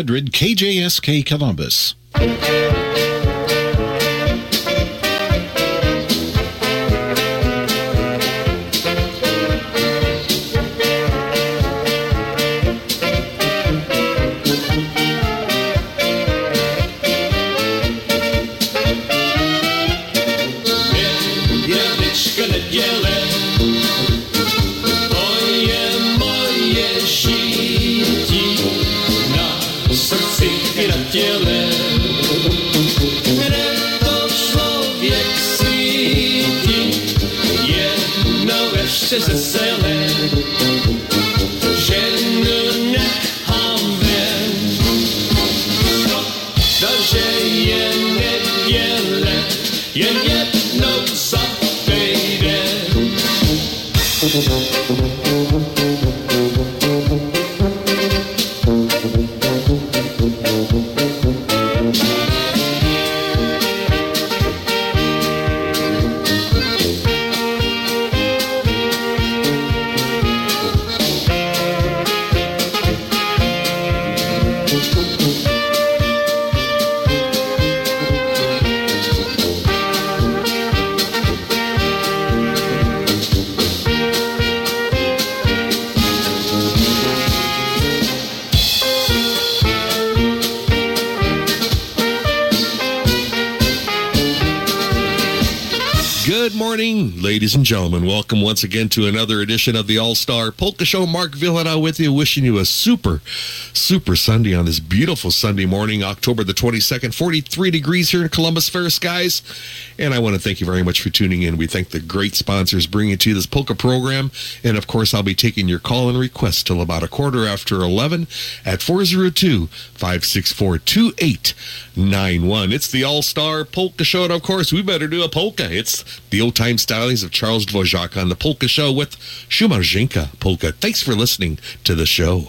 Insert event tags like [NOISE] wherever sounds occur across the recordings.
900 KJSK Columbus. Ladies and gentlemen. Welcome once again to another edition of the All Star Polka Show. Mark Villanow with you, wishing you a super, super Sunday on this beautiful Sunday morning, October the 22nd, 43 degrees here in Columbus, fair skies. And I want to thank you very much for tuning in. We thank the great sponsors bringing to you this polka program. And of course, I'll be taking your call and request till about a quarter after 11 at 402 564 2891. It's the All Star Polka Show. And of course, we better do a polka. It's the old time stylings of Charles Dvorak on the Polka Show with Shumarzinka Polka. Thanks for listening to the show.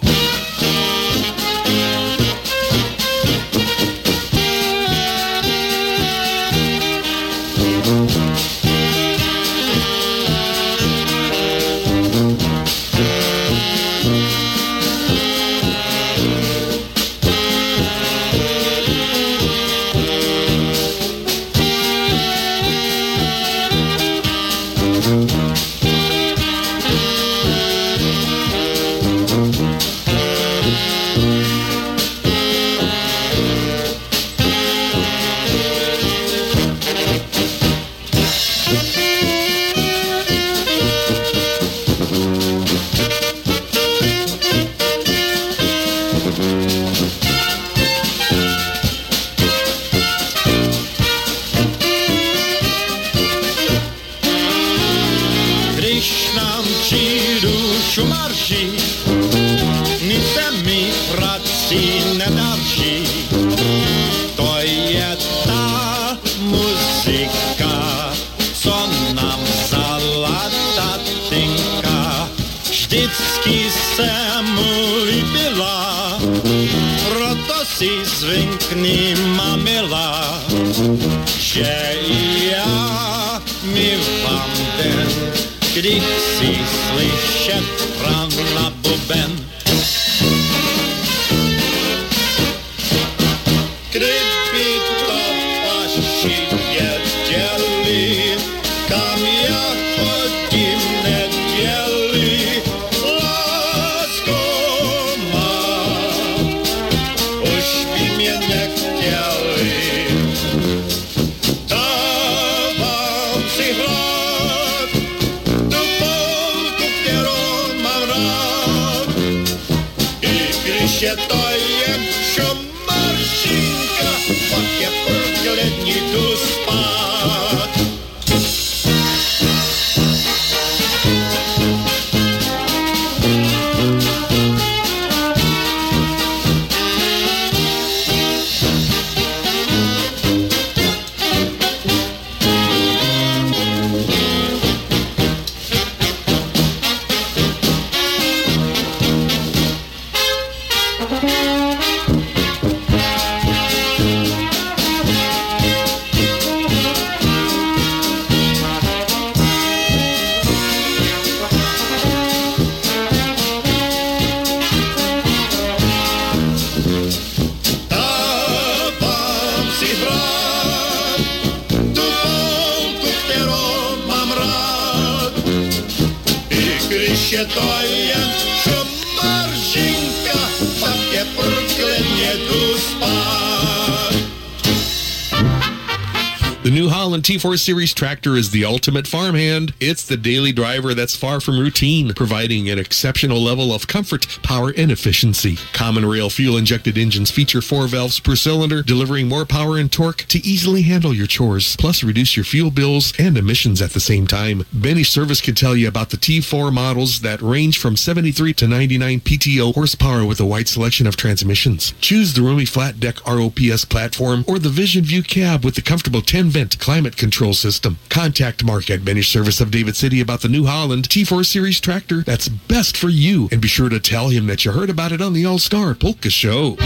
New T4 Series tractor is the ultimate farmhand. It's the daily driver that's far from routine, providing an exceptional level of comfort, power, and efficiency. Common rail fuel injected engines feature four valves per cylinder, delivering more power and torque to easily handle your chores, plus reduce your fuel bills and emissions at the same time. Benny Service can tell you about the T4 models that range from 73 to 99 PTO horsepower with a wide selection of transmissions. Choose the roomy flat deck ROPS platform or the Vision View cab with the comfortable 10 vent climate control system. Contact Mark at Benny Service of David City about the New Holland T4 Series tractor that's best for you. And be sure to tell him that you heard about it on the All Star Polka Show.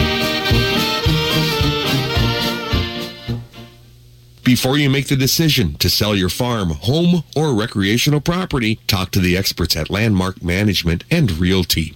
Before you make the decision to sell your farm, home, or recreational property, talk to the experts at Landmark Management and Realty.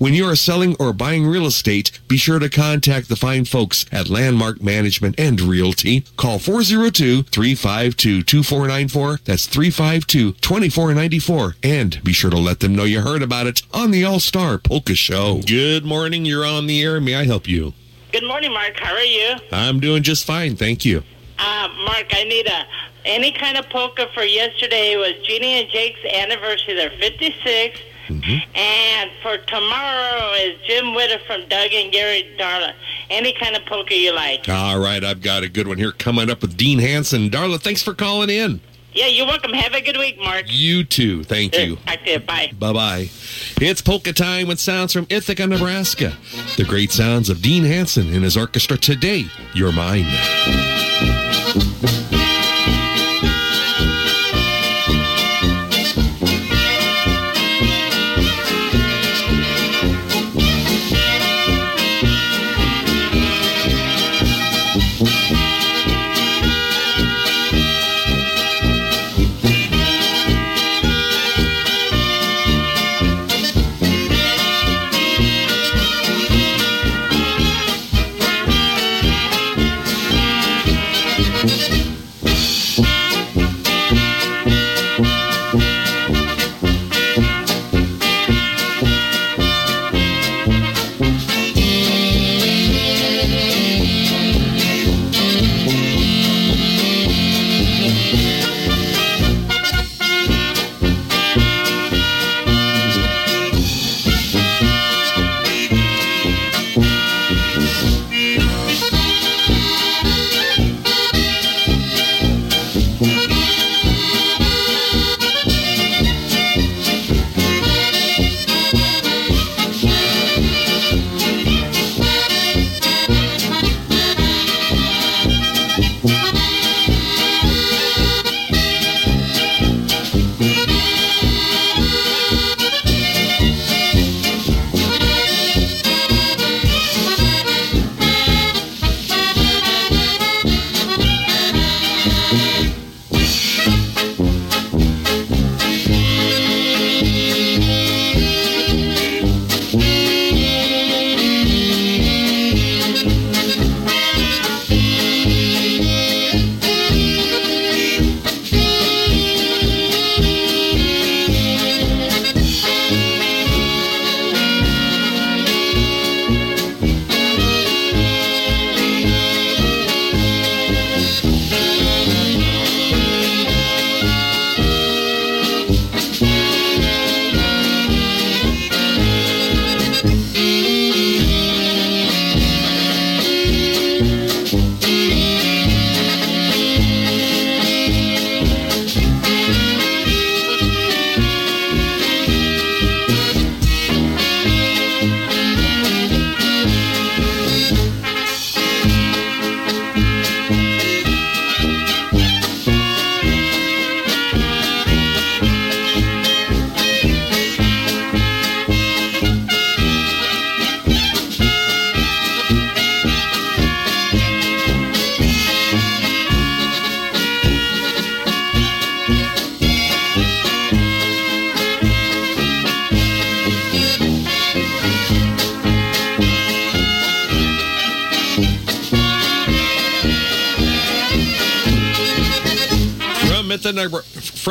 When you are selling or buying real estate, be sure to contact the fine folks at Landmark Management and Realty. Call 402-352-2494. That's 352-2494. And be sure to let them know you heard about it on the All-Star Polka Show. Good morning. You're on the air. May I help you? Good morning, Mark. How are you? I'm doing just fine. Thank you. Uh, Mark, I need a any kind of polka for yesterday was Jeannie and Jake's anniversary. They're 56. Mm-hmm. And for tomorrow is Jim Witter from Doug and Gary Darla. Any kind of poker you like. All right. I've got a good one here coming up with Dean Hanson. Darla, thanks for calling in. Yeah, you're welcome. Have a good week, Mark. You too. Thank you. To. Bye. Bye bye. It's polka time with sounds from Ithaca, Nebraska. The great sounds of Dean Hanson and his orchestra today. You're mine.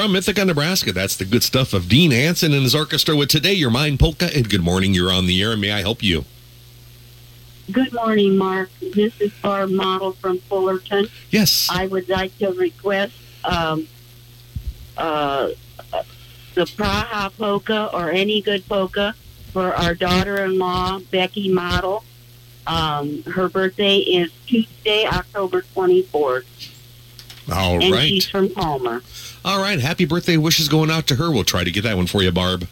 From Ithaca, Nebraska. That's the good stuff of Dean Hanson and his orchestra with Today Your Mind Polka. And good morning, you're on the air. May I help you? Good morning, Mark. This is Barb Model from Fullerton. Yes. I would like to request um, uh, the Praha polka or any good polka for our daughter-in-law, Becky Model. Um, her birthday is Tuesday, October 24th, All and right. she's from Palmer. All right. Happy birthday wishes going out to her. We'll try to get that one for you, Barb.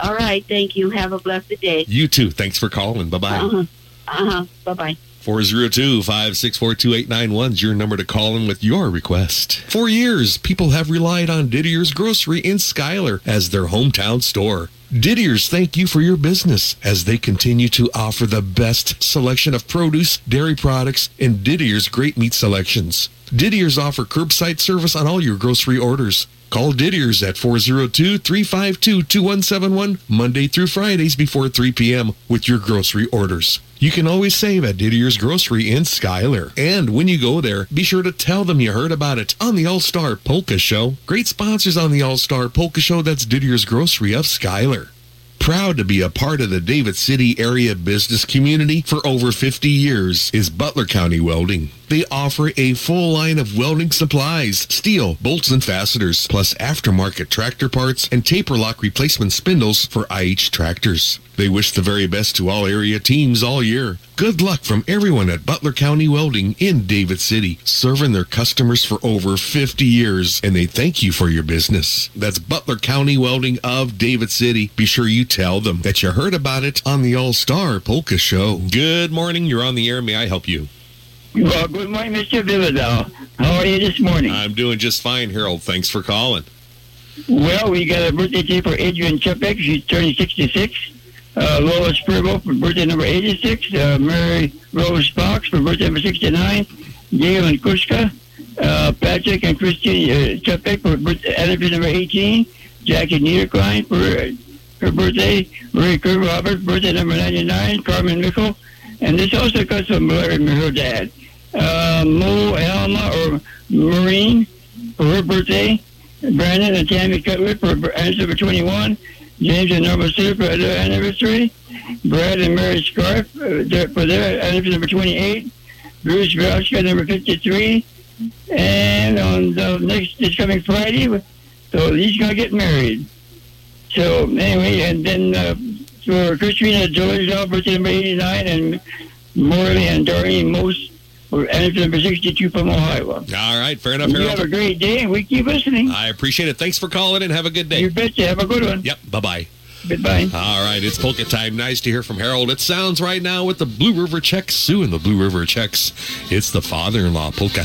All right, thank you. Have a blessed day. You too. Thanks for calling. Bye bye. Uh-huh. Uh-huh. Bye-bye. 402 564 2891 is your number to call in with your request. For years, people have relied on Didier's Grocery in Schuyler as their hometown store. Didier's thank you for your business as they continue to offer the best selection of produce, dairy products, and Didier's great meat selections. Didier's offer curbside service on all your grocery orders. Call Didier's at 402-352-2171 Monday through Fridays before 3 p.m. with your grocery orders. You can always save at Didier's Grocery in Schuyler. And when you go there, be sure to tell them you heard about it on the All-Star Polka Show. Great sponsors on the All-Star Polka Show. That's Didier's Grocery of Schuyler. Proud to be a part of the David City area business community for over 50 years is Butler County Welding. They offer a full line of welding supplies, steel, bolts and fasteners, plus aftermarket tractor parts and taper lock replacement spindles for IH tractors. They wish the very best to all area teams all year. Good luck from everyone at Butler County Welding in David City, serving their customers for over 50 years, and they thank you for your business. That's Butler County Welding of David City. Be sure you tell them that you heard about it on the All Star Polka Show. Good morning. You're on the air. May I help you? Well, good morning, Mr. Villadell. How are you this morning? I'm doing just fine, Harold. Thanks for calling. well, we got a birthday cake for Adrian Chupek. She's turning 66. Uh, Lois Spurbo for birthday number 86. Uh, Mary Rose Fox for birthday number 69. Gail and Kushka. Uh, Patrick and Christine uh, for birthday number 18. Jackie Niederklein for her birthday. Marie Kerr Roberts, birthday number 99. Carmen Mickle. And this also comes from Larry her dad. Uh, Mo Alma or Marine for her birthday. Brandon and Tammy Cutler for anniversary number 21. James and Norma Sue for their anniversary. Brad and Mary Scarf uh, for their anniversary number 28. Bruce Velchka, number 53. And on the next, this coming Friday, so he's going to get married. So anyway, and then uh, for Christina Dolezel, birthday number 89, and Morley and Doreen Most for anniversary number 62 from Ohio. All right. Fair enough, You have a great day, and we keep listening. I appreciate it. Thanks for calling and have a good day. You betcha. Have a good one. Yep. Bye bye. Goodbye. All right, it's polka time. Nice to hear from Harold. It sounds right now with the Blue River Czechs. Sue and the Blue River Czechs. It's the father-in-law polka.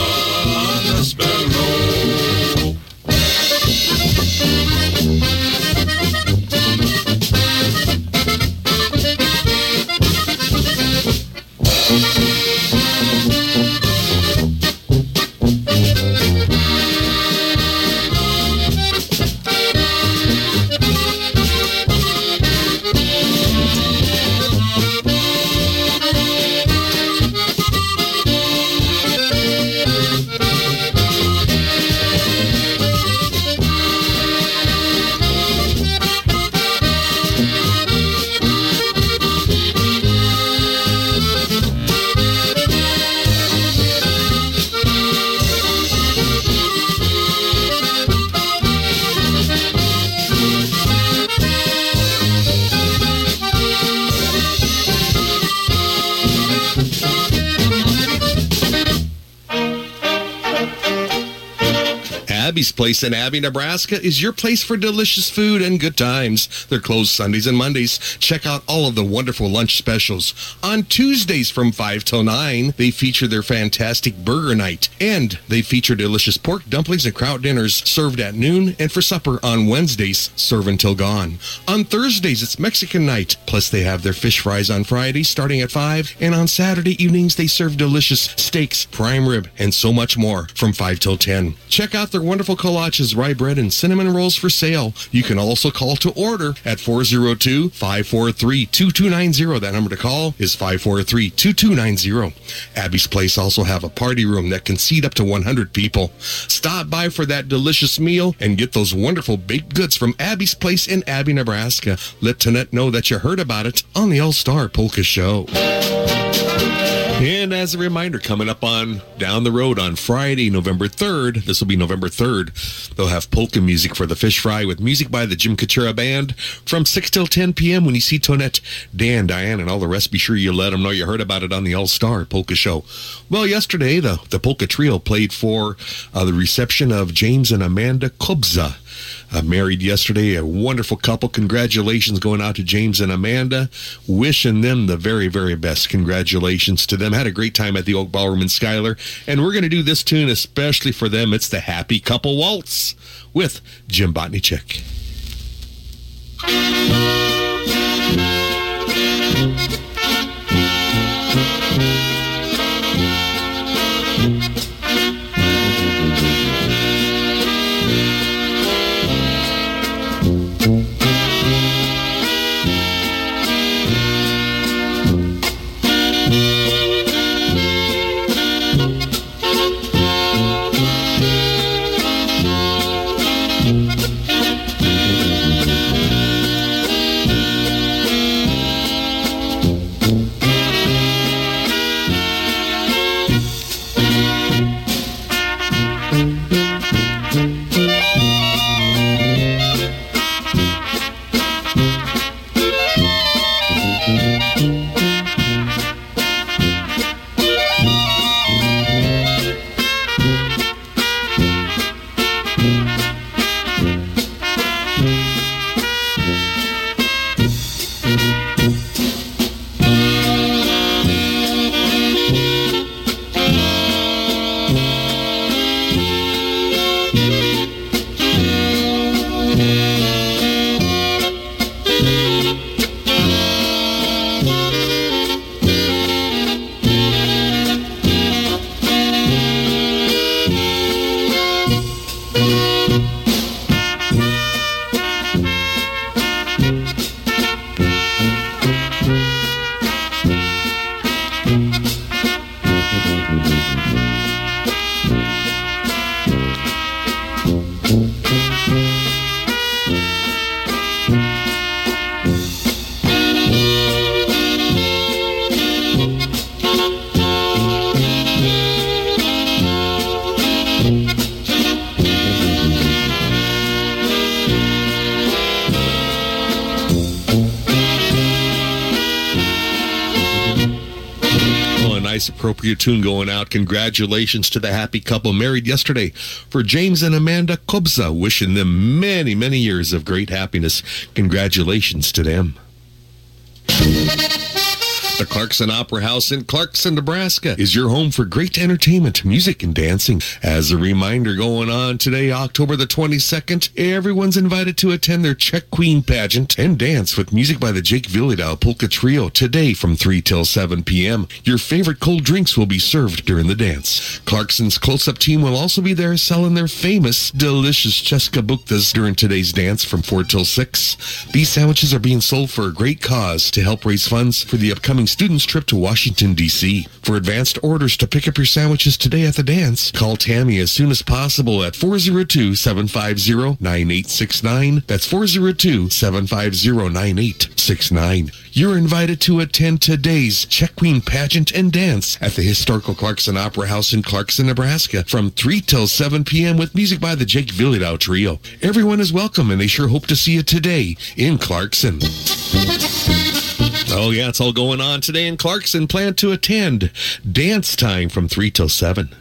Place in Abie, Nebraska is your place for delicious food and good times. They're closed Sundays and Mondays. Check out all of the wonderful lunch specials. On Tuesdays from 5 till 9, they feature their fantastic burger night. And they feature delicious pork dumplings and kraut dinners served at noon and for supper on Wednesdays, serve until gone. On Thursdays, it's Mexican night. Plus, they have their fish fries on Friday starting at 5. And on Saturday evenings, they serve delicious steaks, prime rib, and so much more from 5 till 10. Check out their wonderful kolaches, rye bread, and cinnamon rolls for sale. You can also call to order at 402-543-2290. That number to call is 543-2290. Abie's Place also have a party room that can seat up to 100 people. Stop by for that delicious meal and get those wonderful baked goods from Abie's Place in Abie, Nebraska. Let Tonette know that you heard about it on the All-Star Polka Show. And as a reminder, coming up on down the road on Friday, November 3rd, this will be November 3rd, they'll have polka music for the fish fry with music by the Jim Kachura Band from 6 till 10 p.m. When you see Tonette, Dan, Diane, and all the rest, be sure you let them know you heard about it on the All Star Polka Show. Well, yesterday, the, the Polka Trio played for uh, the reception of James and Amanda Kobza. Uh, married yesterday, a wonderful couple. Congratulations going out to James and Amanda. Wishing them the very, very best. Congratulations to them. Had a great time at the Oak Ballroom in Schuyler. And we're going to do this tune especially for them. It's the Happy Couple Waltz with Jim Botnichek. Nice appropriate tune going out. Congratulations to the happy couple married yesterday for James and Amanda Kobza. Wishing them many, many years of great happiness. Congratulations to them. The Clarkson Opera House in Clarkson, Nebraska is your home for great entertainment, music, and dancing. As a reminder, going on today, October the 22nd, everyone's invited to attend their Czech Queen pageant and dance with music by the Jake Villadau Polka Trio today from 3 till 7 p.m. Your favorite cold drinks will be served during the dance. Clarkson's close-up team will also be there selling their famous, delicious Cheska Buktas during today's dance from 4 till 6. These sandwiches are being sold for a great cause to help raise funds for the upcoming students' trip to Washington, D.C. For advanced orders to pick up your sandwiches today at the dance, call Tammy as soon as possible at 402-750-9869. That's 402-750-9869. You're invited to attend today's Czech Queen pageant and dance at the historical Clarkson Opera House in Clarkson, Nebraska from 3 till 7 p.m. with music by the Jake Villadau Trio. Everyone is welcome and they sure hope to see you today in Clarkson. Oh, yeah, it's all going on today in Clarkson. Plan to attend dance time from 3 till 7.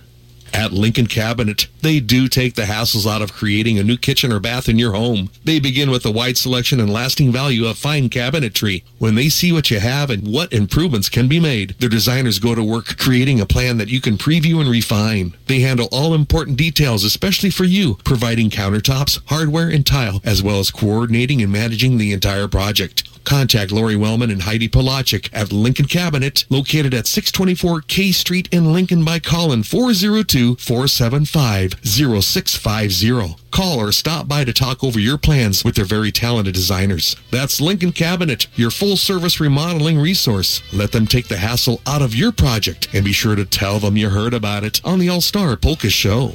At Lincoln Cabinet, they do take the hassles out of creating a new kitchen or bath in your home. They begin with a wide selection and lasting value of fine cabinetry. When they see what you have and what improvements can be made, their designers go to work creating a plan that you can preview and refine. They handle all important details, especially for you, providing countertops, hardware, and tile, as well as coordinating and managing the entire project. Contact Lori Wellman and Heidi Palachik at Lincoln Cabinet, located at 624 K Street in Lincoln by calling 402-475-0650. Call or stop by to talk over your plans with their very talented designers. That's Lincoln Cabinet, your full-service remodeling resource. Let them take the hassle out of your project and be sure to tell them you heard about it on the All-Star Polka Show.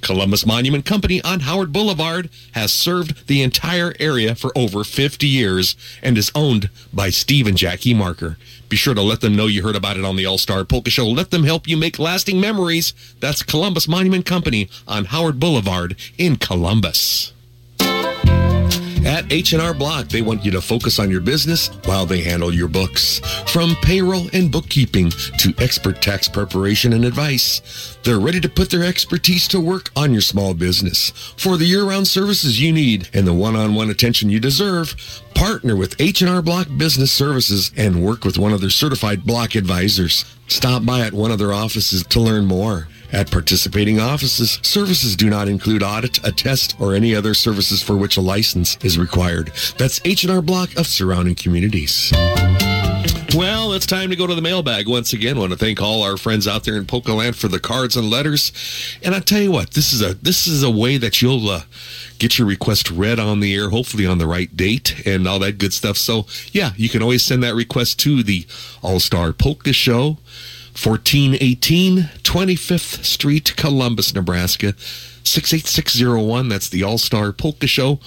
Columbus Monument Company on Howard Boulevard has served the entire area for over 50 years and is owned by Steve and Jackie Marker. Be sure to let them know you heard about it on the All Star Polka Show. Let them help you make lasting memories. That's Columbus Monument Company on Howard Boulevard in Columbus. At H&R Block, they want you to focus on your business while they handle your books. From payroll and bookkeeping to expert tax preparation and advice, they're ready to put their expertise to work on your small business. For the year-round services you need and the one-on-one attention you deserve, partner with H&R Block Business Services and work with one of their certified block advisors. Stop by at one of their offices to learn more. At participating offices, services do not include audit, attest, or any other services for which a license is required. That's H&R Block of surrounding communities. Well, it's time to go to the mailbag once again. I want to thank all our friends out there in Polka Land for the cards and letters. And I tell you what, this is a this is a way that you'll uh, get your request read on the air, hopefully on the right date and all that good stuff. So yeah, you can always send that request to the All Star Polka Show. 1418 25th Street, Columbus, Nebraska. 68601. That's the All Star Polka Show.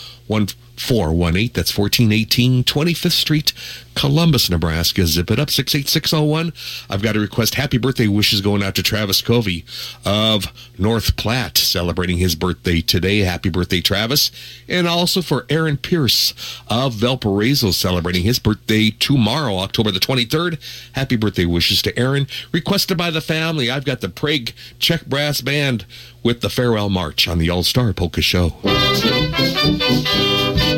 1418. That's 1418 25th Street, Columbus, Nebraska. Zip it up. 68601. I've got a request. Happy birthday wishes going out to Travis Covey of North Platte, celebrating his birthday today. Happy birthday, Travis. And also for Aaron Pierce of Valparaiso, celebrating his birthday tomorrow, October the 23rd. Happy birthday wishes to Aaron. Requested by the family. I've got the Prague Czech Brass Band with the Farewell March on the All Star Polka Show. Thank you.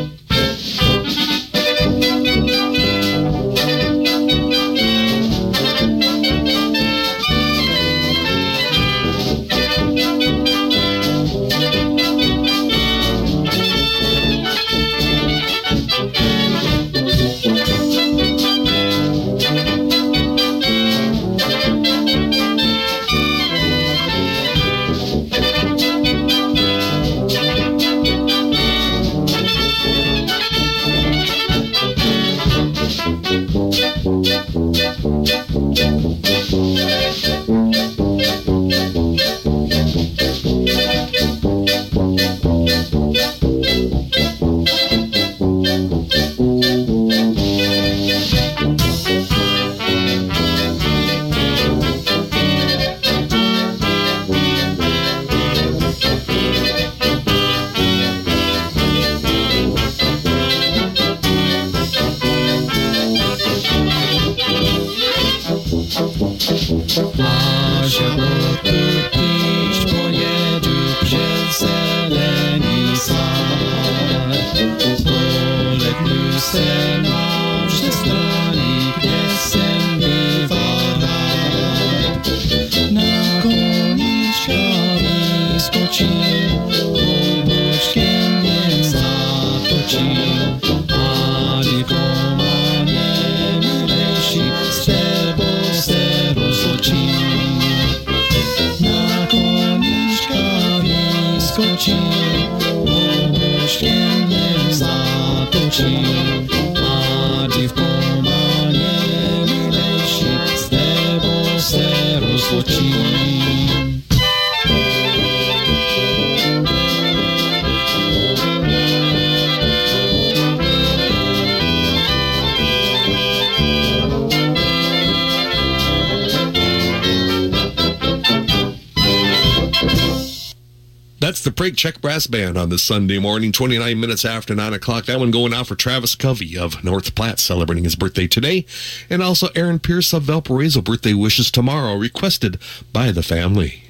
The Prague Czech Brass Band on this Sunday morning, 29 minutes after 9 o'clock. That one going out for Travis Covey of North Platte celebrating his birthday today. And also Aaron Pierce of Valparaiso birthday wishes tomorrow, requested by the family.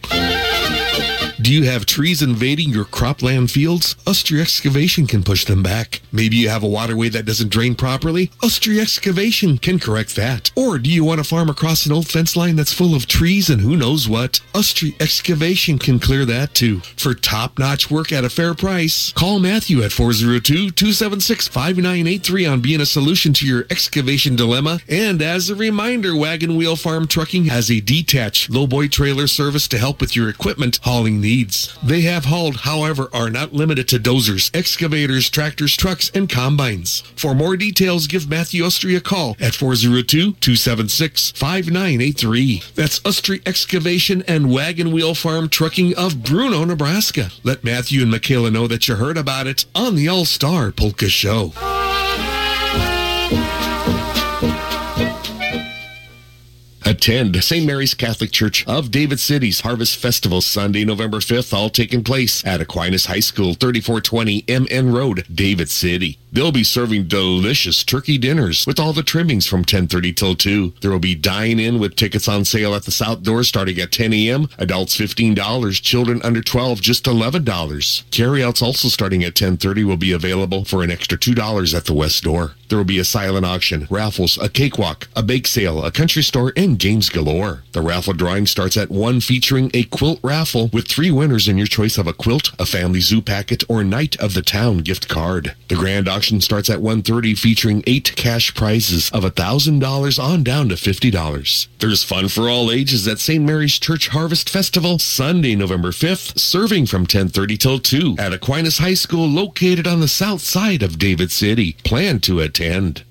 Do you have trees invading your cropland fields? Ustry Excavation can push them back. Maybe you have a waterway that doesn't drain properly? Ustry Excavation can correct that. Or do you want to farm across an old fence line that's full of trees and who knows what? Ustry Excavation can clear that too. For top-notch work at a fair price, call Matthew at 402-276-5983 on being a solution to your excavation dilemma. And as a reminder, Wagon Wheel Farm Trucking has a detached lowboy trailer service to help with your equipment hauling needs. They have hauled, however, are not limited to dozers, excavators, tractors, trucks, and combines. For more details, give Matthew Ustry a call at 402-276-5983. That's Ustry Excavation and Wagon Wheel Farm Trucking of Bruno, Nebraska. Let Matthew and Michaela know that you heard about it on the All-Star Polka Show. Attend St. Mary's Catholic Church of David City's Harvest Festival Sunday, November 5th, all taking place at Aquinas High School, 3420 MN Road, David City. They'll be serving delicious turkey dinners with all the trimmings from 10:30 till 2. There will be dine-in with tickets on sale at the south door starting at 10 a.m. Adults $15, children under 12 just $11. Carryouts also starting at 10:30 will be available for an extra $2 at the west door. There will be a silent auction, raffles, a cakewalk, a bake sale, a country store, and games galore. The raffle drawing starts at 1 featuring a quilt raffle with three winners in your choice of a quilt, a family zoo packet, or Night of the Town gift card. The grand auction starts at 1.30 featuring eight cash prizes of $1,000 on down to $50. There's fun for all ages at St. Mary's Church Harvest Festival Sunday, November 5th, serving from 10.30 till 2 at Aquinas High School located on the south side of David City. Plan to attend.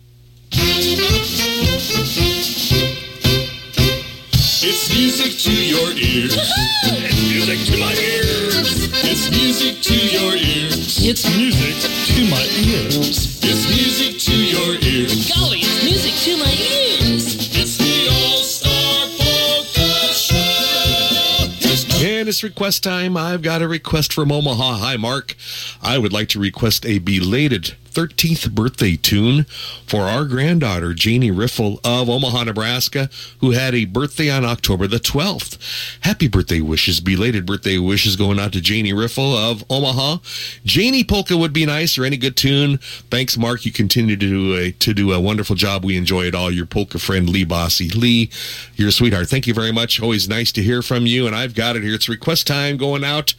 It's music to your ears. [LAUGHS] It's music to my ears. It's music to your ears. It's music to my ears. It's music to your ears. Golly, it's music to my ears. It's the All Star Polka Show. It's And it's request time. I've got a request from Omaha. Hi, Mark. I would like to request a belated 13th birthday tune for our granddaughter, Janie Riffle of Omaha, Nebraska, who had a birthday on October the 12th. Happy birthday wishes, belated birthday wishes going out to Janie Riffle of Omaha. Janie Polka would be nice or any good tune. Thanks, Mark. You continue to do a, to do a wonderful job. We enjoy it all. Your polka friend, Lee Bossy. Lee, you're sweetheart. Thank you very much. Always nice to hear from you. And I've got it here. It's request time going out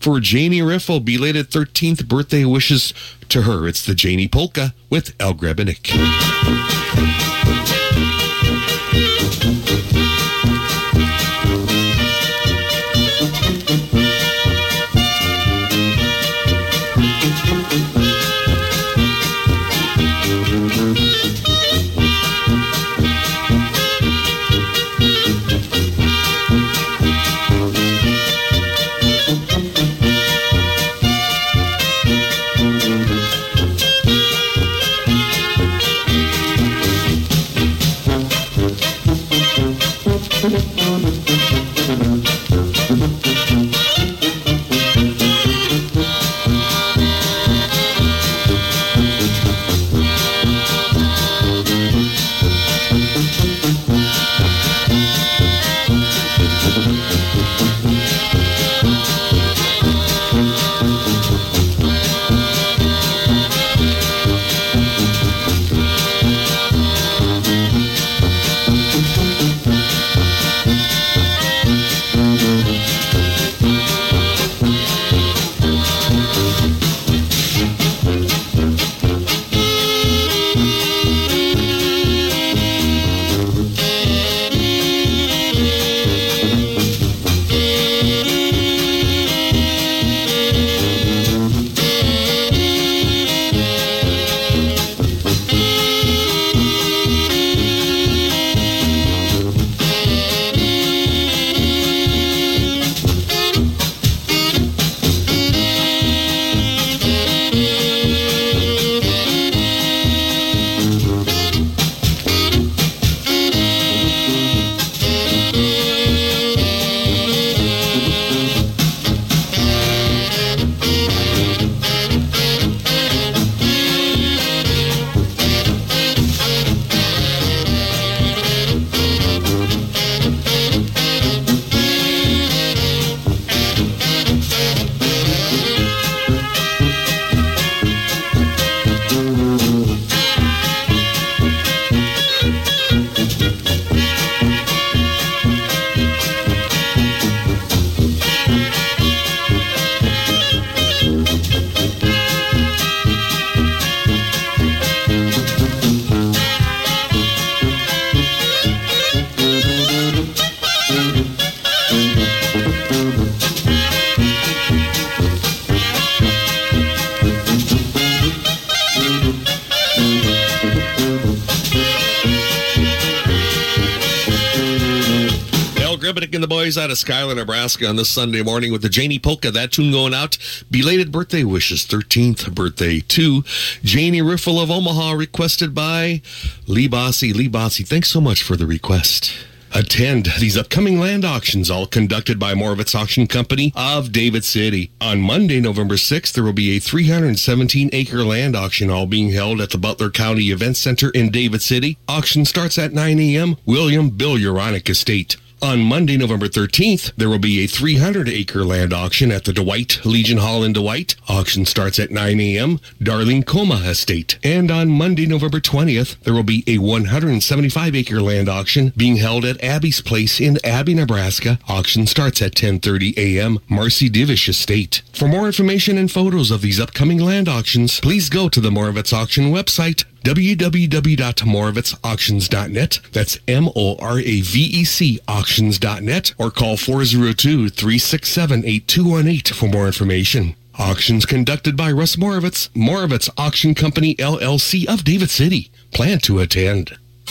for Janie Riffle. Belated 13th birthday wishes to her. It's the Janie Polka with El Grebenik. Of Nebraska on this Sunday morning with the Janie Polka. That tune going out. Belated birthday wishes, 13th birthday to Janie Riffle of Omaha, requested by Lee Bossy. Lee Bossy, thanks so much for the request. Attend these upcoming land auctions, all conducted by Moravec Auction Company of David City. On Monday, November 6th, there will be a 317 acre land auction, all being held at the Butler County Event Center in David City. Auction starts at 9 a.m. William Bill Uronic Estate. On Monday, November 13th, there will be a 300 acre land auction at the Dwight Legion Hall in Dwight. Auction starts at 9 a.m. Darling Coma Estate. And on Monday, November 20th, there will be a 175 acre land auction being held at Abie's Place in Abby, Nebraska. Auction starts at 10:30 a.m. Marcy Divish Estate. For more information and photos of these upcoming land auctions, please go to the Moravec Auction website www.moravecauctions.net. That's M-O-R-A-V-E-C auctions.net or call 402-367-8218 for more information. Auctions conducted by Russ Moravec, Moravec Auction Company LLC of David City. Plan to attend.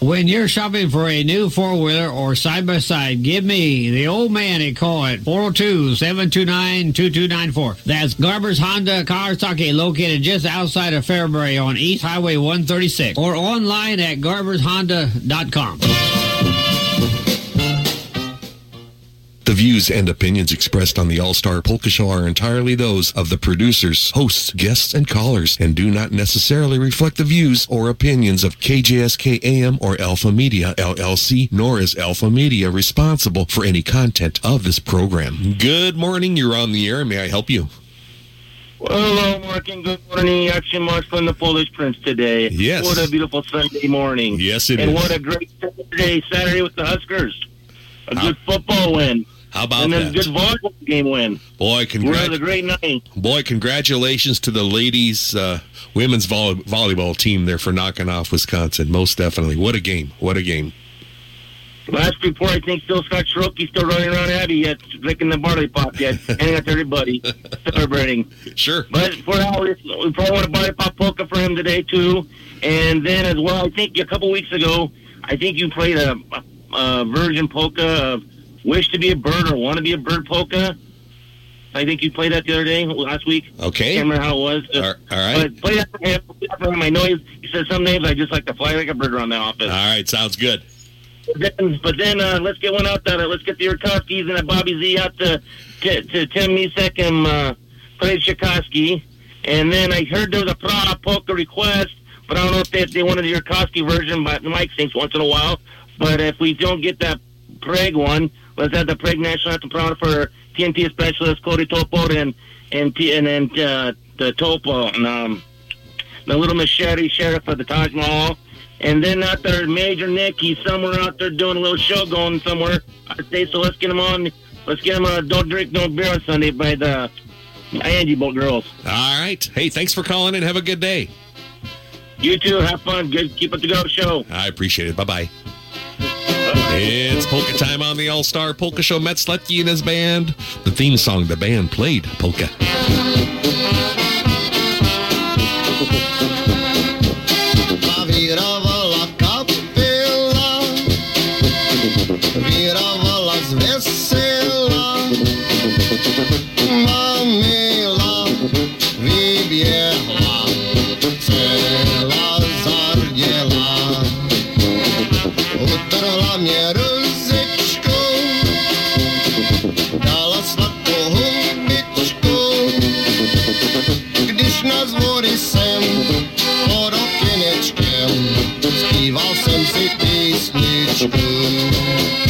When you're shopping for a new four-wheeler or side-by-side, give me, the old man, a call at 402-729-2294. That's Garber's Honda Kawasaki located just outside of Fairbury on East Highway 136 or online at garbershonda.com. The views and opinions expressed on the All Star Polka Show are entirely those of the producers, hosts, guests, and callers, and do not necessarily reflect the views or opinions of KJSK AM or Alpha Media LLC, nor is Alpha Media responsible for any content of this program. Good morning. You're on the air. May I help you? Well, hello, Mark, and good morning. Action March from the Polish Prince today. Yes. What a beautiful Sunday morning. Yes, it and is. what a great Saturday, Saturday with the Huskers. A good football win. How about and then that? a good volleyball game win. Boy, We're at great night. boy, congratulations to the ladies uh, women's volley- volleyball team there for knocking off Wisconsin. Most definitely. What a game. What a game. Last report, I think still Scott Shiroki's still running around Abie yet, drinking the barley pop yet, [LAUGHS] handing out to everybody, celebrating. Sure. But for we we probably want a barley pop polka for him today too. And then as well, I think a couple weeks ago, I think you played a, a, a virgin polka of "Wish to be a Bird" or "Want to be a Bird" polka. I think you played that the other day, last week. Okay. Can't remember how it was. All all right. But play that for him. Play that for him. I know he, said some names I just like to fly like a bird around the office. All right. Sounds good. But then, but then uh, let's get one out there. Let's get the Urkowskis and a Bobby Z out to to, to Tim Misek and uh, Fred Chikoski. And then I heard there was a Praha polka request, but I don't know if they, they wanted the Urkowski version, but Mike sings once in a while. But if we don't get that Prague one, was at the Prague National Anthem Praha for TNT specialist Cody Topo and and and then uh, the Topo and um, the little machete sheriff of the Taj Mahal. And then out there, Major Nick, he's somewhere out there doing a little show going somewhere. I say, so let's get him on. Let's get him on Don't Drink No Beer on Sunday by the Angie Boat Girls. All right. Hey, thanks for calling and have a good day. You too, have fun. Good, keep it the go show. I appreciate it. Bye bye. It's polka time on the All Star Polka Show. Matt Sletky and his band. The theme song the band played polka. [LAUGHS] Лизе песничку.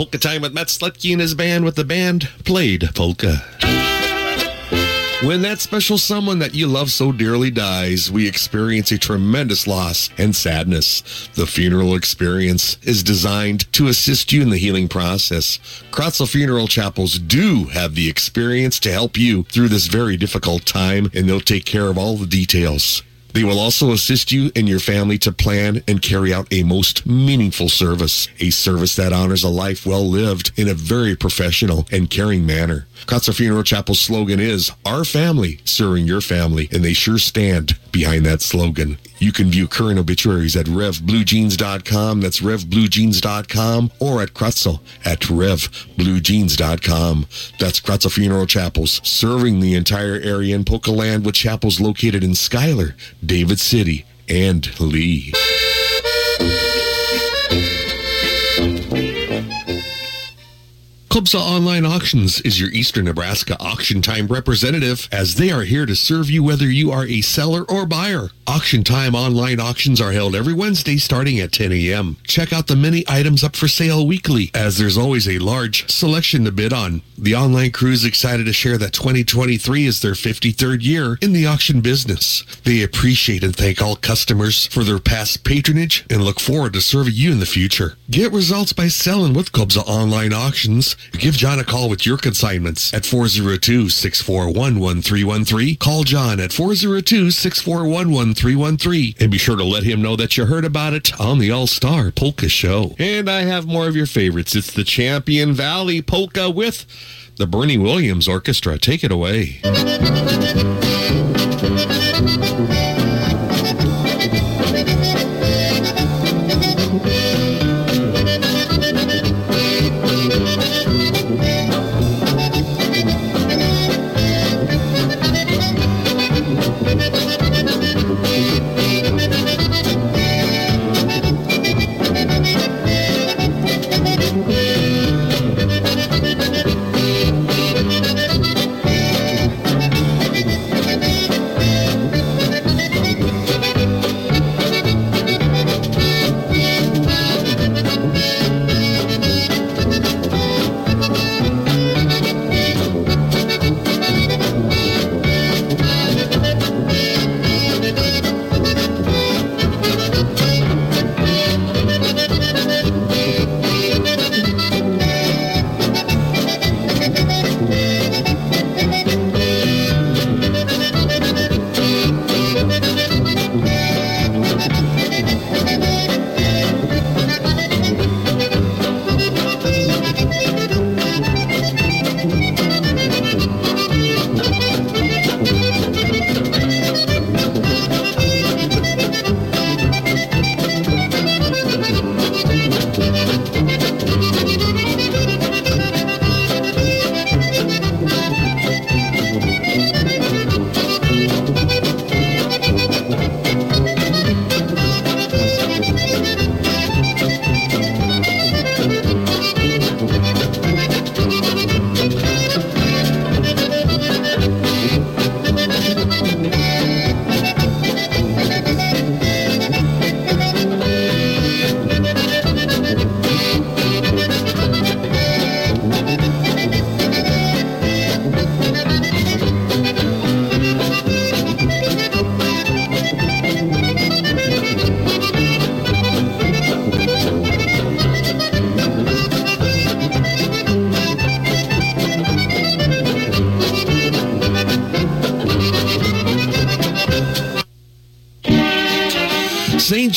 Polka time with Matt Sletke and his band with the band played polka. When that special someone that you love so dearly dies, we experience a tremendous loss and sadness. The funeral experience is designed to assist you in the healing process. Kratzel Funeral Chapels do have the experience to help you through this very difficult time, and they'll take care of all the details. They will also assist you and your family to plan and carry out a most meaningful service, a service that honors a life well lived in a very professional and caring manner. Kratzer Funeral Chapel's slogan is Our Family Serving Your Family, and they sure stand behind that slogan. You can view current obituaries at revbluejeans.com, that's revbluejeans.com, or at Kratzel at revbluejeans.com. That's Kratzel Funeral Chapels, serving the entire area in Polka Land with chapels located in Schuyler, David City, and Leigh. Clubsa Online Auctions is your Eastern Nebraska auction time representative as they are here to serve you whether you are a seller or buyer. Auction time online auctions are held every Wednesday starting at 10 a.m. Check out the many items up for sale weekly as there's always a large selection to bid on. The online crew is excited to share that 2023 is their 53rd year in the auction business. They appreciate and thank all customers for their past patronage and look forward to serving you in the future. Get results by selling with Clubsa Online Auctions. Give John a call with your consignments at 402-641-1313. Call John at 402-641-1313 and be sure to let him know that you heard about it on the All-Star Polka Show. And I have more of your favorites. It's the Champion Valley Polka with the Bernie Williams Orchestra. Take it away.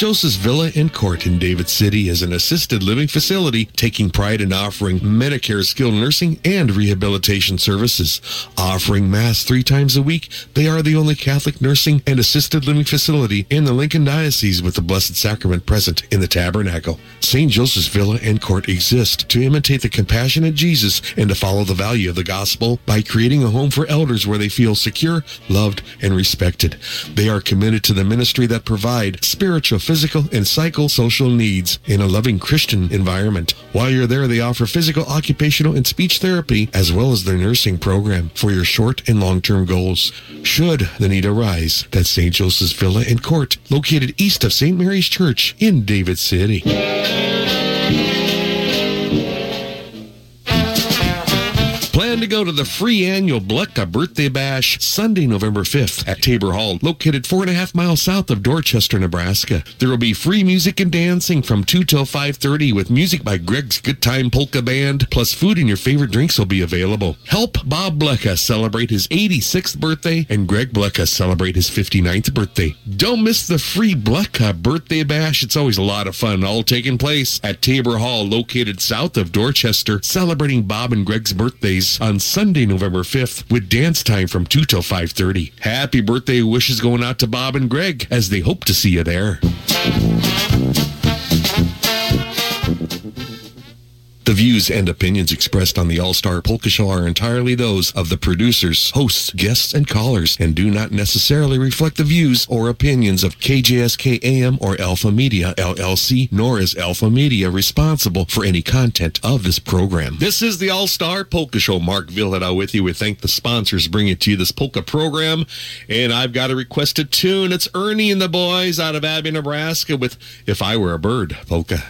Joseph's Villa and Court in David City is an assisted living facility taking pride in offering Medicare skilled nursing and rehabilitation services. Offering Mass three times a week, they are the only Catholic nursing and assisted living facility in the Lincoln Diocese with the Blessed Sacrament present in the tabernacle. St. Joseph's Villa and Court exist to imitate the compassionate Jesus and to follow the value of the gospel by creating a home for elders where they feel secure, loved, and respected. They are committed to the ministry that provide spiritual, physical, and psychosocial needs in a loving Christian environment. While you're there, they offer physical, occupational, and speech therapy as well as their nursing program for your short and long-term goals. Should the need arise, that St. Joseph's Villa and Court, located east of St. Mary's Church in David City. To go to the free annual Blecka Birthday Bash Sunday, November 5th at Tabor Hall, located four and a half miles south of Dorchester, Nebraska. There will be free music and dancing from 2 till 5.30 with music by Greg's Good Time Polka Band, plus food and your favorite drinks will be available. Help Bob Blecka celebrate his 86th birthday and Greg Blecka celebrate his 59th birthday. Don't miss the free Blecka Birthday Bash. It's always a lot of fun, all taking place at Tabor Hall, located south of Dorchester, celebrating Bob and Greg's birthdays on Sunday, November 5th, with dance time from 2 till 5.30. Happy birthday wishes going out to Bob and Greg as they hope to see you there. The views and opinions expressed on the All Star Polka Show are entirely those of the producers, hosts, guests, and callers, and do not necessarily reflect the views or opinions of KJSK AM or Alpha Media LLC, nor is Alpha Media responsible for any content of this program. This is the All Star Polka Show. Mark Villada with you. We thank the sponsors bringing to you this polka program. And I've got a requested tune. It's Ernie and the Boys out of Abie, Nebraska with If I Were a Bird polka.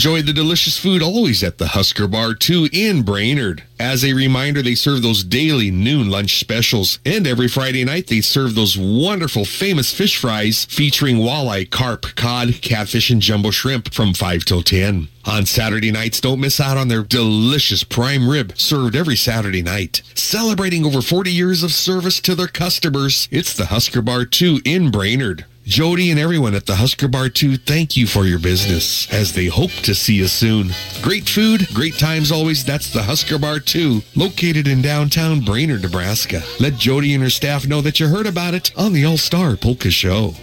Enjoy the delicious food always at the Husker Bar 2 in Brainard. As a reminder, they serve those daily noon lunch specials. And every Friday night, they serve those wonderful famous fish fries featuring walleye, carp, cod, catfish, and jumbo shrimp from 5 till 10. On Saturday nights, don't miss out on their delicious prime rib served every Saturday night. Celebrating over 40 years of service to their customers, it's the Husker Bar 2 in Brainard. Jody and everyone at the Husker Bar 2, thank you for your business as they hope to see you soon. Great food, great times always. That's the Husker Bar 2, located in downtown Brainard, Nebraska. Let Jody and her staff know that you heard about it on the All Star Polka Show.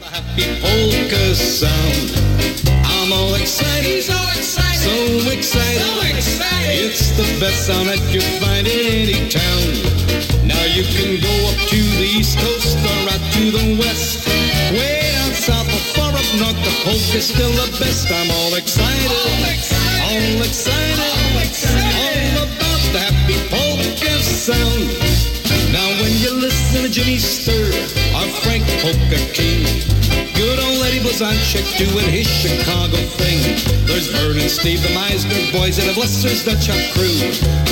polka sound. I'm all excited, so excited, so excited, so excited. It's the best sound that you find in any town. Now you can go up to the east coast or out to the west. Way down south or far up north, the polka's still the best. I'm all excited, all excited, all excited, all, excited. all about the happy polka sound. Now when you listen to Jimmy Sturr, our Frank Polka King, good old Eddie Blazonczyk doing his Chicago thing. There's Vernon, Steve, the Meisner boys, and the Blessers, the Chuck crew.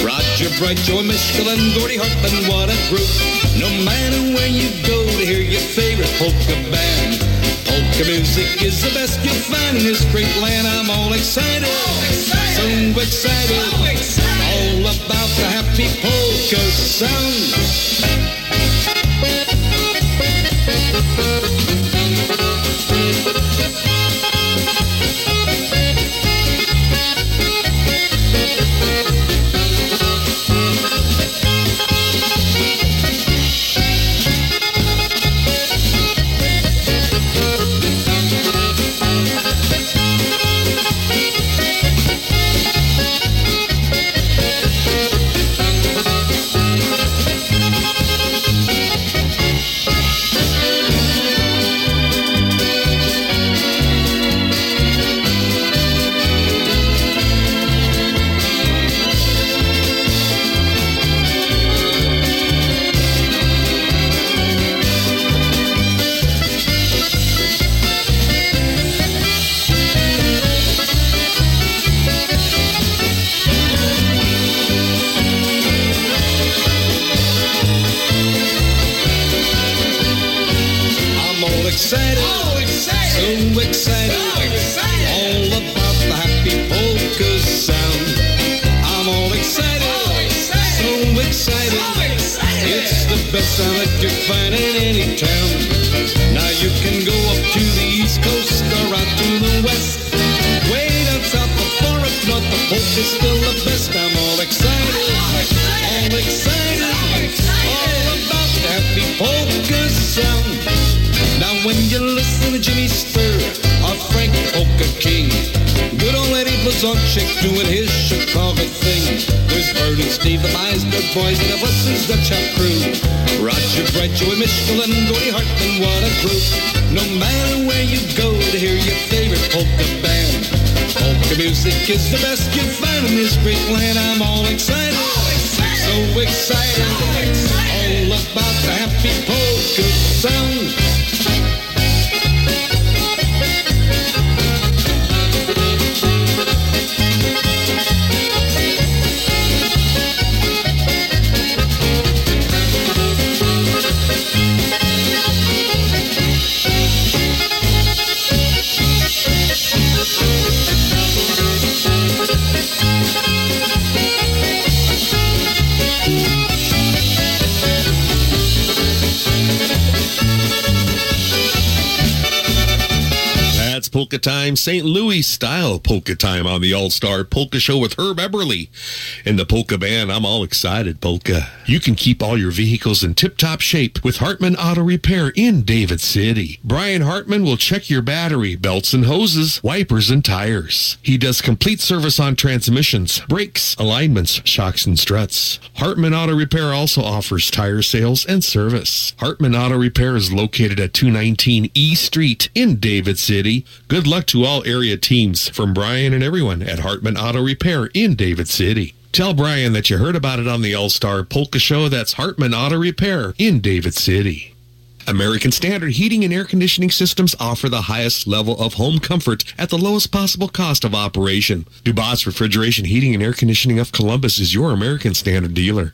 Roger Bright, Joe Mischel, and Gordy Hartman, what a group. No matter where you go to hear your favorite is the best you'll find in this great land. I'm all excited, so excited, all about the happy polka sound. West, down south, the up north, the polka's still the best. I'm all excited, all excited, all about the happy polka sound. Now when you listen to Jimmy Sturr or Frank Polka King, Eddie Blazonczyk doing his Chicago thing. There's Bert and Steve, the Meisner boys, and the Buses, the Chop Crew. Roger Brett, Joey and Gordy Hartman, what a group. No matter where you go to hear your favorite polka band, polka music is the best you find in this great land. I'm all excited, so excited, all about the happy polka sound. Polka Time, St. Louis style Polka Time on the All Star Polka Show with Herb Eberly. And the Polka Band, I'm all excited, Polka. You can keep all your vehicles in tip top shape with Hartman Auto Repair in David City. Brian Hartman will check your battery, belts and hoses, wipers and tires. He does complete service on transmissions, brakes, alignments, shocks and struts. Hartman Auto Repair also offers tire sales and service. Hartman Auto Repair is located at 219 E Street in David City. Good luck to all area teams from Brian and everyone at Hartman Auto Repair in David City. Tell Brian that you heard about it on the All Star Polka Show. That's Hartman Auto Repair in David City. American Standard Heating and Air Conditioning Systems offer the highest level of home comfort at the lowest possible cost of operation. Dubas Refrigeration Heating and Air Conditioning of Columbus is your American Standard dealer.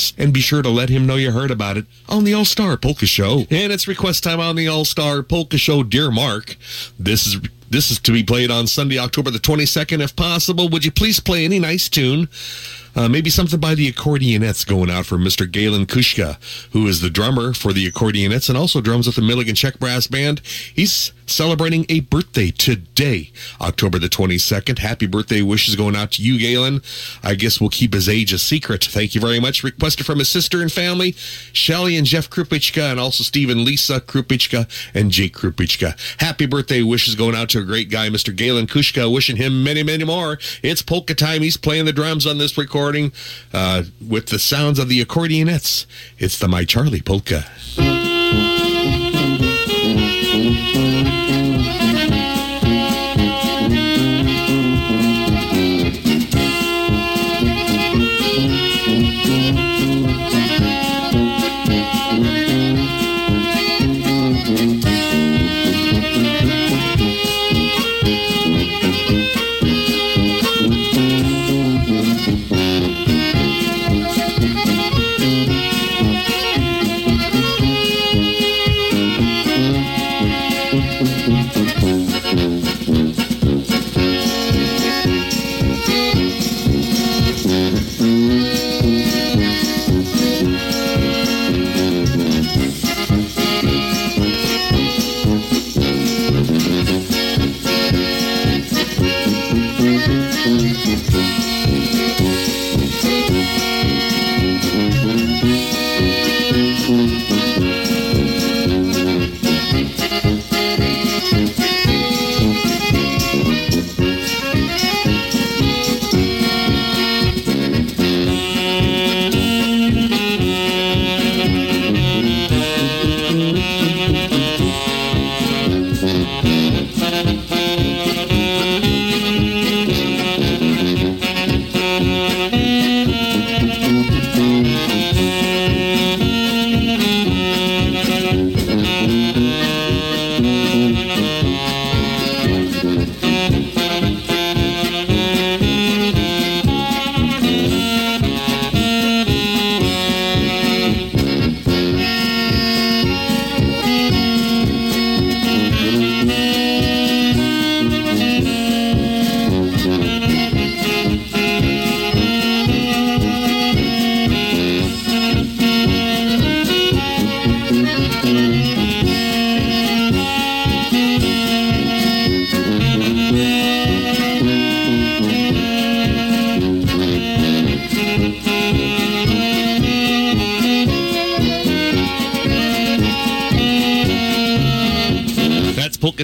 and be sure to let him know you heard about it on the All Star Polka Show. And it's request time on the All Star Polka Show, dear Mark. This is this is to be played on Sunday, October the 22nd, if possible. Would you please play any nice tune? Uh, maybe something by the Accordionettes going out for Mr. Galen Kushka, who is the drummer for the Accordionettes and also drums with the Milligan Czech Brass Band. He's celebrating a birthday today, October the 22nd. Happy birthday wishes going out to you, Galen. I guess we'll keep his age a secret. Thank you very much. Requested from his sister and family, Shelly and Jeff Krupichka, and also Steve and Lisa Krupichka and Jake Krupichka. Happy birthday wishes going out to a great guy, Mr. Galen Kushka. Wishing him many, many more. It's polka time. He's playing the drums on this recording uh, with the sounds of the Accordionettes. It's the My Charlie polka.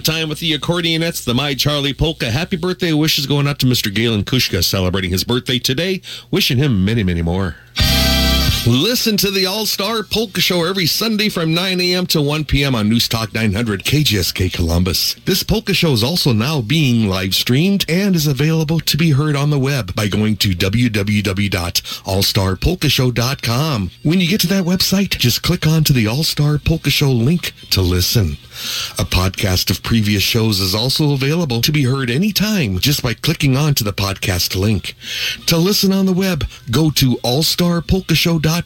Time with the accordionettes, the My Charlie Polka. Happy birthday wishes going out to Mr. Galen Kushka celebrating his birthday today. Wishing him many, many more. Listen to the All Star Polka Show every Sunday from 9 a.m. to 1 p.m. on News Talk 900 KJSK Columbus. This polka show is also now being live streamed and is available to be heard on the web by going to www.allstarpolkashow.com. When you get to that website, just click onto the All Star Polka Show link to listen. A podcast of previous shows is also available to be heard anytime just by clicking onto the podcast link. To listen on the web, go to allstarpolkashow.com.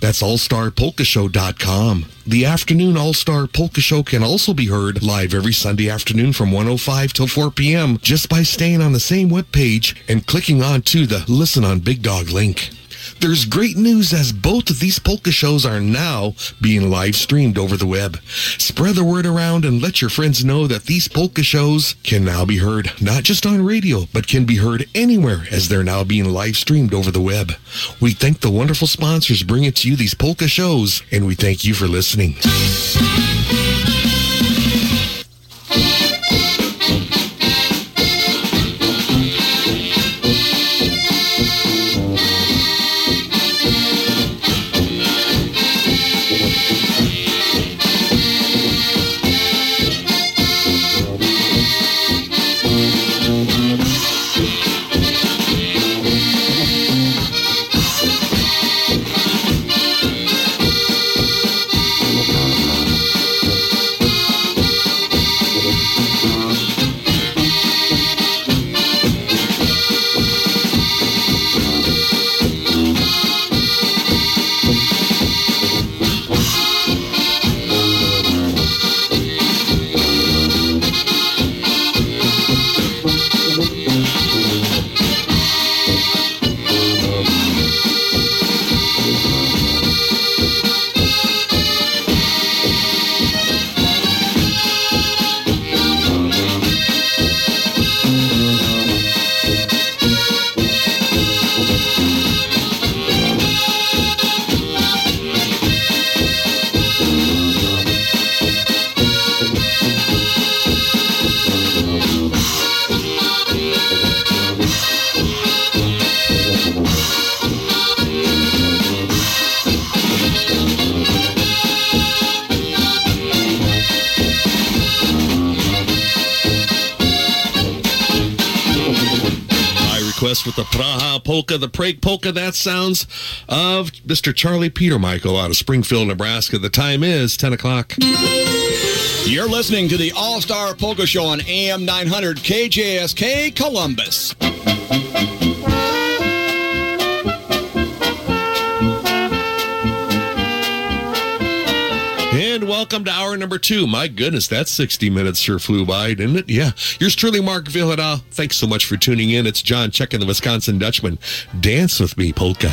That's allstarpolkashow.com. The afternoon All-Star Polka Show can also be heard live every Sunday afternoon from 105 till 4 p.m. just by staying on the same webpage and clicking onto the Listen on Big Dog link. There's great news as both of these polka shows are now being live streamed over the web. Spread the word around and let your friends know that these polka shows can now be heard not just on radio, but can be heard anywhere as they're now being live streamed over the web. We thank the wonderful sponsors bringing to you these polka shows, and we thank you for listening. Request with the Praha polka, the Prague polka, that sounds of Mr. Charlie Peter Michael out of Springfield, Nebraska. The time is 10 o'clock. You're listening to the All Star Polka Show on AM 900 KJSK Columbus. Welcome to hour number two. My goodness, that 60 minutes sure flew by, didn't it? Yeah. Yours truly, Mark Vyhlidal. Thanks so much for tuning in. It's John Check and the Wisconsin Dutchman. Dance with me, polka.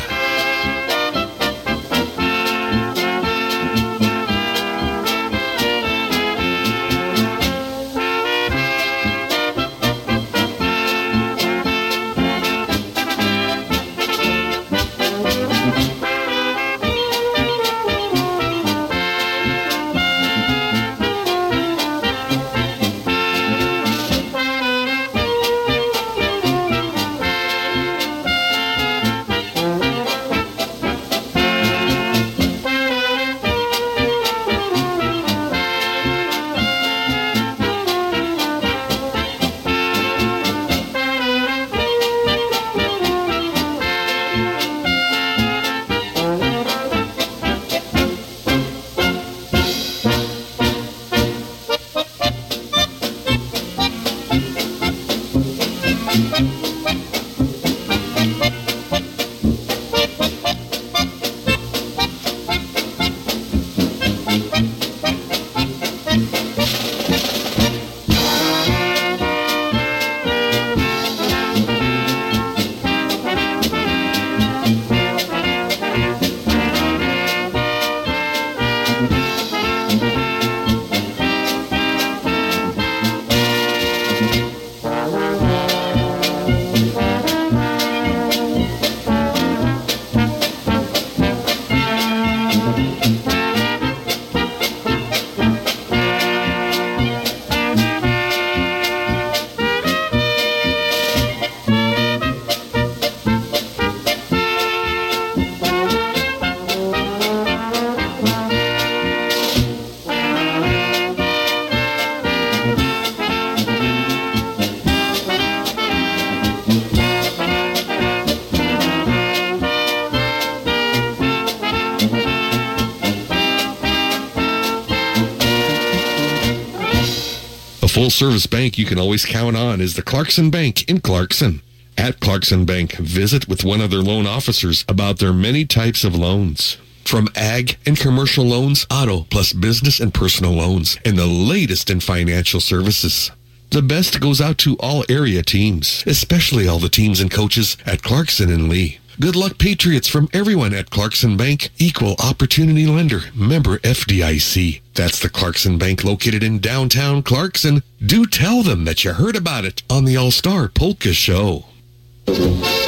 You can always count on is the Clarkson Bank in Clarkson. At Clarkson Bank, visit with one of their loan officers about their many types of loans. From ag and commercial loans, auto, plus business and personal loans, and the latest in financial services. The best goes out to all area teams, especially all the teams and coaches at Clarkson and Leigh. Good luck, Patriots, from everyone at Clarkson Bank, equal opportunity lender, member FDIC. That's the Clarkson Bank located in downtown Clarkson. Do tell them that you heard about it on the All Star Polka Show.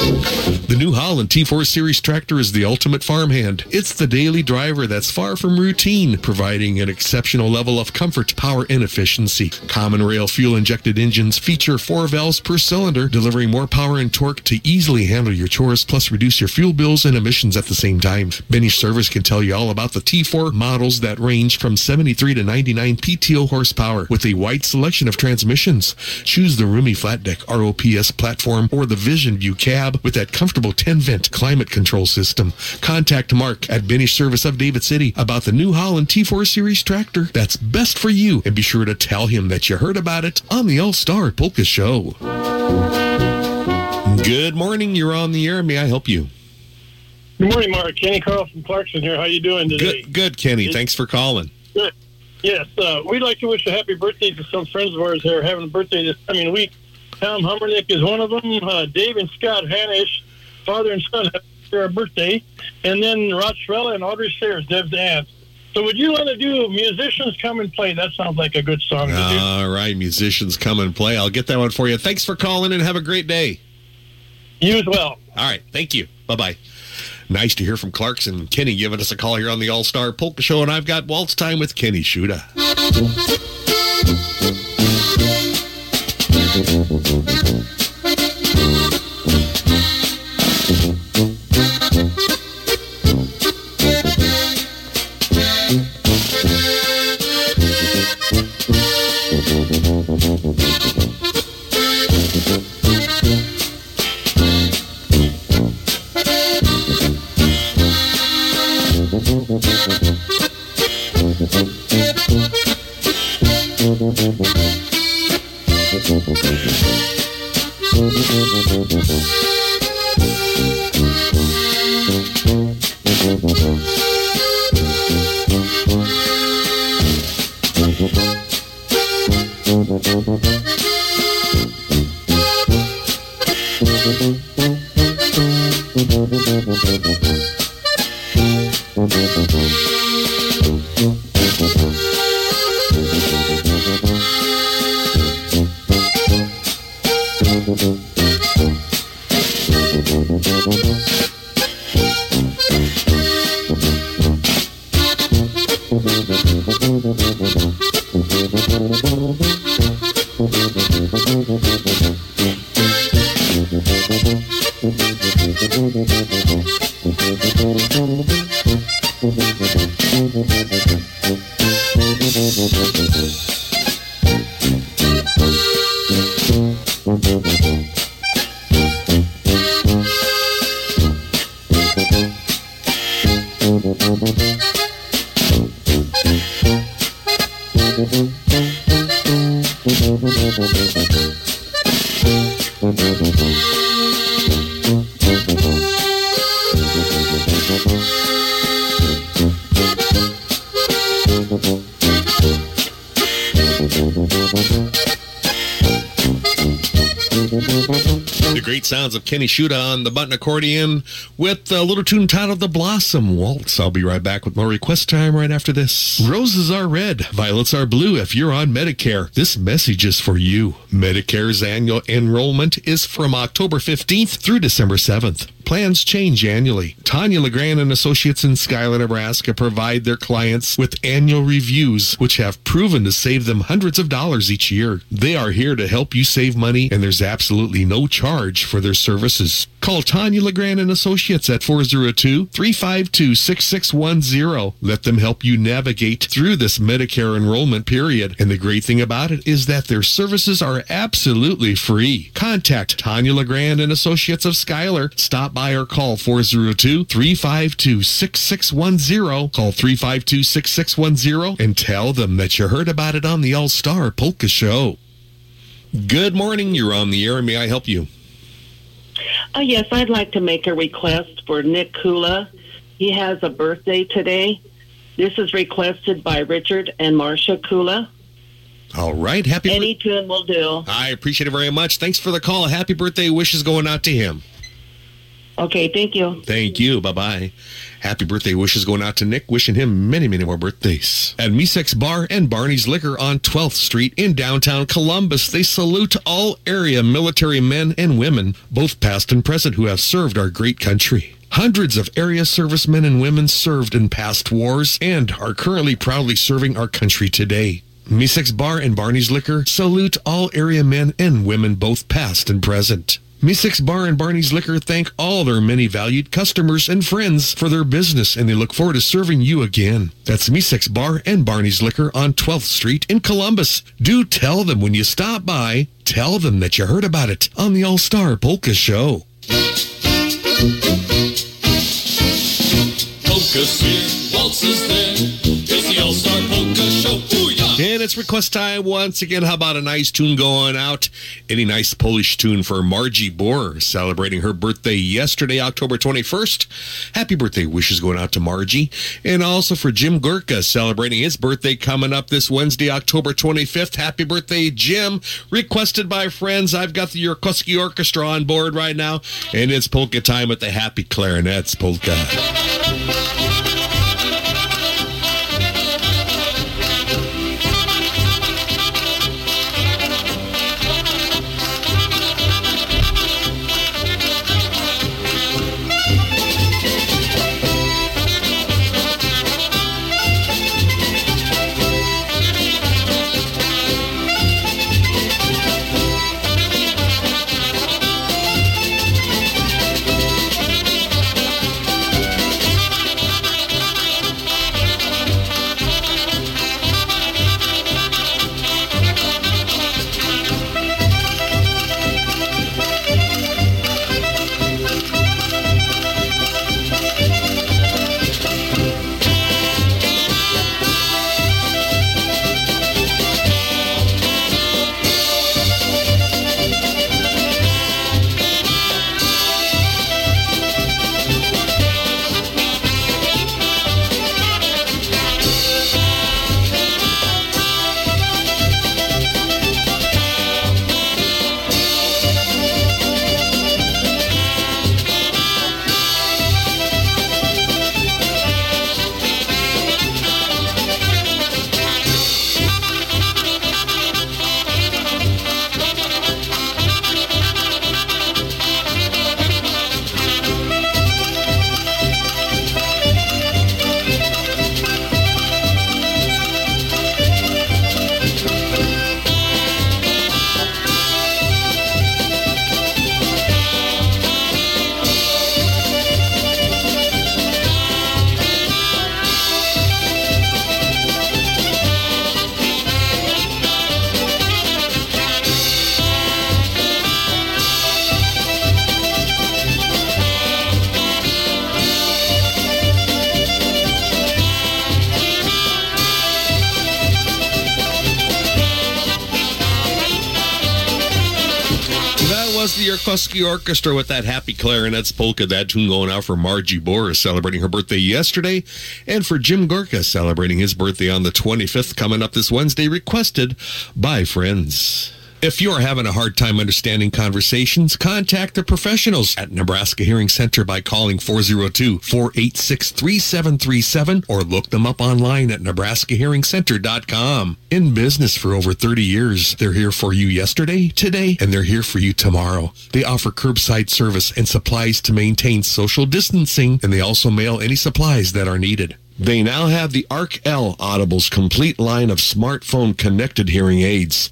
The New Holland T4 Series tractor is the ultimate farmhand. It's the daily driver that's far from routine, providing an exceptional level of comfort, power, and efficiency. Common rail fuel injected engines feature four valves per cylinder, delivering more power and torque to easily handle your chores, plus reduce your fuel bills and emissions at the same time. Benish Service can tell you all about the T4 models that range from 73 to 99 PTO horsepower with a wide selection of transmissions. Choose the roomy flat deck ROPS platform or the Vision View cab with that comfortable 10 vent climate control system. Contact Mark at Benish Service of David City about the New Holland T4 Series tractor that's best for you. And be sure to tell him that you heard about it on the All Star Polka Show. Good morning. You're on the air. May I help you? Good morning, Mark. Kenny Carl from Clarkson here. How you doing today? Good, good Kenny. Thanks for calling. Good. Yes, uh, we'd like to wish a happy birthday to some friends of ours that are having a birthday this coming week. Tom Hummernick is one of them. Uh, Dave and Scott Hanish, father and son, have their birthday. And then Rod and Audrey Sayers, Deb's aunt. So would you want to do Musicians Come and Play? That sounds like a good song to do. All right, musicians come and play. I'll get that one for you. Thanks for calling and have a great day. You as well. All right, thank you. Bye bye. Nice to hear from Clarkson. Kenny giving us a call here on the All Star Polka Show, and I've got Waltz Time with Kenny Shuda. Great of Kenny Shuda on the button accordion with a little tune titled The Blossom Waltz. I'll be right back with more request time right after this. Roses are red, violets are blue if you're on Medicare. This message is for you. Medicare's annual enrollment is from October 15th through December 7th. Plans change annually. Tanya LeGrand and Associates in Schuyler, Nebraska provide their clients with annual reviews, which have proven to save them hundreds of dollars each year. They are here to help you save money, and there's absolutely no charge for their services. Call Tanya LeGrand and Associates at 402-352-6610. Let them help you navigate through this Medicare enrollment period. And the great thing about it is that their services are absolutely free. Contact Tanya LeGrand and Associates of Schuyler. Stop by or call 402-352-6610. Call 352-6610 and tell them that you heard about it on the All-Star Polka Show. Good morning. You're on the air. May I help you? Uh, yes, I'd like to make a request for Nick Kula. He has a birthday today. This is requested by Richard and Marcia Kula. All right. Happy Any tune will do. I appreciate it very much. Thanks for the call. Happy birthday wishes going out to him. Okay, thank you. Thank you. Bye bye. Happy birthday wishes going out to Nick. Wishing him many, many more birthdays. At Misek's Bar and Barney's Liquor on 12th Street in downtown Columbus, they salute all area military men and women, both past and present, who have served our great country. Hundreds of area servicemen and women served in past wars and are currently proudly serving our country today. Misek's Bar and Barney's Liquor salute all area men and women, both past and present. Misek's Bar and Barney's Liquor thank all their many valued customers and friends for their business, and they look forward to serving you again. That's Misek's Bar and Barney's Liquor on 12th Street in Columbus. Do tell them when you stop by, tell them that you heard about it on the All-Star Polka Show. Polka's here, waltzes there. It's the All Star Polka Show. And it's request time once again. How about a nice tune going out? Any nice Polish tune for Margie Bohr celebrating her birthday yesterday, October 21st. Happy birthday wishes going out to Margie. And also for Jim Gurka celebrating his birthday coming up this Wednesday, October 25th. Happy birthday, Jim. Requested by friends. I've got the Yurkowski Orchestra on board right now. And it's polka time at the Happy Clarinets Polka. Was Orchestra with that happy clarinets polka. That tune going out for Margie Boris celebrating her birthday yesterday, and for Jim Gorka celebrating his birthday on the 25th, coming up this Wednesday, requested by friends. If you're having a hard time understanding conversations, contact the professionals at Nebraska Hearing Center by calling 402-486-3737 or look them up online at nebraskahearingcenter.com. In business for over 30 years, they're here for you yesterday, today, and they're here for you tomorrow. They offer curbside service and supplies to maintain social distancing, and they also mail any supplies that are needed. They now have the ARC L Audibel's complete line of smartphone connected hearing aids.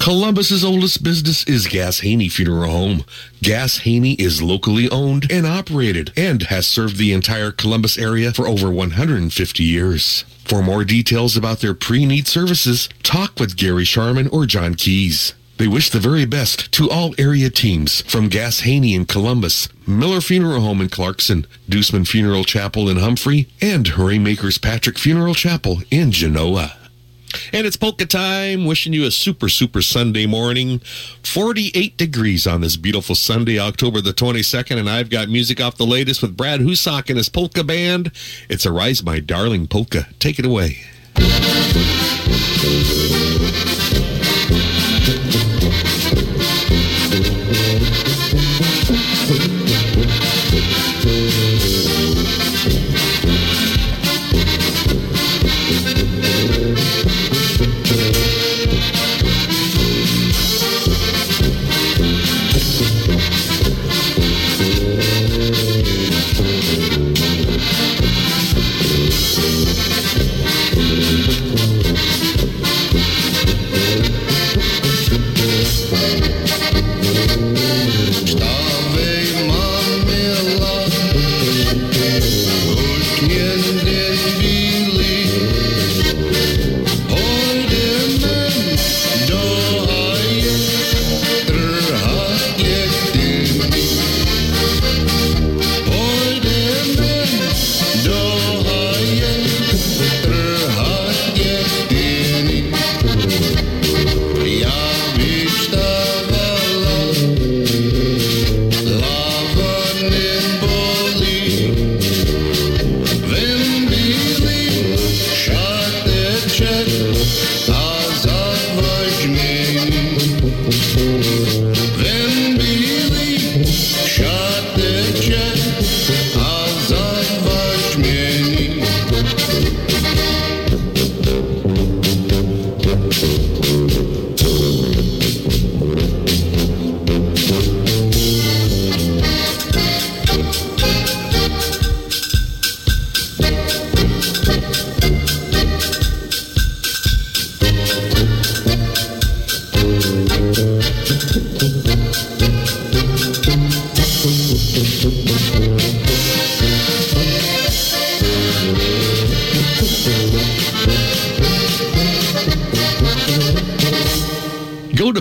Columbus's oldest business is Gass Haney Funeral Home. Gass Haney is locally owned and operated and has served the entire Columbus area for over 150 years. For more details about their pre-need services, talk with Gary Sharman or John Keys. They wish the very best to all area teams from Gass Haney in Columbus, Miller Funeral Home in Clarkson, Deuceman Funeral Chapel in Humphrey, and Rainmakers Patrick Funeral Chapel in Genoa. And it's polka time. Wishing you a super, super Sunday morning. 48 degrees on this beautiful Sunday, October the 22nd. And I've got music off the latest with Brad Husak and his polka band. It's a Rise My Darling polka. Take it away.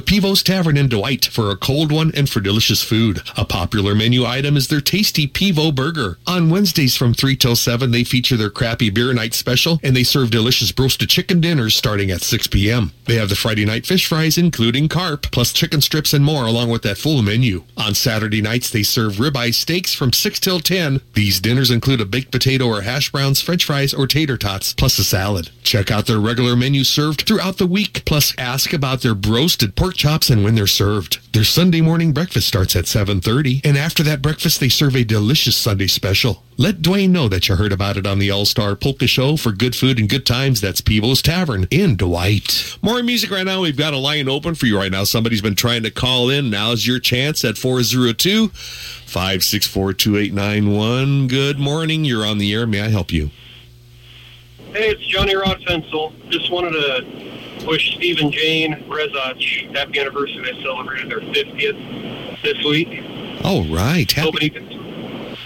Pivo's Tavern in Dwight for a cold one and for delicious food. A popular menu item is their tasty Pivo burger. On Wednesdays from 3 till 7, they feature their crappy beer night special and they serve delicious roasted chicken dinners starting at 6 p.m. They have the Friday night fish fries, including carp, plus chicken strips and more, along with that full menu. On Saturday nights, they serve ribeye steaks from 6 till 10. These dinners include a baked potato or hash browns, french fries, or tater tots, plus a salad. Check out their regular menu served throughout the week, plus ask about their roasted pork chops and when they're served. Their Sunday morning breakfast starts at 7.30, and after that breakfast, they serve a delicious Sunday special. Let Dwayne know that you heard about it on the All-Star Polka Show for good food and good times. That's Pivo's Tavern in Dwight. More music right now. We've got a line open for you right now. Somebody's been trying to call in. Now's your chance at 402 564 2891. Good morning. You're on the air. May I help you? Hey, it's Johnny Rod Fensel. Just wanted to wish Steve and Jane Rezach happy anniversary. They celebrated their 50th this week. All right. Happy, Hoping you could,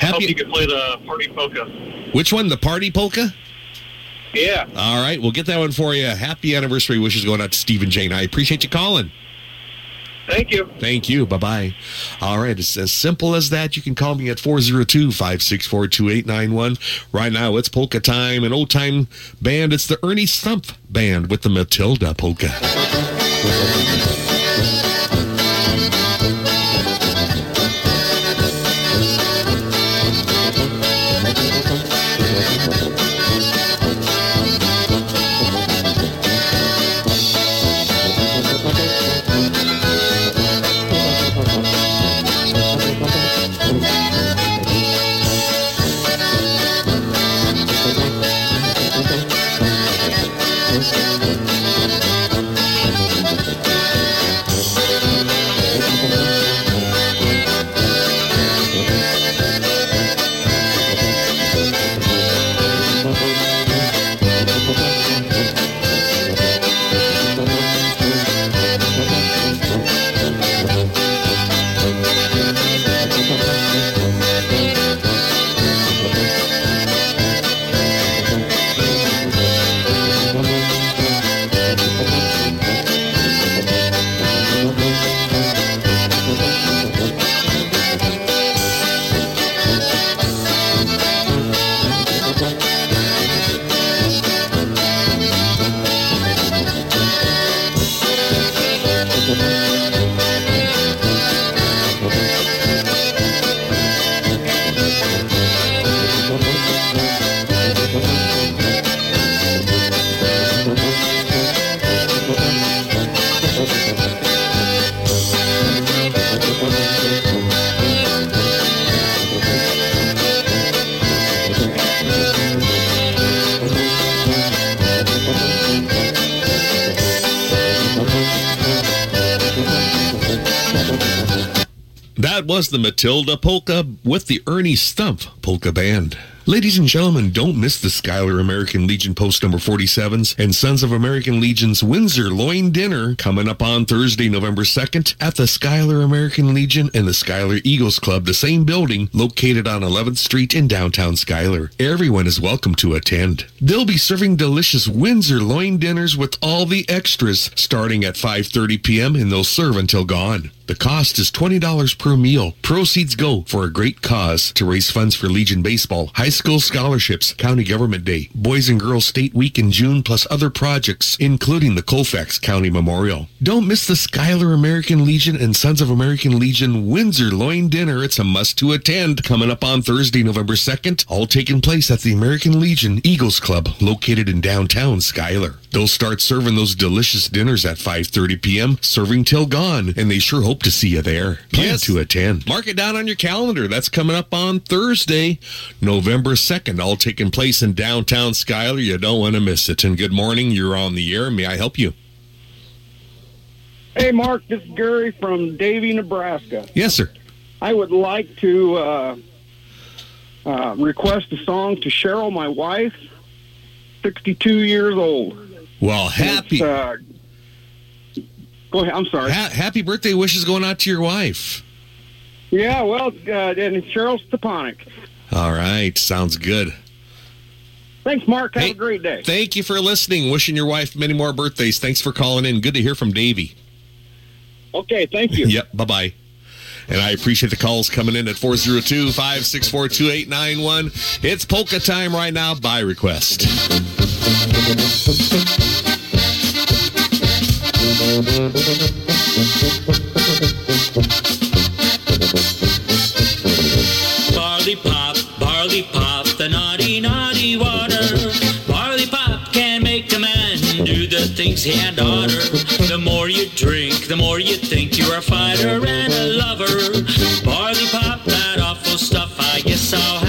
hope you could play the party polka. which one? The party polka? Yeah. All right. We'll get that one for you. Happy anniversary wishes going out to Steve and Jane. I appreciate you calling. Thank you. Thank you. Bye bye. All right. It's as simple as that. You can call me at 402 564 2891. Right now, it's polka time, an old time band. It's the Ernie Stump Band with the Matilda Polka. Was the Matilda Polka with the Ernie Stump Polka Band. Ladies and gentlemen, don't miss the Schuyler American Legion Post number 47s and Sons of American Legion's Windsor Loin Dinner coming up on Thursday, November 2nd at the Schuyler American Legion and the Schuyler Eagles Club, the same building located on 11th Street in downtown Schuyler. Everyone is welcome to attend. They'll be serving delicious Windsor Loin Dinners with all the extras starting at 5.30 p.m. and they'll serve until gone. The cost is $20 per meal. Proceeds go for a great cause to raise funds for Legion Baseball, high school scholarships, County Government Day, Boys and Girls State Week in June, plus other projects, including the Colfax County Memorial. Don't miss the Schuyler American Legion and Sons of American Legion Windsor Loin Dinner. It's a must to attend coming up on Thursday, November 2nd, all taking place at the American Legion Eagles Club located in downtown Schuyler. They'll start serving those delicious dinners at 5:30 p.m., serving till gone, and they sure hope to see you there. Plan Yes. to attend. Mark it down on your calendar. That's coming up on Thursday, November 2nd, all taking place in downtown Schuyler. You don't want to miss it. And good morning. You're on the air. May I help you? Hey, Mark, this is Gary from Davey, Nebraska. Yes, sir. I would like to uh, uh, request a song to Cheryl, my wife, 62 years old. Well, happy. Uh, go ahead. I'm sorry. Ha- happy birthday wishes going out to your wife. Yeah, well, uh, and it's Cheryl Stepanek. All right. Sounds good. Thanks, Mark. Have Hey, a great day. Thank you for listening. Wishing your wife many more birthdays. Thanks for calling in. Good to hear from Davey. Okay, thank you. yep. Bye bye. And I appreciate the calls coming in at 402 564 2891. It's polka time right now by request. Fighter and a lover. Barley pop, that awful stuff, I guess I'll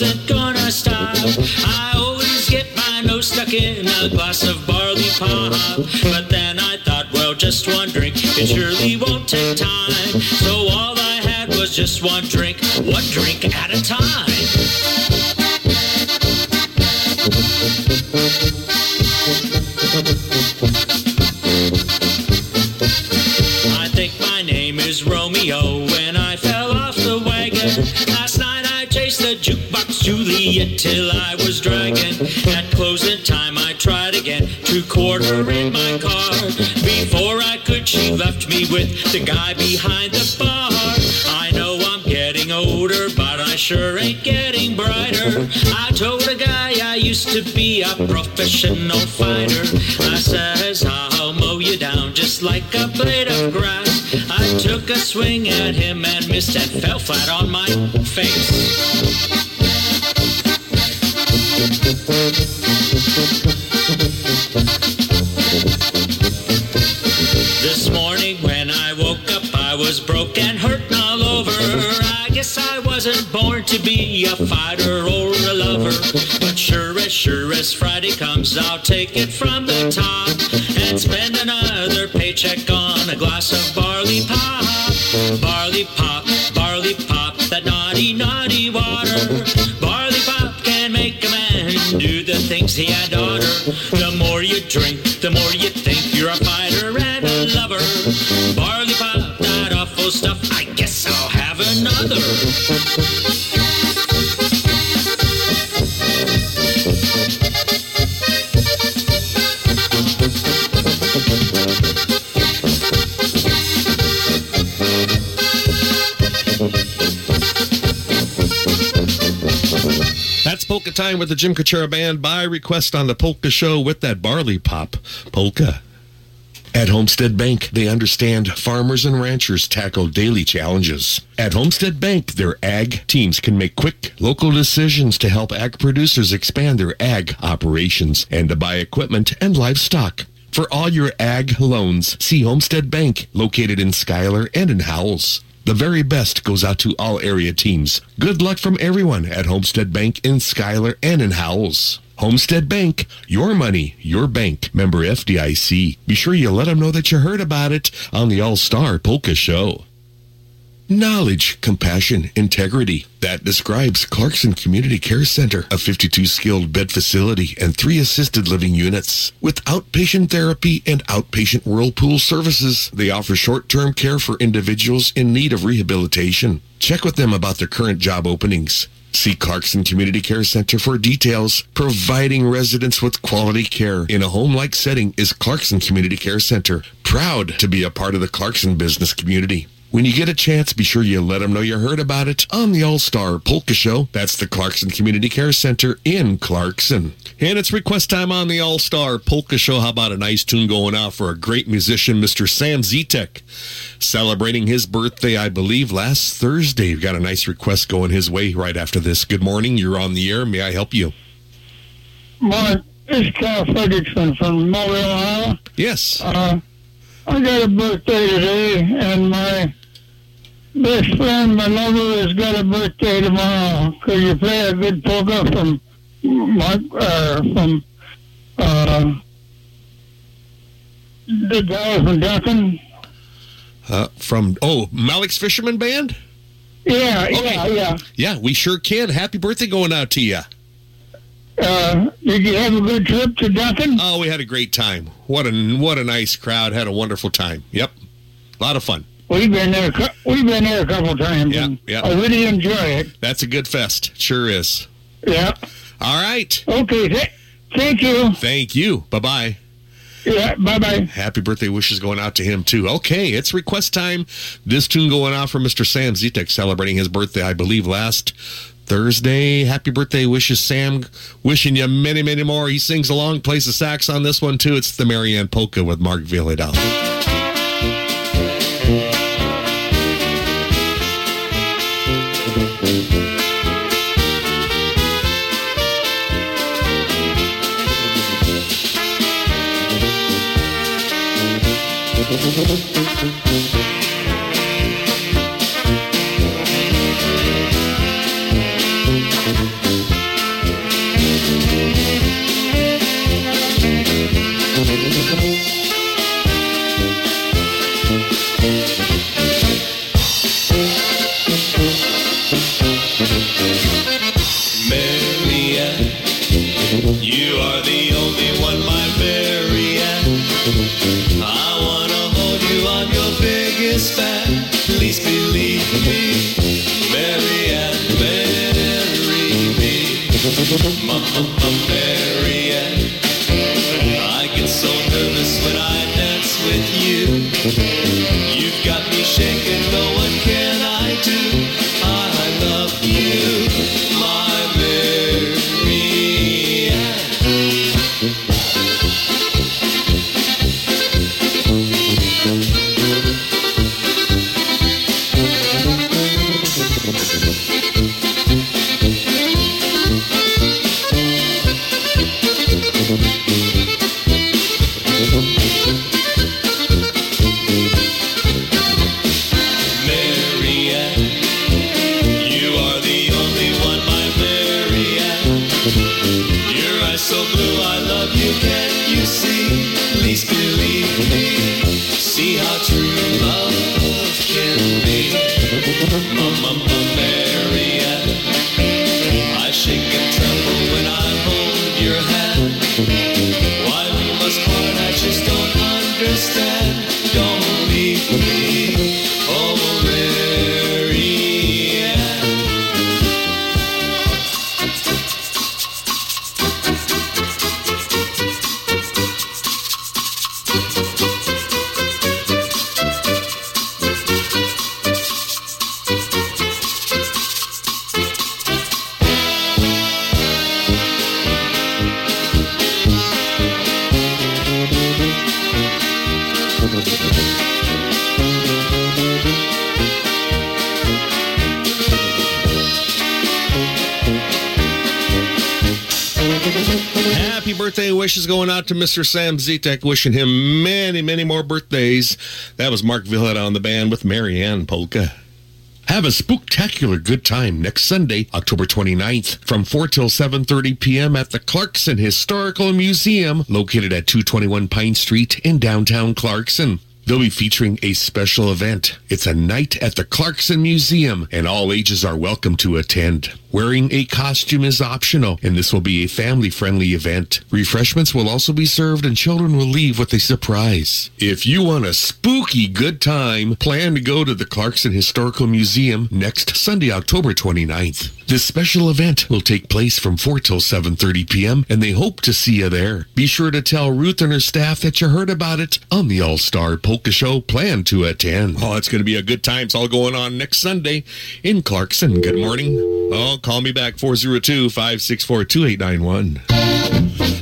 wasn't gonna stop. I always get my nose stuck in a glass of barley pop. But then I thought, well, just one drink, it surely won't take time. So all I had was just one drink, one drink at a time. Till I was dragging. At closing time I tried again to quarter in my car. Before I could, she left me with the guy behind the bar. I know I'm getting older, but I sure ain't getting brighter. I told a guy I used to be a professional fighter. I says I'll mow you down just like a blade of grass. I took a swing at him and missed and fell flat on my face. This morning when I woke up, I was broke and hurting all over. I guess I wasn't born to be a fighter or a lover. But sure as sure as Friday comes, I'll take it from the top and spend another paycheck on a glass of barley pop. Barley pop, do the things he had oughter. The more you drink, the more you think you're a fighter and a lover. Barley pop, that awful stuff, I guess I'll have another. Time with the Jim Kachera Band by request on the Polka Show with that barley pop polka. At Homestead Bank, they understand farmers and ranchers tackle daily challenges. At Homestead Bank, their ag teams can make quick, local decisions to help ag producers expand their ag operations and to buy equipment and livestock. For all your ag loans, see Homestead Bank, located in Schuyler and in Howells. The very best goes out to all area teams. Good luck from everyone at Homestead Bank in Schuyler and in Howells. Homestead Bank, your money, your bank. Member FDIC. Be sure you let them know that you heard about it on the All Star Polka Show. Knowledge, compassion, integrity. That describes Clarkson Community Care Center, a 52 skilled bed facility and three assisted living units. With outpatient therapy and outpatient whirlpool services, they offer short-term care for individuals in need of rehabilitation. Check with them about their current job openings. See Clarkson Community Care Center for details. Providing residents with quality care in a home-like setting is Clarkson Community Care Center. Proud to be a part of the Clarkson business community. When you get a chance, be sure you let them know you heard about it on the All-Star Polka Show. That's the Clarkson Community Care Center in Clarkson. And it's request time on the All-Star Polka Show. How about a nice tune going out for a great musician, Mr. Sam Zitek, celebrating his birthday, I believe, last Thursday. We've got a nice request going his way right after this. Good morning. You're on the air. May I help you? Mark, it's Cal Fredrickson from Mobile, Ohio. Yes. Uh, I got a birthday today, and my best friend, my lover, has got a birthday tomorrow. Could you play a good polka from Mark, uh, from uh, the guy from Duncan? Uh, from, oh, Malik's Fisherman Band? Yeah, yeah, yeah. Yeah, we sure can. Happy birthday going out to you. Uh, did you have a good trip to Duncan? Oh, we had a great time. What a what a nice crowd. Had a wonderful time. Yep, a lot of fun. We've been there. a We've been there a couple times. Yeah, yeah. I really enjoy it. That's a good fest. Sure is. Yeah. All right. Okay. Th- thank you. Thank you. Bye bye. Yeah. Bye bye. Happy birthday wishes going out to him too. Okay, it's request time. This tune going out for Mr. Sam Zitek celebrating his birthday, I believe, last Thursday. Happy birthday wishes, Sam. Wishing you many, many more. He sings along, plays the sax on this one too. It's the Marianne Polka with Mark Vyhlidal. Mm-hmm. [LAUGHS] me, Marianne, marry me. Mama, Marianne, wishes going out to Mr. Sam Zitek. Wishing him many, many more birthdays. That was Mark Vyhlidal on the band with Marianne Polka. Have a spooktacular good time next Sunday, October 29th, from 4 till 7.30 p.m. at the Clarkson Historical Museum, located at 221 Pine Street in downtown Clarkson. They'll be featuring a special event. It's a night at the Clarkson Museum, and all ages are welcome to attend. Wearing a costume is optional, and this will be a family friendly event. Refreshments will also be served, and children will leave with a surprise. If you want a spooky good time, plan to go to the Clarkson Historical Museum next Sunday, October 29th. This special event will take place from 4 till 7.30 p.m., and they hope to see you there. Be sure to tell Ruth and her staff that you heard about it on the All-Star Polka Show. Plan to attend. Oh, it's going to be a good time. It's all going on next Sunday in Clarkson. Good morning. Oh, call me back 402-564-2891.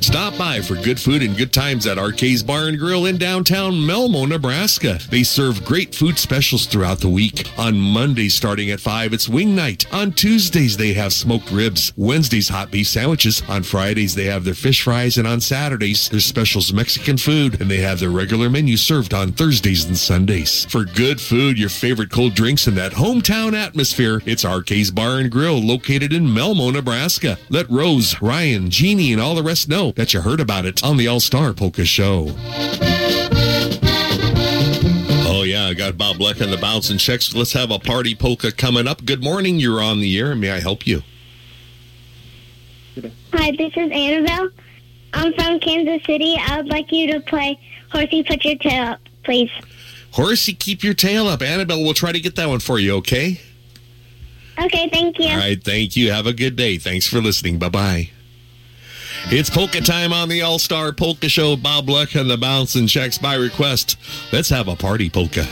Stop by for good food and good times at Arcade's Bar and Grill in downtown Malmo, Nebraska. They serve great food specials throughout the week. On Mondays starting at 5, it's wing night. On Tuesdays, they have smoked ribs. Wednesdays, hot beef sandwiches. On Fridays, they have their fish fries. And on Saturdays, their specials Mexican food. And they have their regular menu served on Thursdays and Sundays. For good food, your favorite cold drinks, and that hometown atmosphere, it's Arcade's Bar and Grill located in Malmo, Nebraska. Let Rose, Ryan, Jeannie, and all the rest know that you heard about it on the All Star Polka Show. Oh, yeah, I got Bob Bleck and the Bouncing Czechs. Let's have a party polka coming up. Good morning. You're on the air. May I help you? Hi, this is Annabelle. I'm from Kansas City. I would like you to play Horsey Put Your Tail Up, please. Horsey, keep your tail up. Annabelle, we'll try to get that one for you, okay? Okay, thank you. All right, thank you. Have a good day. Thanks for listening. Bye bye. It's polka time on the All Star Polka Show. Bob Luck and the Bouncing Czechs by request. Let's have a party polka.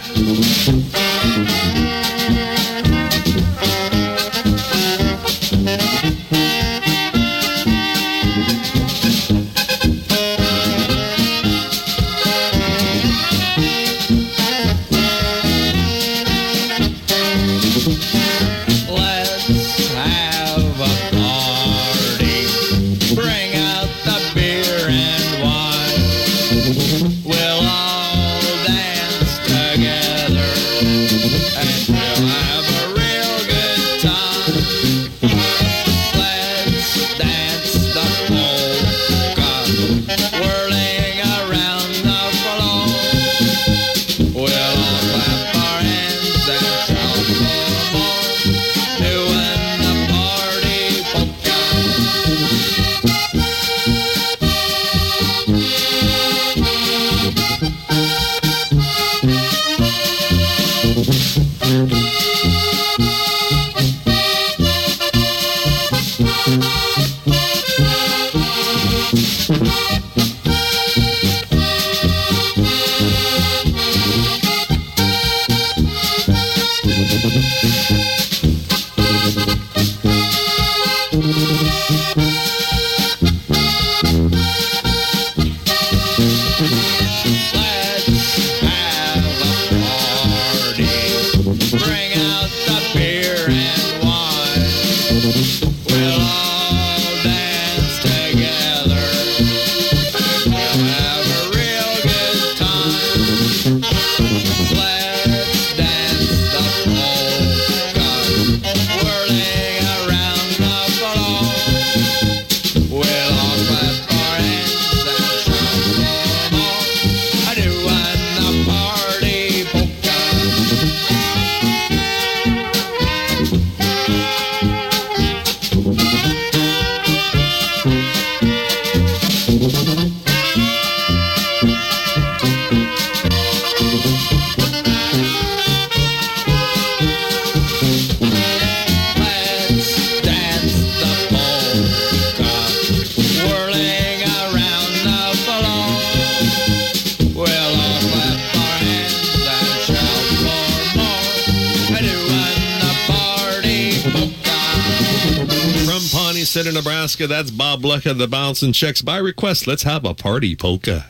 Nebraska, that's Bob Luck of the Bouncing Czechs by request. Let's have a party polka.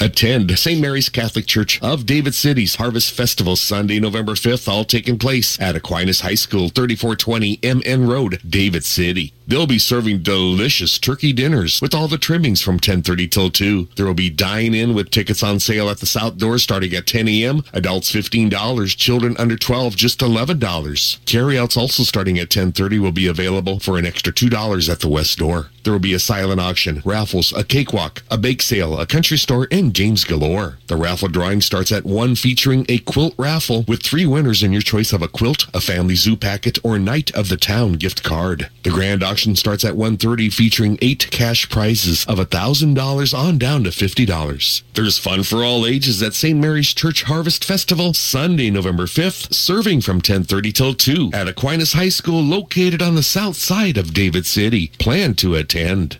Attend St. Mary's Catholic Church of David City's Harvest Festival Sunday, November 5th, all taking place at Aquinas High School, 3420 MN Road, David City. They'll be serving delicious turkey dinners with all the trimmings from 10:30 till 2. There will be dine-in with tickets on sale at the south door starting at 10 a.m. Adults $15, children under 12 just $11. Carryouts also starting at 10:30 will be available for an extra $2 at the west door. There will be a silent auction, raffles, a cakewalk, a bake sale, a country store, and games galore. The raffle drawing starts at 1 featuring a quilt raffle with three winners in your choice of a quilt, a family zoo packet, or Night of the Town gift card. The grand auction starts at 1.30 featuring eight cash prizes of $1,000 on down to $50. There's fun for all ages at St. Mary's Church Harvest Festival Sunday, November 5th, serving from 10.30 till 2 at Aquinas High School located on the south side of David City. Plan to attend.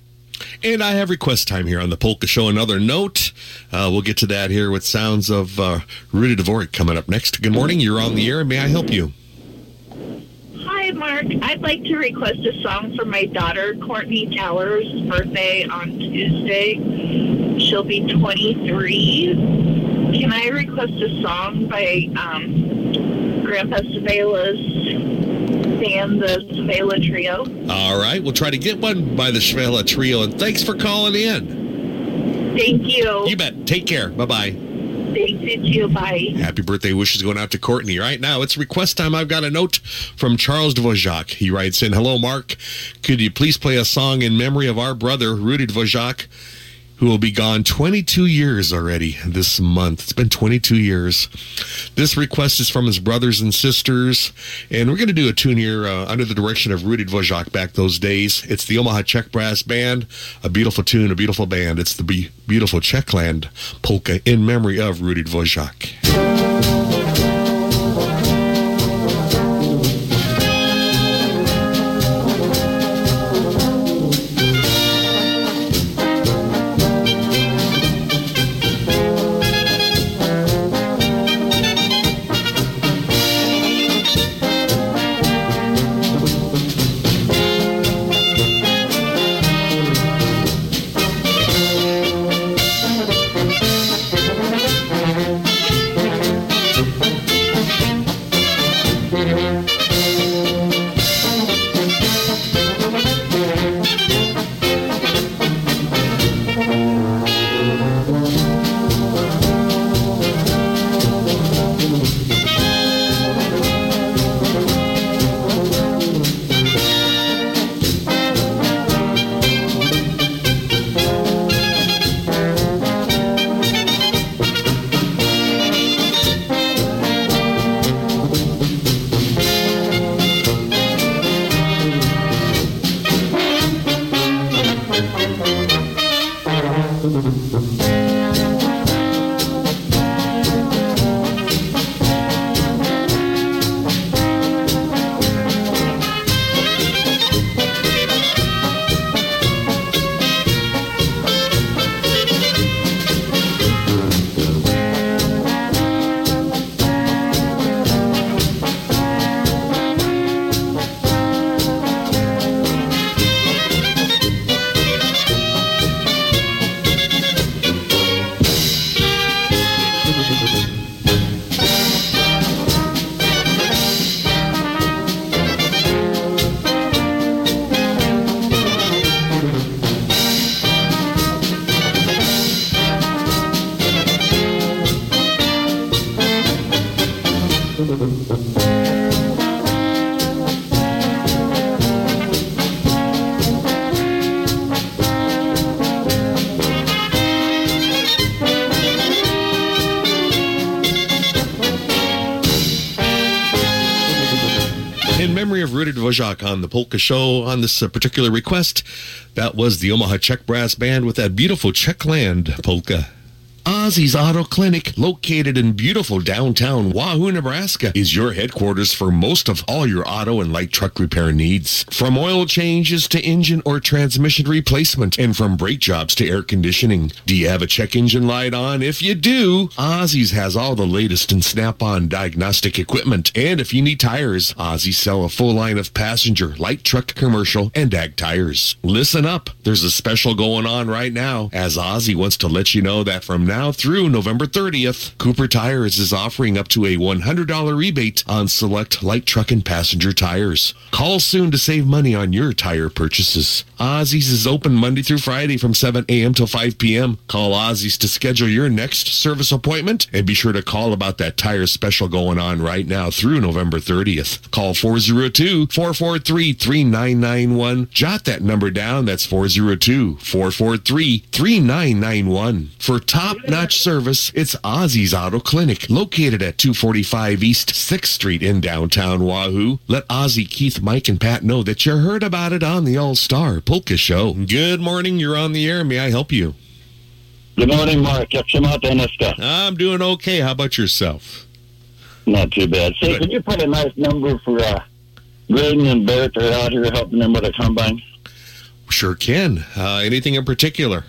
And I have request time here on the Polka Show. Another note. Uh, we'll get to that here with sounds of uh, Rudy Dvorak coming up next. Good morning. You're on the air. May I help you? Hi, Mark. I'd like to request a song for my daughter, Courtney Towers' birthday on Tuesday. She'll be 23. Can I request a song by um, Grandpa Savella's band, the Savella Trio? All right. We'll try to get one by the Schwela Trio. And thanks for calling in. Thank you. You bet. Take care. Bye bye. You. Bye. Happy birthday wishes going out to Courtney. Right now, it's request time. I've got a note from Charles Dvorak. He writes in, Hello, Mark. Could you please play a song in memory of our brother, Rudy Dvorak, who will be gone 22 years already this month? It's been 22 years. This request is from his brothers and sisters, and we're going to do a tune here uh, under the direction of Rudy Dvorak back those days. It's the Omaha Czech Brass Band, a beautiful tune, a beautiful band. It's the be- beautiful Czechland polka in memory of Rudy Dvorak. Polka Show on this uh, particular request, that was the Omaha Czech Brass Band with that beautiful Czechland polka. Ozzy's Auto Clinic, located in beautiful downtown Wahoo, Nebraska, is your headquarters for most of all your auto and light truck repair needs. From oil changes to engine or transmission replacement, and from brake jobs to air conditioning. Do you have a check engine light on? If you do, Ozzy's has all the latest in snap-on diagnostic equipment. And if you need tires, Ozzy sell a full line of passenger, light truck, commercial, and ag tires. Listen up. There's a special going on right now as Ozzy wants to let you know that from now through November 30th. Cooper Tires is offering up to a $100 rebate on select light truck and passenger tires. Call soon to save money on your tire purchases. Ozzy's is open Monday through Friday from 7 a.m. till 5 p.m. Call Ozzy's to schedule your next service appointment and be sure to call about that tire special going on right now through November 30th. Call 402 443 3991. Jot that number down. That's 402 443 3991. For top notch service, it's Ozzy's Auto Clinic, located at 245 East 6th Street in downtown Wahoo. Let Ozzy, Keith, Mike, and Pat know that you heard about it on the All Star Polka Show. Good morning. You're on the air. May I help you? Good morning, Mark. Jak się ma Deniska? I'm doing okay. How about yourself? Not too bad. Say, could you put a nice number for uh, Graydon and Barrett? They're out here helping them with a combine. Sure can. Uh, anything in particular?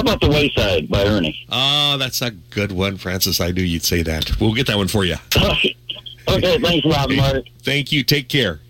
How about the Wayside by Ernie? Oh, that's a good one, Francis. I knew you'd say that. We'll get that one for you. [LAUGHS] okay, thanks a lot, Mark. Thank you. Take care.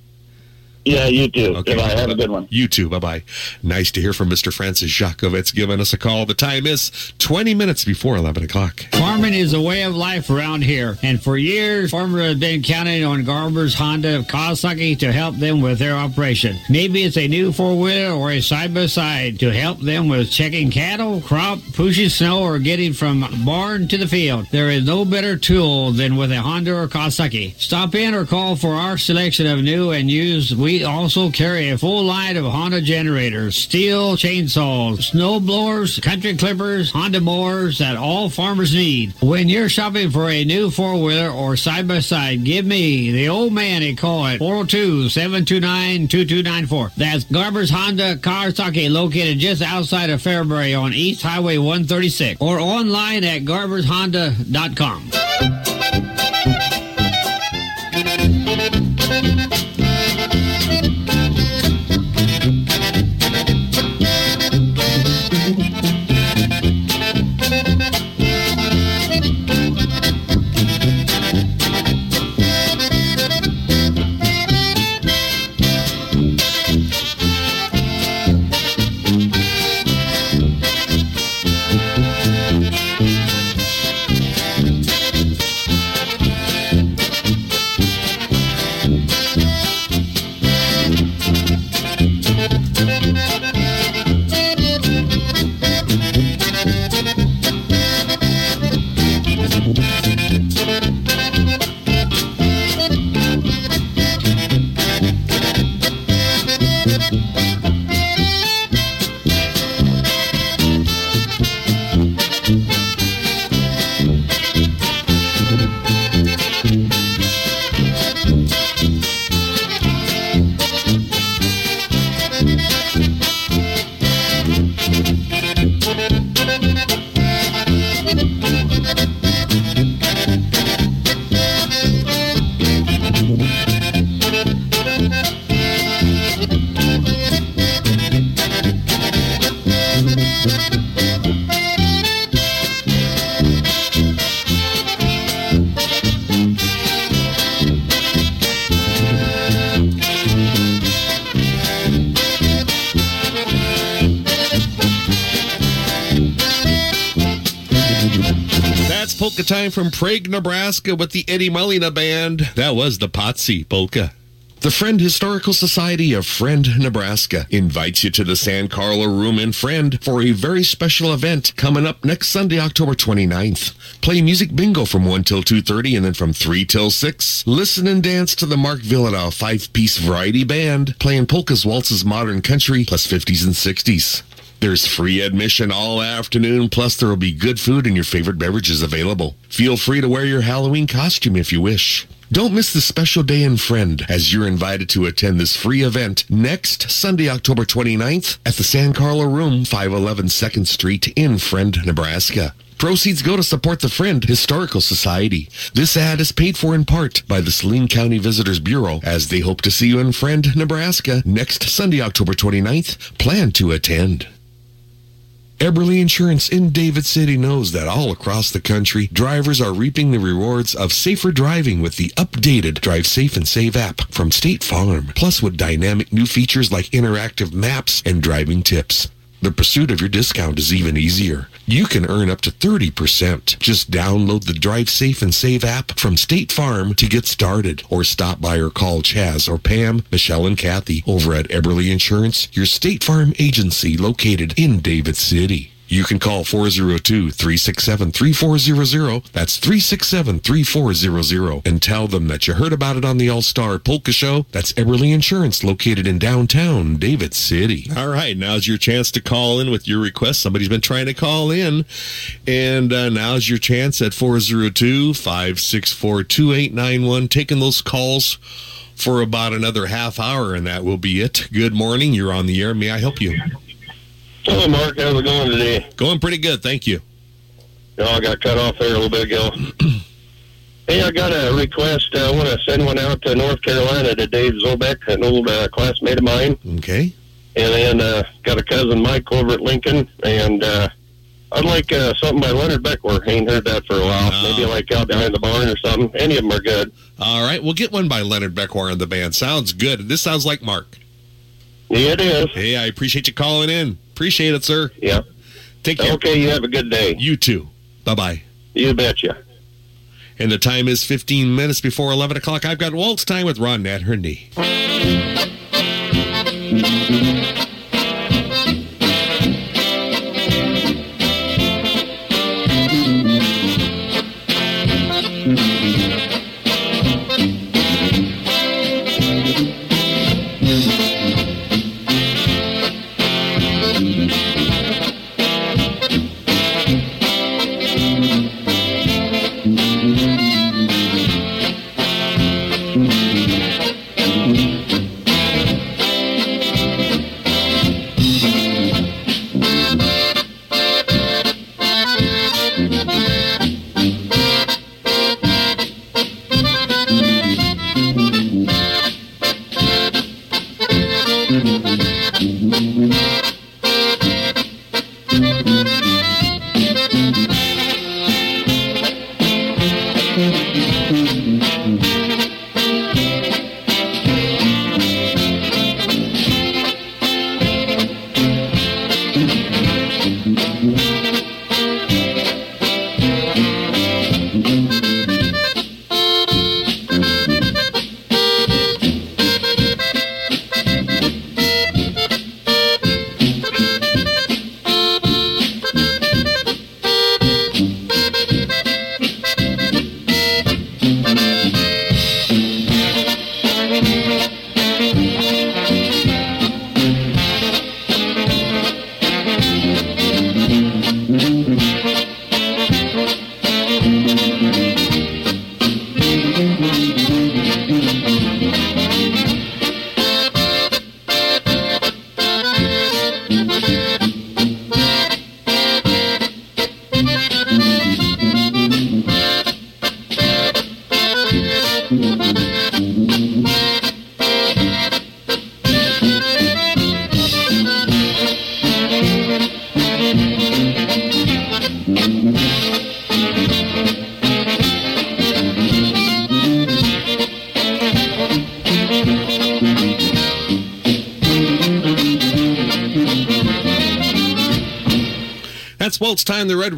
Yeah, you too. Okay. Goodbye. Have a good one. You too. Bye bye. Nice to hear from Mr. Francis Jakovitz giving us a call. The time is 20 minutes before 11 o'clock. Farming is a way of life around here, and for years, farmers have been counting on Garber's Honda of Kawasaki to help them with their operation. Maybe it's a new four wheeler or a side by side to help them with checking cattle, crop, pushing snow, or getting from barn to the field. There is no better tool than with a Honda or Kawasaki. Stop in or call for our selection of new and used. We also carry a full line of Honda generators, Stihl chainsaws, snow blowers, country clippers, Honda mowers that all farmers need. When you're shopping for a new four wheeler or side by side, give me the old man a call at 402 729 2294. That's Garber's Honda Kawasaki located just outside of Fairbury on East Highway 136 or online at garbershonda.com. time from Prague, Nebraska with the Eddie Malina Band. That was the Potsy Polka. The Friend Historical Society of Friend, Nebraska invites you to the San Carlo Room in Friend for a very special event coming up next Sunday, October 29th. Play music bingo from 1 till 2.30 and then from 3 till 6. Listen and dance to the Mark Vyhlidal five-piece variety band playing polkas, waltzes, modern country, plus 50s and 60s. There's free admission all afternoon, plus there will be good food and your favorite beverages available. Feel free to wear your Halloween costume if you wish. Don't miss the special day in Friend as you're invited to attend this free event next Sunday, October 29th at the San Carlo Room, 511 2nd Street in Friend, Nebraska. Proceeds go to support the Friend Historical Society. This ad is paid for in part by the Saline County Visitors Bureau as they hope to see you in Friend, Nebraska next Sunday, October 29th. Plan to attend. Eberly Insurance in David City knows that all across the country, drivers are reaping the rewards of safer driving with the updated Drive Safe and Save app from State Farm, plus with dynamic new features like interactive maps and driving tips. The pursuit of your discount is even easier. You can earn up to 30%. Just download the Drive Safe and Save app from State Farm to get started or stop by or call Chaz or Pam, Michelle, and Kathy over at Eberly Insurance, your State Farm agency located in David City. You can call 402-367-3400. That's 367-3400 and tell them that you heard about it on the All-Star Polka Show. That's Eberly Insurance located in downtown David City. All right, now's your chance to call in with your request. Somebody's been trying to call in. And uh, now's your chance at 402-564-2891 taking those calls for about another half hour and that will be it. Good morning. You're on the air. May I help you? Hello, Mark. How's it going today? Going pretty good, thank you. No, I got cut off there a little bit ago. [CLEARS THROAT] hey, I got a request. Uh, I want to send one out to North Carolina to Dave Zobek, an old uh, classmate of mine. Okay. And then uh, got a cousin Mike over at Lincoln, and uh, I'd like uh, something by Leonard Beckwer. Ain't heard that for a while. Maybe like out behind the barn or something. Any of them are good. All right, we'll get one by Leonard Beckwar and the band. Sounds good. This sounds like Mark. Yeah, it is. Hey, I appreciate you calling in. Appreciate it, sir. Yeah. Take care. Okay, you have a good day. You too. Bye bye. You betcha. And the time is 15 minutes before 11 o'clock. I've got Waltz time with Ron Nat Herney.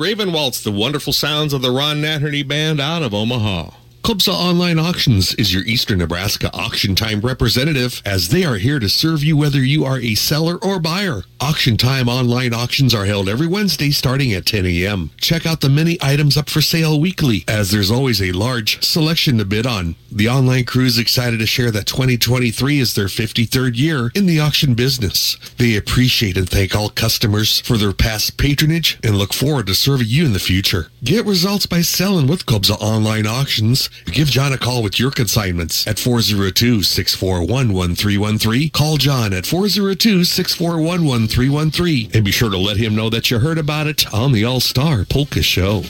Raven Waltz, the wonderful sounds of the Ron Natterny Band out of Omaha. Kubza Online Auctions is your Eastern Nebraska auction time representative as they are here to serve you whether you are a seller or buyer. Auction time online auctions are held every Wednesday starting at 10 a.m. Check out the many items up for sale weekly as there's always a large selection to bid on. The online crew is excited to share that 2023 is their 53rd year in the auction business. They appreciate and thank all customers for their past patronage and look forward to serving you in the future. Get results by selling with Kubza Online Auctions. Give John a call with your consignments at 402-641-1313. Call John at 402-641-1313 and be sure to let him know that you heard about it on the All-Star Polka Show.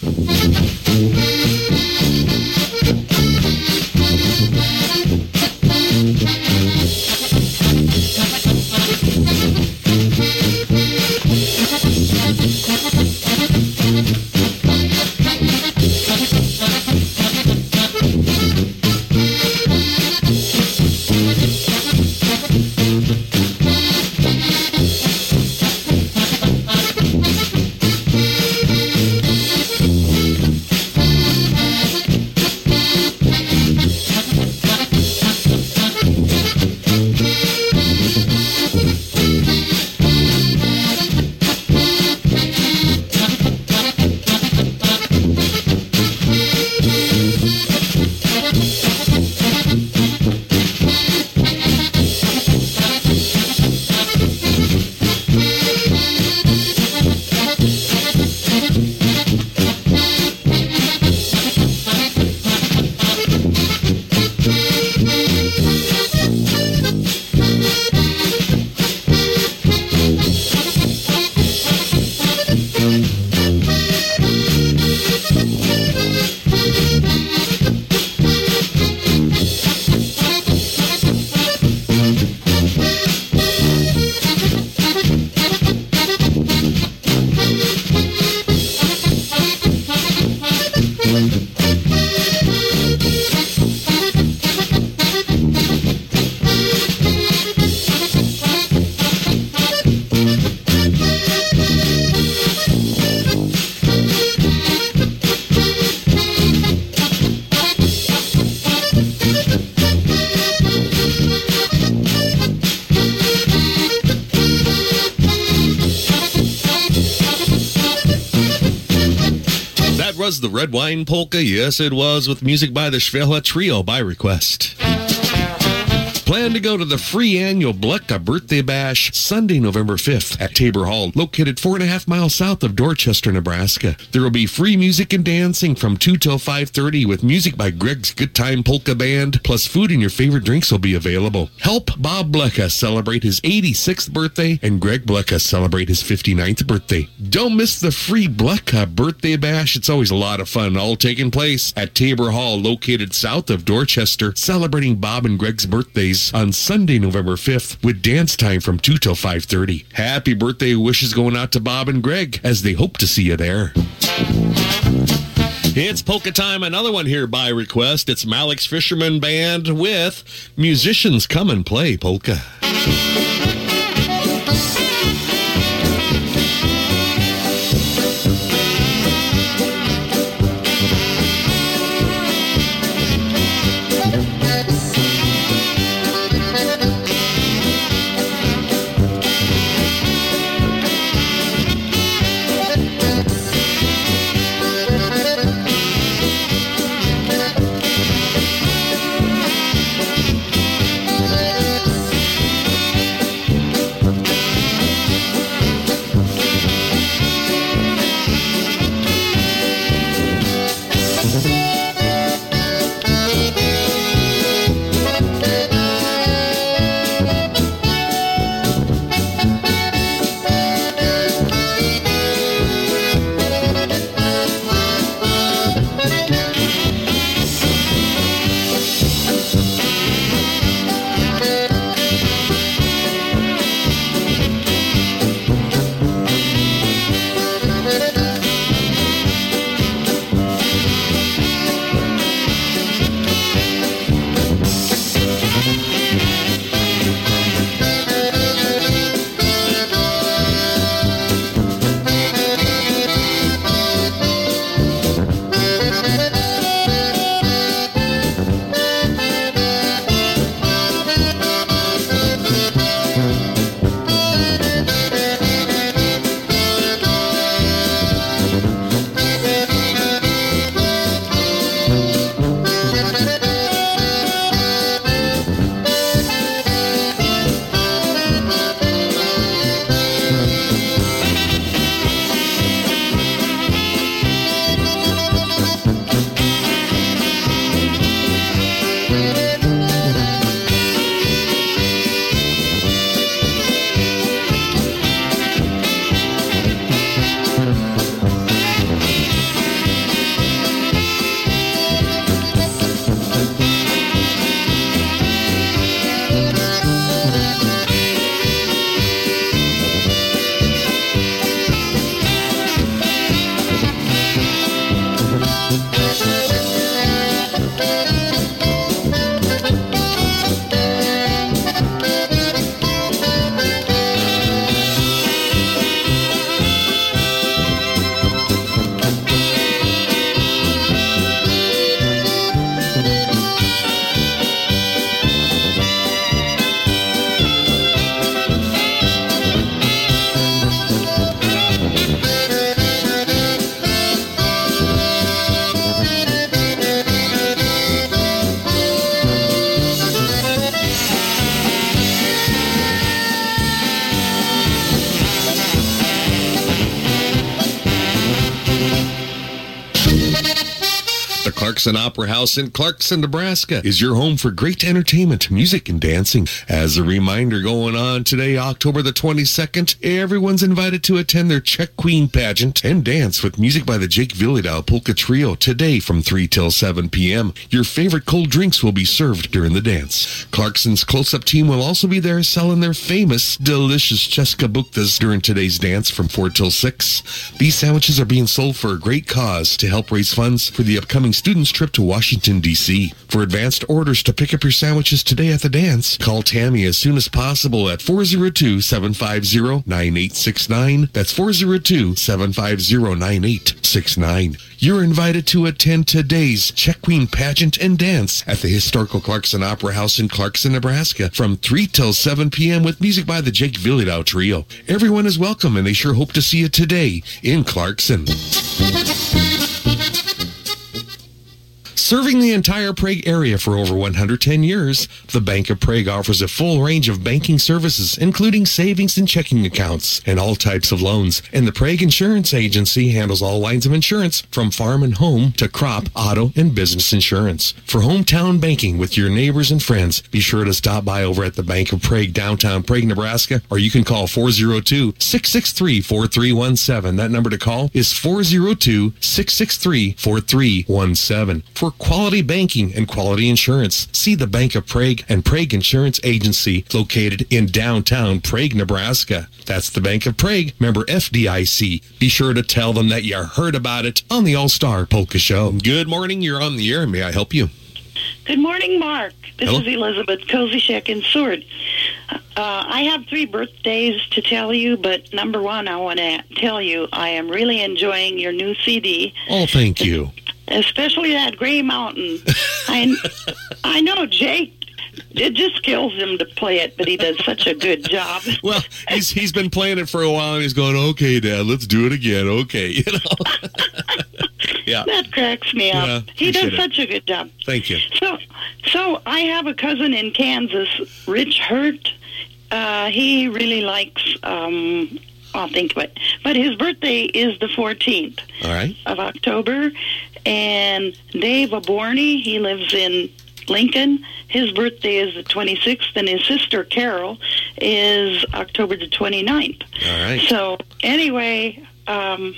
Red Wine Polka. Yes, it was with music by the Schwela Trio by request. Plan to go to the free annual Blecka Birthday Bash Sunday, November 5th at Tabor Hall, located four and a half miles south of Dorchester, Nebraska. There will be free music and dancing from 2 till 5.30 with music by Greg's Good Time Polka Band, plus food and your favorite drinks will be available. Help Bob Blecka celebrate his 86th birthday and Greg Blecka celebrate his 59th birthday. Don't miss the free Blecka Birthday Bash. It's always a lot of fun, all taking place at Tabor Hall, located south of Dorchester, celebrating Bob and Greg's birthdays on Sunday, November 5th, with dance time from 2 till 5.30. Happy birthday wishes going out to Bob and Greg as they hope to see you there. It's polka time, another one here by request. It's Malik's Fisherman Band with Musicians Come and Play Polka. Clarkson Opera House in Clarkson, Nebraska is your home for great entertainment, music, and dancing. As a reminder, going on today, October the 22nd, everyone's invited to attend their Czech Queen pageant and dance with music by the Jake Vyhlidal Polka Trio today from 3 till 7 p.m. Your favorite cold drinks will be served during the dance. Clarkson's close-up team will also be there selling their famous, delicious Cheska Buktas during today's dance from 4 till 6. These sandwiches are being sold for a great cause to help raise funds for the upcoming students' trip to Washington, D.C. For advanced orders to pick up your sandwiches today at the dance, call Tammy as soon as possible at 402-750-9869. That's 402-750-9869. You're invited to attend today's Czech Queen pageant and dance at the historical Clarkson Opera House in Clarkson, Nebraska from 3 till 7 p.m. with music by the Jake Vyhlidal Trio. Everyone is welcome and they sure hope to see you today in Clarkson. Serving the entire Prague area for over 110 years, the Bank of Prague offers a full range of banking services, including savings and checking accounts and all types of loans. And the Prague Insurance Agency handles all lines of insurance from farm and home to crop, auto, and business insurance. For hometown banking with your neighbors and friends, be sure to stop by over at the Bank of Prague, downtown Prague, Nebraska, or you can call 402 663 4317. That number to call is 402 663 4317. For quality banking and quality insurance, see the Bank of Prague and Prague Insurance Agency located in downtown Prague, Nebraska. That's the Bank of Prague, member FDIC. Be sure to tell them that you heard about it on the All Star Polka Show. Good morning. You're on the air. May I help you? Good morning, Mark. This Hello. is Elizabeth Kozichek in Seward. Uh, I have three birthdays to tell you, but number one, I want to tell you I am really enjoying your new CD, Oh, thank you. Especially that Gray Mountain. I, I know Jake. It just kills him to play it, but he does such a good job. [LAUGHS] Well, he's he's been playing it for a while, and he's going, "Okay, Dad, let's do it again." Okay, [LAUGHS] you know. [LAUGHS] yeah. That cracks me up. Yeah, he does it. such a good job. Thank you. So, so I have a cousin in Kansas, Rich Hurt. Uh, he really likes. Um, I'll think of it. But his birthday is the 14th All right. of October, and Dave Aborney. He lives in Lincoln. His birthday is the 26th, and his sister Carol is October the 29th. All right. So anyway, um,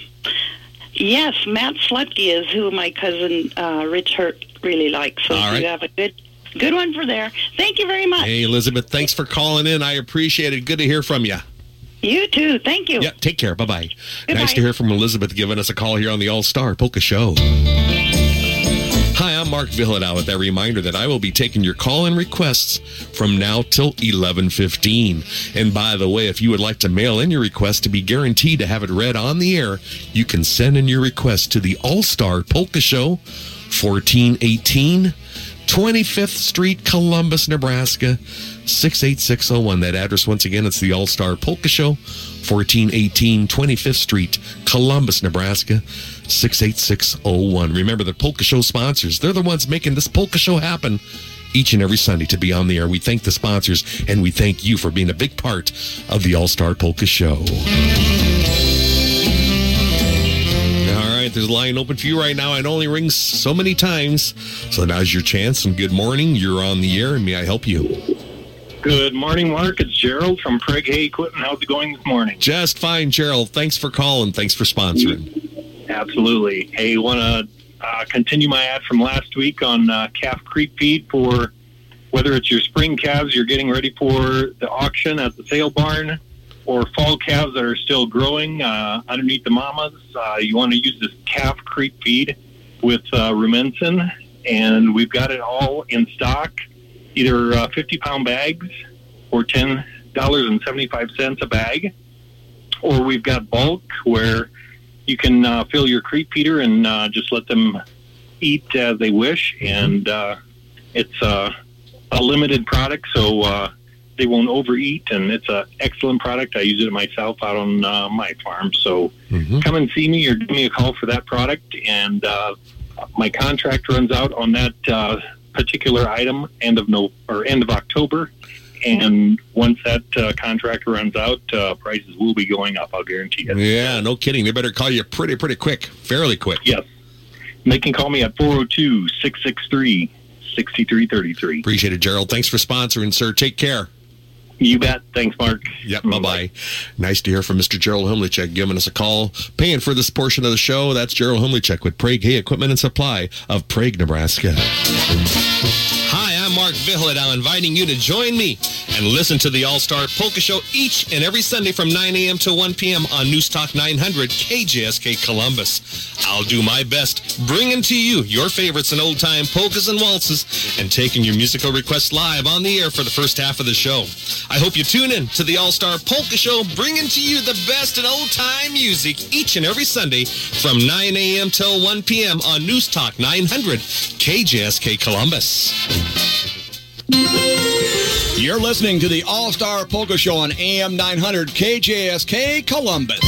yes, Matt Slutke is who my cousin uh, Rich Hurt really likes. So All right. you have a good, good one for there. Thank you very much. Hey, Elizabeth, thanks for calling in. I appreciate it. Good to hear from you. You too. Thank you. Yeah, take care. Bye bye. Nice to hear from Elizabeth giving us a call here on the All Star Polka Show. Hi, I'm Mark Vyhlidal with that reminder that I will be taking your call and requests from now till 11:15. And by the way, if you would like to mail in your request to be guaranteed to have it read on the air, you can send in your request to the All Star Polka Show, 1418 25th Street, Columbus, Nebraska, 68601. That address, once again, it's the All Star Polka Show, 1418 25th Street, Columbus, Nebraska, 68601. Remember the Polka Show sponsors, they're the ones making this Polka Show happen each and every Sunday to be on the air. We thank the sponsors and we thank you for being a big part of the All Star Polka Show. All right, there's a line open for you right now. It only rings so many times. So now's your chance. And good morning. You're on the air. And may I help you? Good morning, Mark. It's Gerald from Prague Hay Equipment. How's it going this morning? Just fine, Gerald. Thanks for calling. Thanks for sponsoring. Absolutely. Hey, want to uh, continue my ad from last week on uh, calf creep feed for whether it's your spring calves you're getting ready for the auction at the sale barn or fall calves that are still growing uh, underneath the mamas. Uh, you want to use this calf creep feed with uh, Rumensin, and we've got it all in stock, either uh, 50 pound bags or $10.75 a bag, or we've got bulk where you can uh, fill your creep feeder and uh, just let them eat as they wish. And uh, it's uh, a limited product, so uh, they won't overeat. And it's an excellent product. I use it myself out on uh, my farm. So come and see me or give me a call for that product. And uh, my contract runs out on that uh, particular item end of no or end of October. And once that uh, contract runs out, uh, prices will be going up. I'll guarantee it. Yeah, no kidding. They better call you pretty, pretty quick. Fairly quick. Yes. They can call me at 402 663 6333. Appreciate it, Gerald. Thanks for sponsoring, sir. Take care. You bet. Thanks, Mark. Yep. Bye bye. Nice to hear from Mr. Gerald Humlichek giving us a call. Paying for this portion of the show. That's Gerald Humlichek with Prague Hay Equipment and Supply of Prague, Nebraska. Hi, I'm Mark Vyhlidal, inviting you to join me and listen to the All Star Polka Show each and every Sunday from 9 a.m. to 1 p.m. on News Talk 900 KJSK Columbus. I'll do my best bringing to you your favorites in old time polkas and waltzes and taking your musical requests live on the air for the first half of the show. I hope you tune in to the All Star Polka Show, bringing to you the best in old time music each and every Sunday from 9 a.m. till 1 p.m. on News Talk 900 KJSK Columbus. You're listening to the All Star Polka Show on AM 900 KJSK Columbus.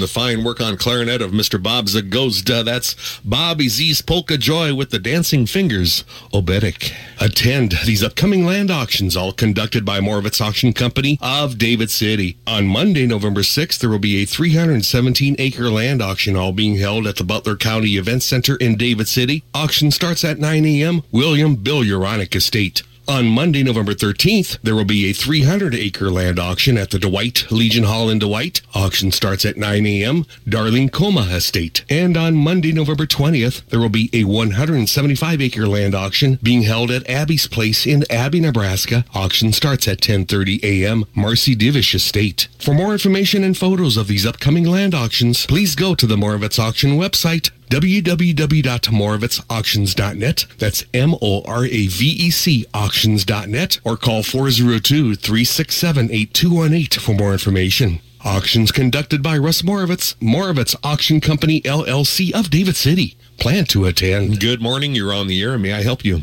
The fine work on clarinet of Mr. Bob Zagozda. That's Bobby Z's Polka Joy with the dancing fingers, Obetic. Attend these upcoming land auctions, all conducted by Moravec Auction Company of David City. On Monday, November 6th, there will be a 317 acre land auction, all being held at the Butler County Event Center in David City. Auction starts at 9 a.m. William Bill Uronic Estate. On Monday, November 13th, there will be a 300 acre land auction at the Dwight Legion Hall in Dwight. Auction starts at 9 a.m. Darling Coma Estate. And on Monday, November 20th, there will be a 175 acre land auction being held at Abie's Place in Abie, Nebraska. Auction starts at 10:30 a.m. Marcy Divish Estate. For more information and photos of these upcoming land auctions, please go to the Moravec Auction website www.moravecauctions.net. That's M-O-R-A-V-E-C auctions.net or call 402-367-8218 for more information. Auctions conducted by Russ Moravec, Moravec Auction Company LLC of David City. Plan to attend. Good morning. You're on the air. May I help you?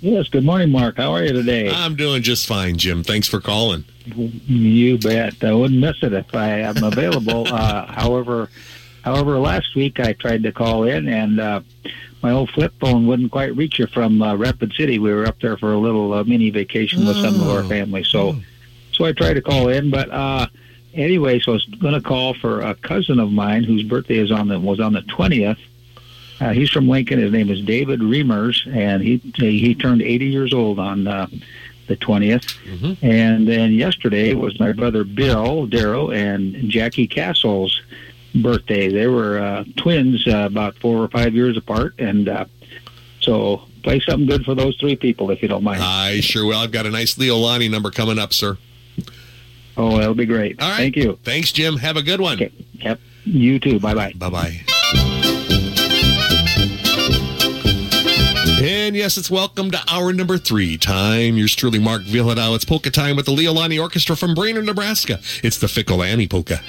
Yes, good morning, Mark. How are you today? I'm doing just fine, Jim. Thanks for calling. You bet. I wouldn't miss it if I am available. [LAUGHS] uh, however, however, last week I tried to call in and uh, my old flip phone wouldn't quite reach you from uh, Rapid City. We were up there for a little uh, mini vacation with some of our family, so so I tried to call in. But uh, anyway, so I was going to call for a cousin of mine whose birthday is on the was on the twentieth. Uh, he's from Lincoln. His name is David Reimers, and he he turned 80 years old on uh, the 20th. And then yesterday was my brother Bill Darrow and Jackie Castle's birthday. They were uh, twins, uh, about four or five years apart, and uh, so play something good for those three people if you don't mind. I sure will. I've got a nice Leo Lonnie number coming up, sir. Oh, that'll be great. All right. Thank you. Thanks, Jim. Have a good one. Yep. You too. Bye bye. Bye bye. And yes, it's welcome to hour number three. Time, yours truly, Mark Vyhlidal. It's polka time with the Leolani Orchestra from Brainard, Nebraska. It's the Fickle Annie Polka.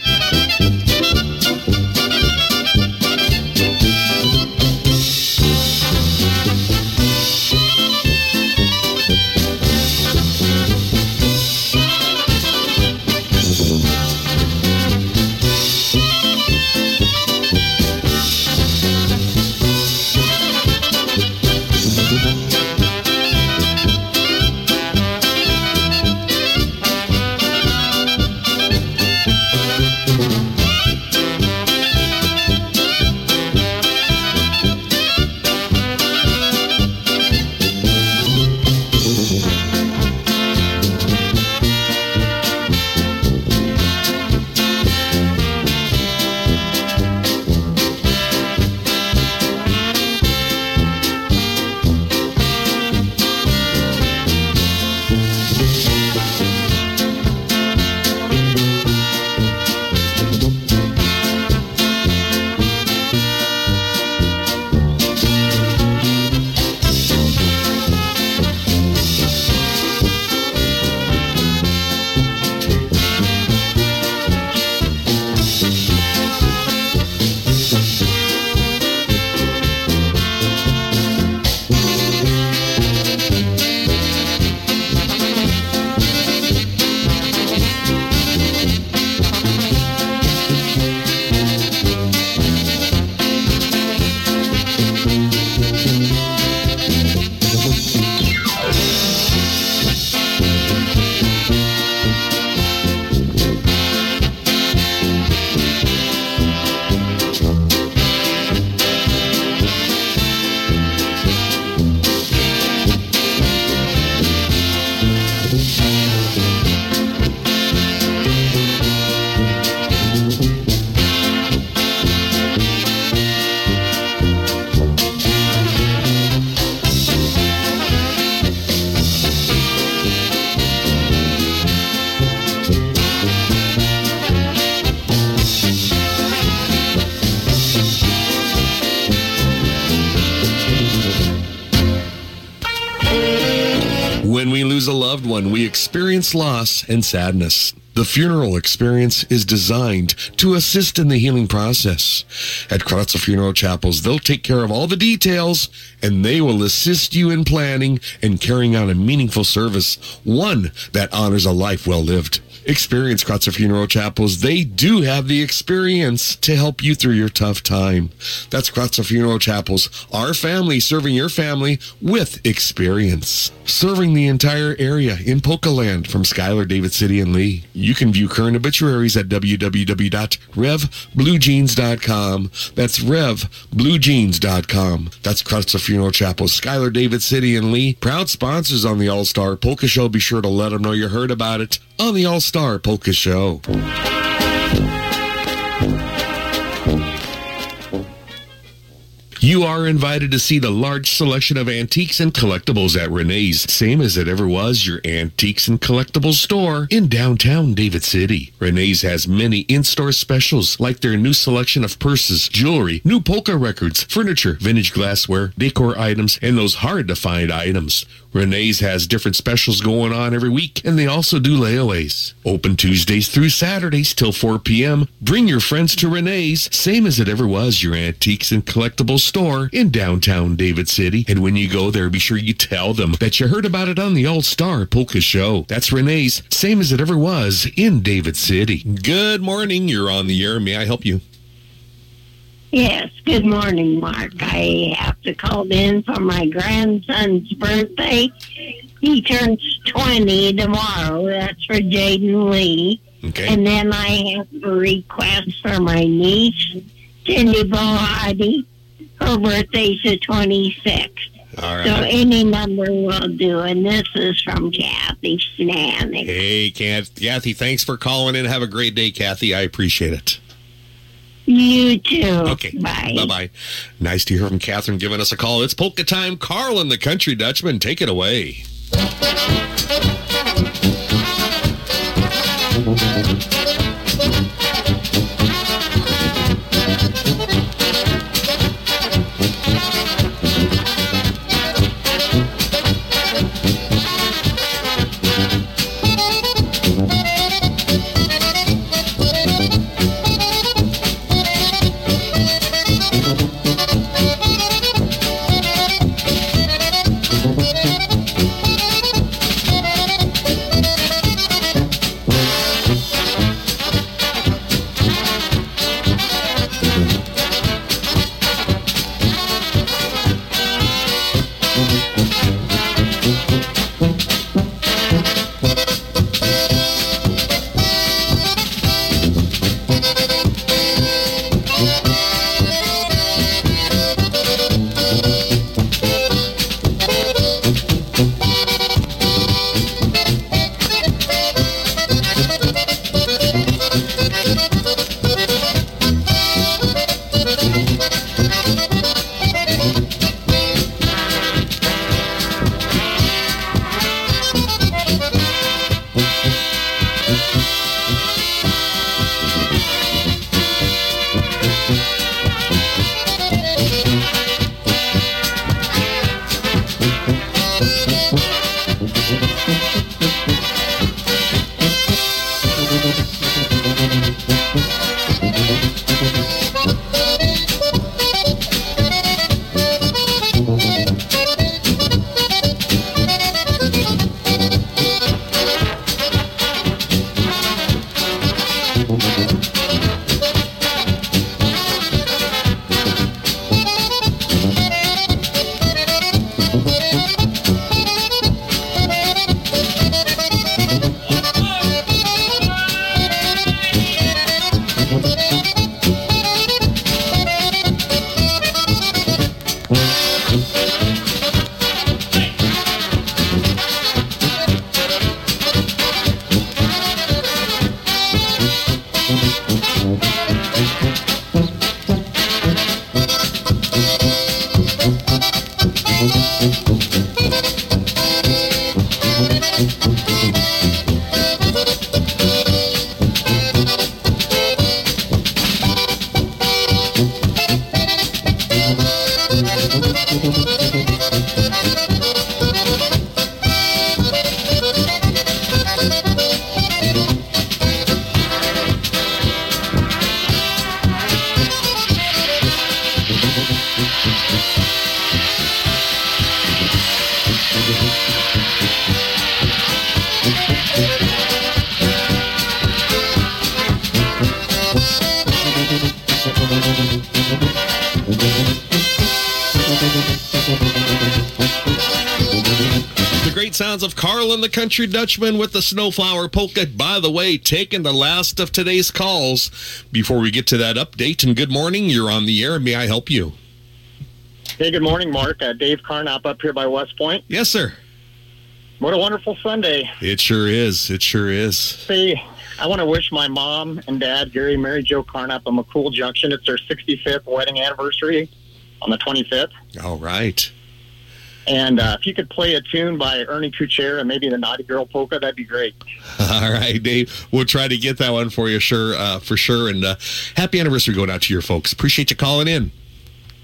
Loss and sadness. The funeral experience is designed to assist in the healing process. At Kratzer Funeral Chapels, they'll take care of all the details and they will assist you in planning and carrying out a meaningful service, one that honors a life well lived. Experience Kratzer Funeral Chapels. They do have the experience to help you through your tough time. That's Kratzer Funeral Chapels. Our family serving your family with experience. Serving the entire area in Polkaland from Schuyler, David City, and Leigh. You can view current obituaries at www.revbluejeans.com. That's revbluejeans.com. That's Kratzer Funeral Chapels, Schuyler, David City, and Leigh. Proud sponsors on the All Star Polka Show. Be sure to let them know you heard about it on the All Star Polka Show. You are invited to see the large selection of antiques and collectibles at Renee's, same as it ever was your antiques and collectibles store in downtown David City. Renee's has many in-store specials like their new selection of purses, jewelry, new polka records, furniture, vintage glassware, decor items, and those hard-to-find items. Renee's has different specials going on every week, and they also do layaways. Open Tuesdays through Saturdays till 4 p.m. Bring your friends to Renee's, same as it ever was your antiques and collectibles store in downtown David City. And when you go there, be sure you tell them that you heard about it on the All Star Polka Show. That's Renee's, same as it ever was in David City. Good morning. You're on the air. May I help you? Yes, good morning, Mark. I have to call in for my grandson's birthday. He turns 20 tomorrow. That's for Jaden Lee. Okay. And then I have a request for my niece, Cindy Bohadi. Her birthday's the 26th. All right. So any number will do. And this is from Kathy Snanick. Hey, Kath- Kathy, thanks for calling in. Have a great day, Kathy. I appreciate it. You too. Okay. Bye. Bye bye. Nice to hear from Catherine giving us a call. It's polka time. Carl and the Country Dutchman, take it away. Country Dutchman with the Snowflower Polka. By the way, taking the last of today's calls. Before we get to that update, and good morning, you're on the air. May I help you? Hey, good morning, Mark. Uh, Dave Carnop up here by West Point. Yes, sir. What a wonderful Sunday. It sure is. It sure is. See, I want to wish my mom and dad, Gary and Mary Joe Carnop of McCool Junction. It's their 65th wedding anniversary on the 25th. All right. And uh, if you could play a tune by Ernie Kucher and maybe the Naughty Girl Polka, that'd be great. [LAUGHS] All right, Dave. We'll try to get that one for you, sure, uh, for sure. And uh, happy anniversary going out to your folks. Appreciate you calling in.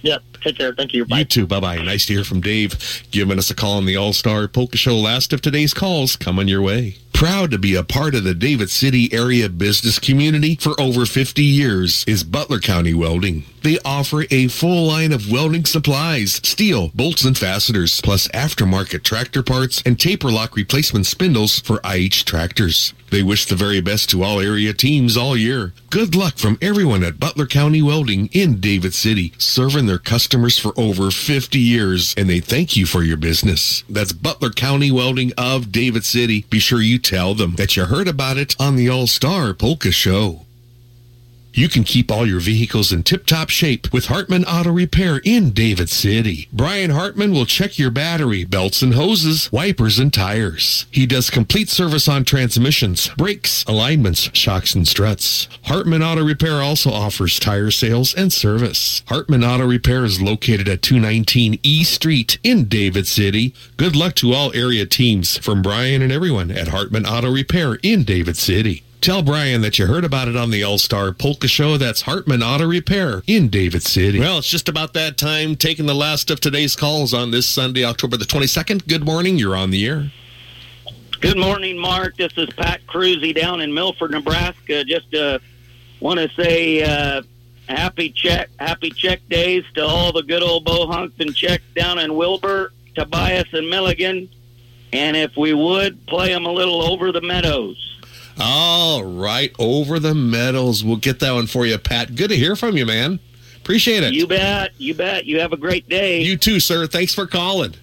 Yep. Take care. Thank you. Bye. You too. Bye bye. Nice to hear from Dave giving us a call on the All Star Polka Show. Last of today's calls coming your way. Proud to be a part of the David City area business community for over 50 years is Butler County Welding. They offer a full line of welding supplies, steel, bolts and fasteners, plus aftermarket tractor parts and taper lock replacement spindles for IH tractors. They wish the very best to all area teams all year. Good luck from everyone at Butler County Welding in David City, serving their customers for over 50 years, and they thank you for your business. That's Butler County Welding of David City. Be sure you tell them that you heard about it on the All Star Polka Show. You can keep all your vehicles in tip-top shape with Hartman Auto Repair in David City. Brian Hartman will check your battery, belts and hoses, wipers and tires. He does complete service on transmissions, brakes, alignments, shocks and struts. Hartman Auto Repair also offers tire sales and service. Hartman Auto Repair is located at 219 E Street in David City. Good luck to all area teams from Brian and everyone at Hartman Auto Repair in David City. Tell Brian that you heard about it on the All Star Polka Show. That's Hartman Auto Repair in David City. Well, it's just about that time. Taking the last of today's calls on this Sunday, October the 22nd. Good morning. You're on the air. Good morning, Mark. This is Pat Cruzy down in Milford, Nebraska. Just uh, want to say uh, happy Czech, happy Czech days to all the good old bohunks and Czechs down in Wilber, Tobias, and Milligan. And if we would play them a little over the meadows. All right. Over the meadows. We'll get that one for you, Pat. Good to hear from you, man. Appreciate it. You bet. You bet. You have a great day. You too, sir. Thanks for calling.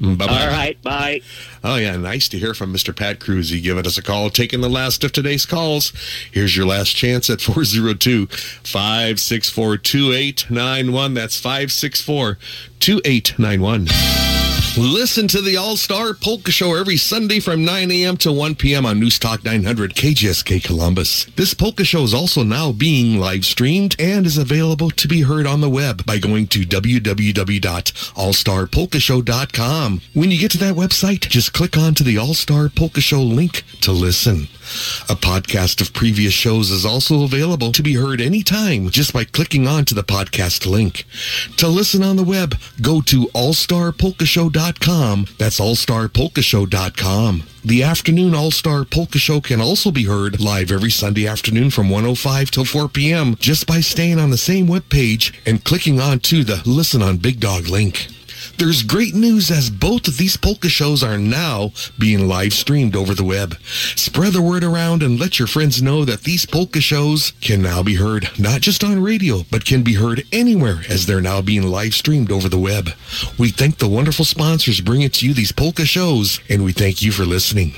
Bye bye. All right. Bye. Oh, yeah. Nice to hear from Mr. Pat Cruzy giving us a call, taking the last of today's calls. Here's your last chance at [LAUGHS] 402 564 2891. That's 564 2891. Listen to the All Star Polka Show every Sunday from 9 a.m. to 1 p.m. on News Talk 900 KJSK Columbus. This polka show is also now being live streamed and is available to be heard on the web by going to www.allstarpolkashow.com. When you get to that website, just click on to the All Star Polka Show link to listen. A podcast of previous shows is also available to be heard anytime just by clicking onto the podcast link. To listen on the web, go to allstarpolkashow.com. That's allstarpolkashow.com. The afternoon All-Star Polka Show can also be heard live every Sunday afternoon from 105 till 4 p.m. just by staying on the same webpage and clicking onto the Listen on Big Dog link. There's great news as both of these polka shows are now being live streamed over the web. Spread the word around and let your friends know that these polka shows can now be heard not just on radio, but can be heard anywhere as they're now being live streamed over the web. We thank the wonderful sponsors bringing to you these polka shows, and we thank you for listening.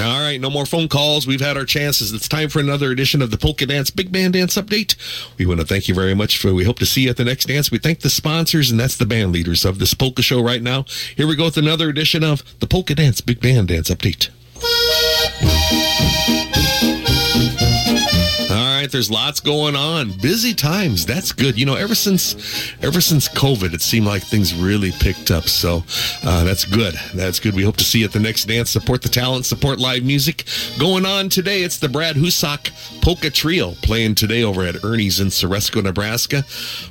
All right, no more phone calls. We've had our chances. It's time for another edition of the Polka Dance Big Band Dance Update. We want to thank you very much for. We hope to see you at the next dance. We thank the sponsors, and that's the band leaders of this polka show right now. Here we go with another edition of the Polka Dance Big Band Dance Update. There's lots going on. Busy times. That's good. You know, ever since ever since COVID, it seemed like things really picked up. So uh, that's good. That's good. We hope to see you at the next dance. Support the talent. Support live music. Going on today, it's the Brad Husak Polka Trio playing today over at Ernie's in Soresco, Nebraska.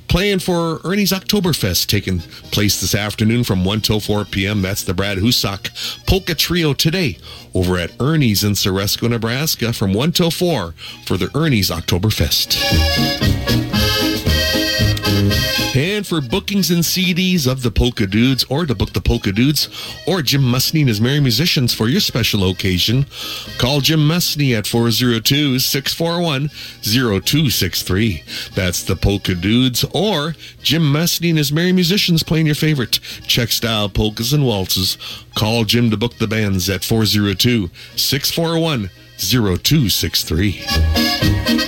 Playing for Ernie's Oktoberfest taking place this afternoon from 1 till 4 p.m. That's the Brad Husak Polka Trio today over at Ernie's in Soresco, Nebraska from 1 till 4 for the Ernie's Oktoberfest. And for bookings and CDs of the Polka Dudes or to book the Polka Dudes or Jim Musney and his Merry Musicians for your special occasion, call Jim Musney at 402 641 0263. That's the Polka Dudes or Jim Musney and his Merry Musicians playing your favorite Czech style polkas and waltzes. Call Jim to book the bands at 402 641 0263.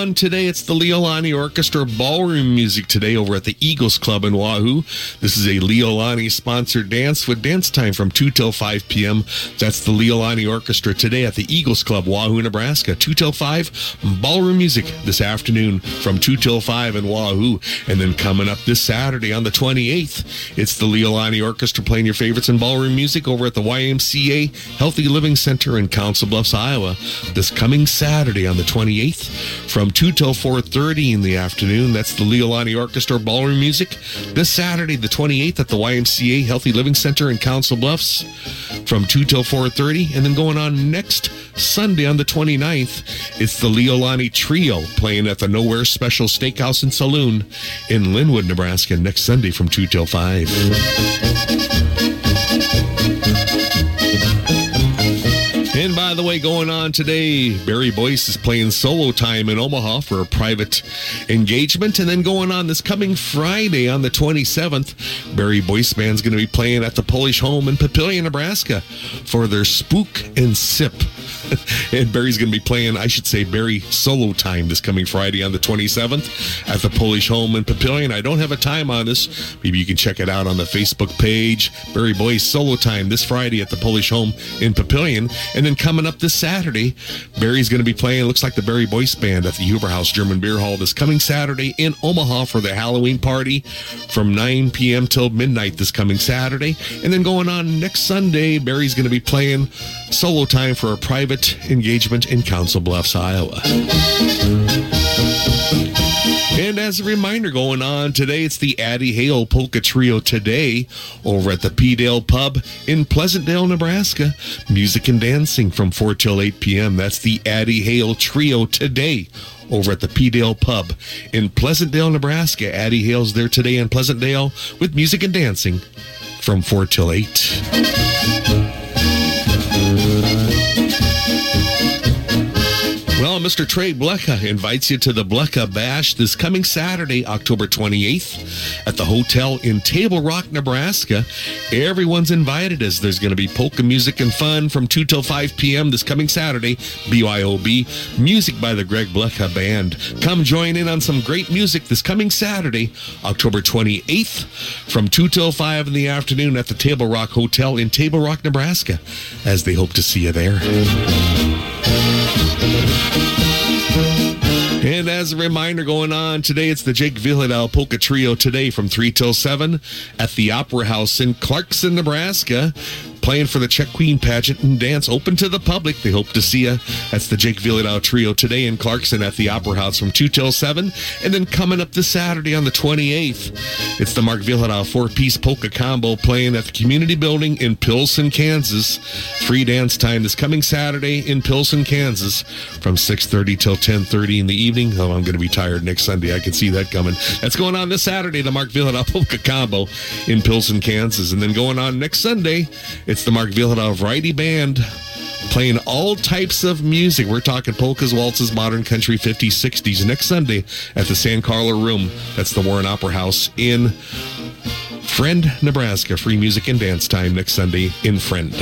On today, it's the Leolani Orchestra Ballroom Music today over at the Eagles Club in Wahoo. This is a Leolani sponsored dance with dance time from 2 till 5 p.m. That's the Leolani Orchestra today at the Eagles Club, Wahoo, Nebraska. 2 till 5, ballroom music this afternoon from 2 till 5 in Wahoo. And then coming up this Saturday on the 28th, it's the Leolani Orchestra playing your favorites in ballroom music over at the YMCA Healthy Living Center in Council Bluffs, Iowa. This coming Saturday on the 28th from 2 till 4.30 in the afternoon. That's the Leolani Orchestra Ballroom Music. This Saturday, the 28th at the YMCA Healthy Living Center in Council Bluffs from 2 till 4.30. And then going on next Sunday on the 29th, it's the Leolani Trio playing at the Nowhere Special Steakhouse and Saloon in Linwood, Nebraska next Sunday from 2 till 5. And by the way, going on today, Barry Boyce is playing solo time in Omaha for a private engagement. And then going on this coming Friday on the 27th, Barry Boyce Band's going to be playing at the Polish home in Papillion, Nebraska for their Spook and Sip. [LAUGHS] and Barry's going to be playing, I should say, Barry solo time this coming Friday on the 27th at the Polish home in Papillion. I don't have a time on this. Maybe you can check it out on the Facebook page. Barry Boyce solo time this Friday at the Polish home in Papillion. And then coming up this Saturday, Barry's going to be playing, looks like the Barry Boyce Band at the Huber House German Beer Hall this coming Saturday in Omaha for the Halloween party from 9 p.m. till midnight this coming Saturday. And then going on next Sunday, Barry's going to be playing solo time for a private engagement in Council Bluffs, Iowa. And as a reminder, going on today, it's the Addie Hale Polka Trio today over at the P Dale Pub in Pleasantdale, Nebraska. Music and dancing from 4 till 8 p.m. That's the Addie Hale Trio today over at the P Dale Pub in Pleasantdale, Nebraska. Addie Hale's there today in Pleasantdale with music and dancing from 4 till 8. Well, Mr. Trey Blecha invites you to the Blecha Bash this coming Saturday, October 28th at the hotel in Table Rock, Nebraska. Everyone's invited as there's going to be polka music and fun from 2 till 5 p.m. this coming Saturday. BYOB. Music by the Greg Blecha Band. Come join in on some great music this coming Saturday, October 28th from 2 till 5 in the afternoon at the Table Rock Hotel in Table Rock, Nebraska, as they hope to see you there. And as a reminder, going on today, it's the Jake Vyhlidal Polka Trio today from 3 till 7 at the Opera House in Clarkson, Nebraska. Playing for the Czech Queen pageant and dance open to the public. They hope to see you. That's the Jake Vyhlidal Trio today in Clarkson at the Opera House from 2 till 7. And then coming up this Saturday on the 28th, it's the Mark Vyhlidal four piece polka combo playing at the Community Building in Pilsen, Kansas. Free dance time this coming Saturday in Pilsen, Kansas from 6.30 till 10.30 in the evening. Oh, I'm going to be tired next Sunday. I can see that coming. That's going on this Saturday, the Mark Vyhlidal [LAUGHS] polka combo in Pilsen, Kansas. And then going on next Sunday, it's the Mark Vyhlidal Variety Band playing all types of music. We're talking polkas, waltzes, modern country, 50s, 60s next Sunday at the San Carlo Room. That's the Warren Opera House in Friend, Nebraska. Free music and dance time next Sunday in Friend.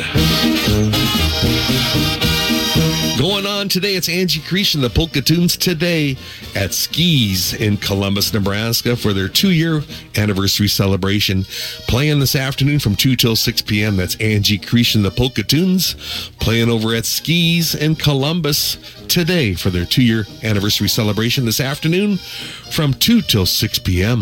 Going on today, it's Angie Creation, the Polka Tunes today at Skis in Columbus, Nebraska for their two year anniversary celebration. Playing this afternoon from 2 till 6 p.m. That's Angie Creation, the Polka Tunes, playing over at Skis in Columbus today for their two year anniversary celebration this afternoon from 2 till 6 p.m.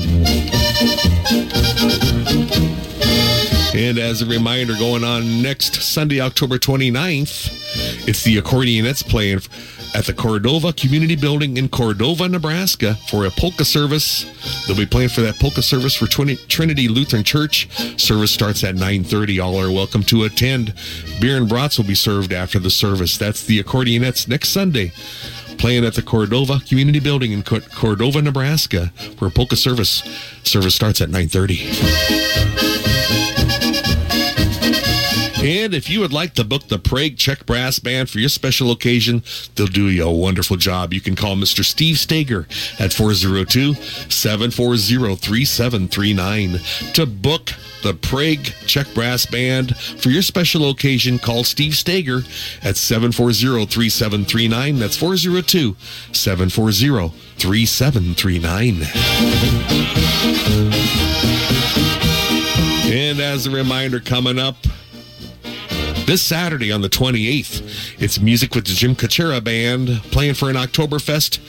And as a reminder, going on next Sunday, October 29th, it's the Accordionettes playing at the Cordova Community Building in Cordova, Nebraska for a polka service. They'll be playing for that polka service for Trinity Lutheran Church. Service starts at 9.30. All are welcome to attend. Beer and brats will be served after the service. That's the Accordionettes next Sunday playing at the Cordova Community Building in Cordova, Nebraska, where polka service service starts at 9:30. And if you would like to book the Prague Czech Brass Band for your special occasion, they'll do you a wonderful job. You can call Mr. Steve Stager at 402-740-3739 to book the Prague Czech Brass Band for your special occasion. Call Steve Stager at 740-3739. That's 402-740-3739. And as a reminder, coming up this Saturday on the 28th, it's music with the Jim Kachera Band playing for an Oktoberfest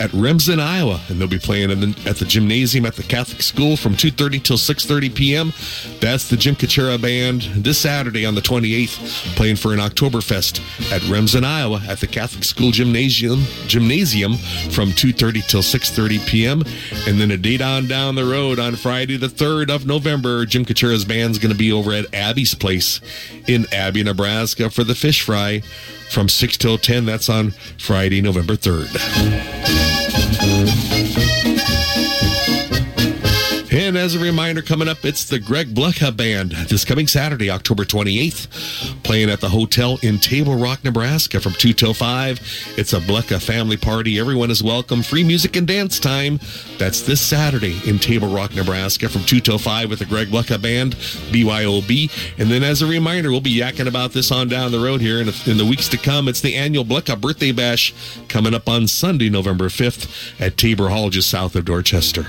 at Remsen, Iowa, and they'll be playing in the, at the gymnasium at the Catholic School from 2:30 till 6:30 p.m. That's the Jim Kachera Band this Saturday on the 28th, playing for an Oktoberfest at Remsen, Iowa, at the Catholic School Gymnasium Gymnasium from 2:30 till 6:30 p.m. And then a date on down the road on Friday the 3rd of November, Jim Kachera's band's going to be over at Abie's place in Abie, Nebraska for the fish fry from 6 till 10. That's on Friday, November 3rd. As a reminder, coming up, it's the Greg Blecha Band this coming Saturday, October 28th, playing at the hotel in Table Rock, Nebraska from 2 till 5. It's a Blecha family party. Everyone is welcome. Free music and dance time. That's this Saturday in Table Rock, Nebraska from 2 till 5 with the Greg Blecha Band, BYOB. And then as a reminder, we'll be yakking about this on down the road here in, in the weeks to come. It's the annual Blecha Birthday Bash coming up on Sunday, November 5th at Tabor Hall, just south of Dorchester.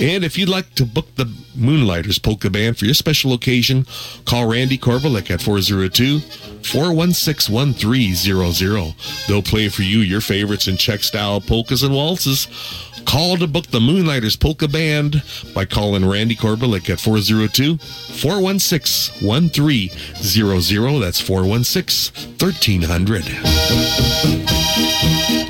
And if you'd like to book the Moonlighters Polka Band for your special occasion, call Randy Korvalik at 402 416 1300. They'll play for you your favorites in Czech style polkas and waltzes. Call to book the Moonlighters Polka Band by calling Randy Korbelik at 402 416 1300. That's 416 1300.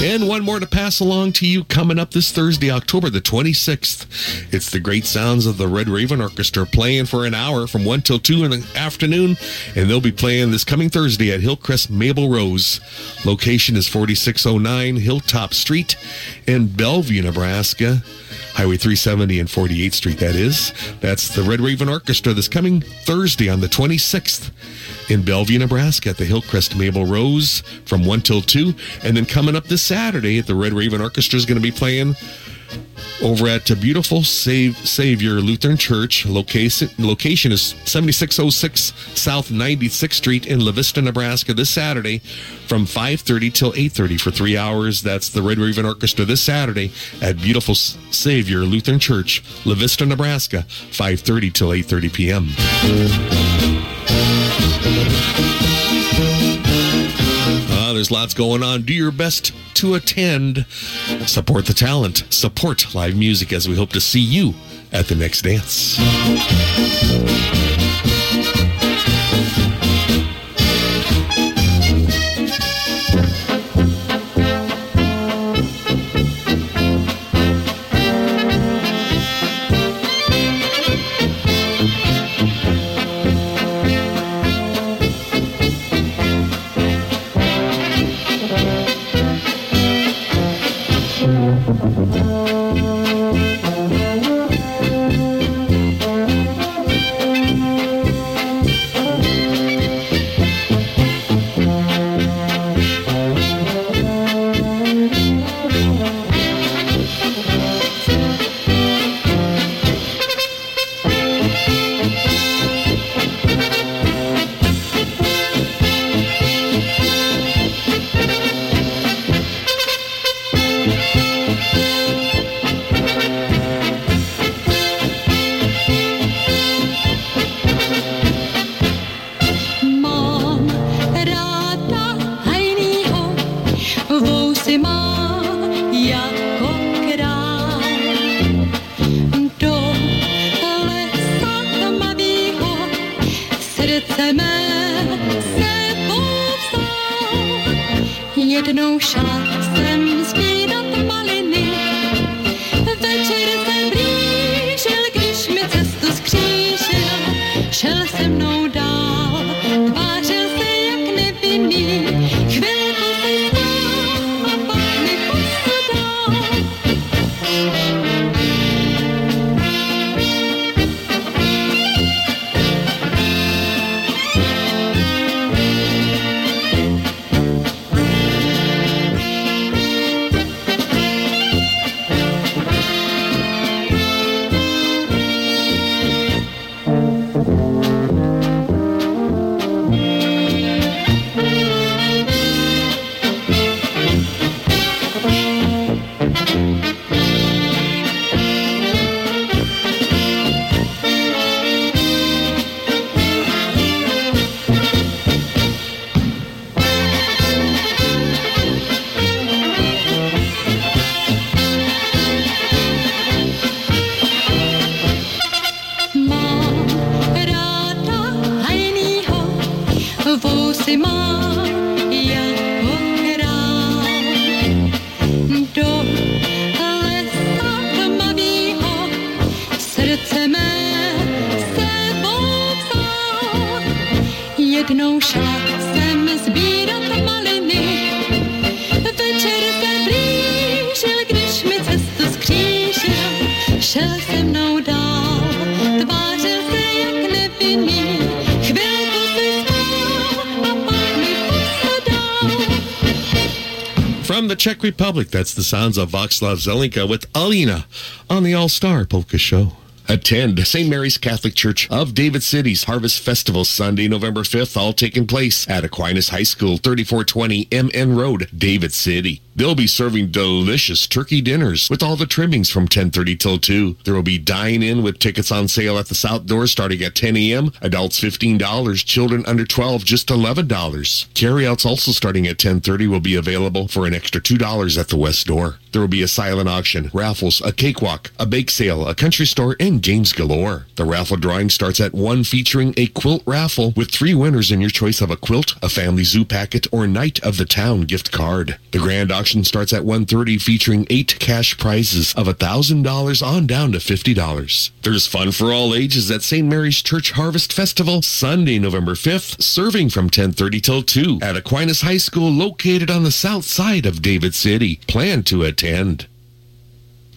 And one more to pass along to you coming up this Thursday, October the 26th. It's the great sounds of the Red Raven Orchestra playing for an hour from 1 till 2 in the afternoon. And they'll be playing this coming Thursday at Hillcrest Maple Rose. Location is 4609 Hilltop Street in Bellevue, Nebraska. Highway 370 and 48th Street, that is. That's the Red Raven Orchestra this coming Thursday on the 26th in Bellevue, Nebraska at the Hillcrest Maple Rose from 1 till 2. And then coming up this Saturday at the Red Raven Orchestra is going to be playing over at a beautiful Save, Savior Lutheran Church. Location, location is 7606 South 96th Street in La Vista, Nebraska this Saturday from 5.30 till 8.30 for three hours. That's the Red Raven Orchestra this Saturday at beautiful Savior Lutheran Church, La Vista, Nebraska, 5.30 till 8.30 p.m. There's lots going on. Do your best to attend. Support the talent. Support live music as we hope to see you at the next dance. Republic, that's the sounds of Václav Zelenka with Alina on the All Star Polka Show. Attend St. Mary's Catholic Church of David City's Harvest Festival Sunday, November 5th, all taking place at Aquinas High School, 3420 MN Road, David City. They'll be serving delicious turkey dinners with all the trimmings from 10:30 till 2. There will be dine-in with tickets on sale at the south door starting at 10 a.m. Adults $15, children under 12 just $11. Carryouts also starting at 10:30 will be available for an extra $2 at the west door. There will be a silent auction, raffles, a cakewalk, a bake sale, a country store, and games galore. The raffle drawing starts at 1 featuring a quilt raffle with three winners in your choice of a quilt, a family zoo packet, or night of the town gift card. The grand auction starts at 1.30 featuring eight cash prizes of $1,000 on down to $50. There's fun for all ages at St. Mary's Church Harvest Festival Sunday, November 5th, serving from 10.30 till 2 at Aquinas High School located on the south side of David City. Plan to attend.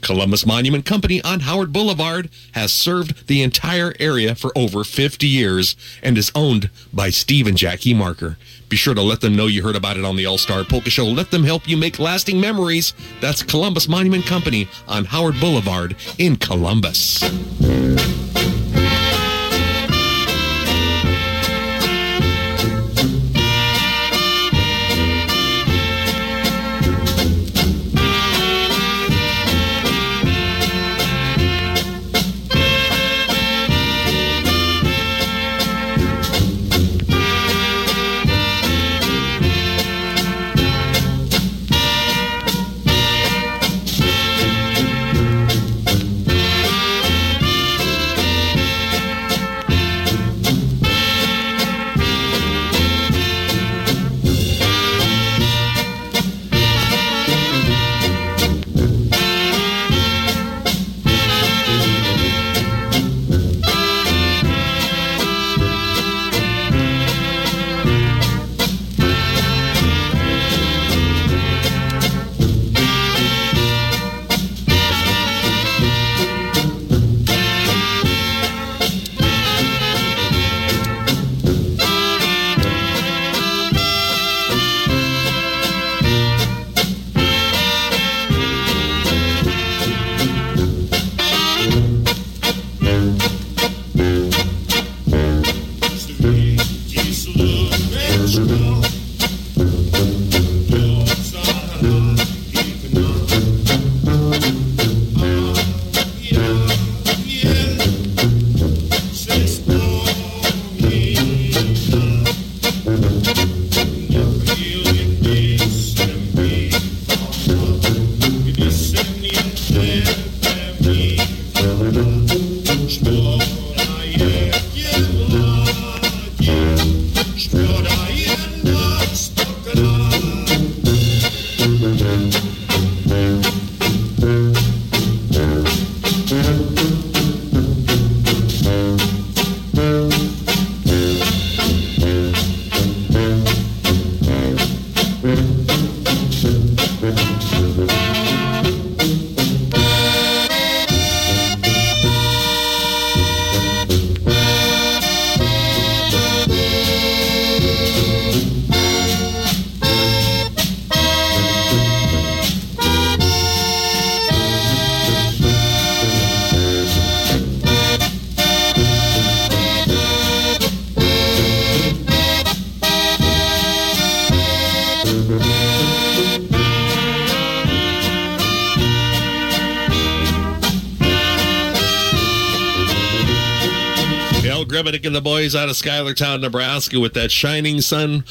Columbus Monument Company on Howard Boulevard has served the entire area for over 50 years and is owned by Steve and Jackie Marker. Be sure to let them know you heard about it on the All Star Polka Show. Let them help you make lasting memories. That's Columbus Monument Company on Howard Boulevard in Columbus. Grebenick and the boys out of Schuylertown, Nebraska with that Shining Sun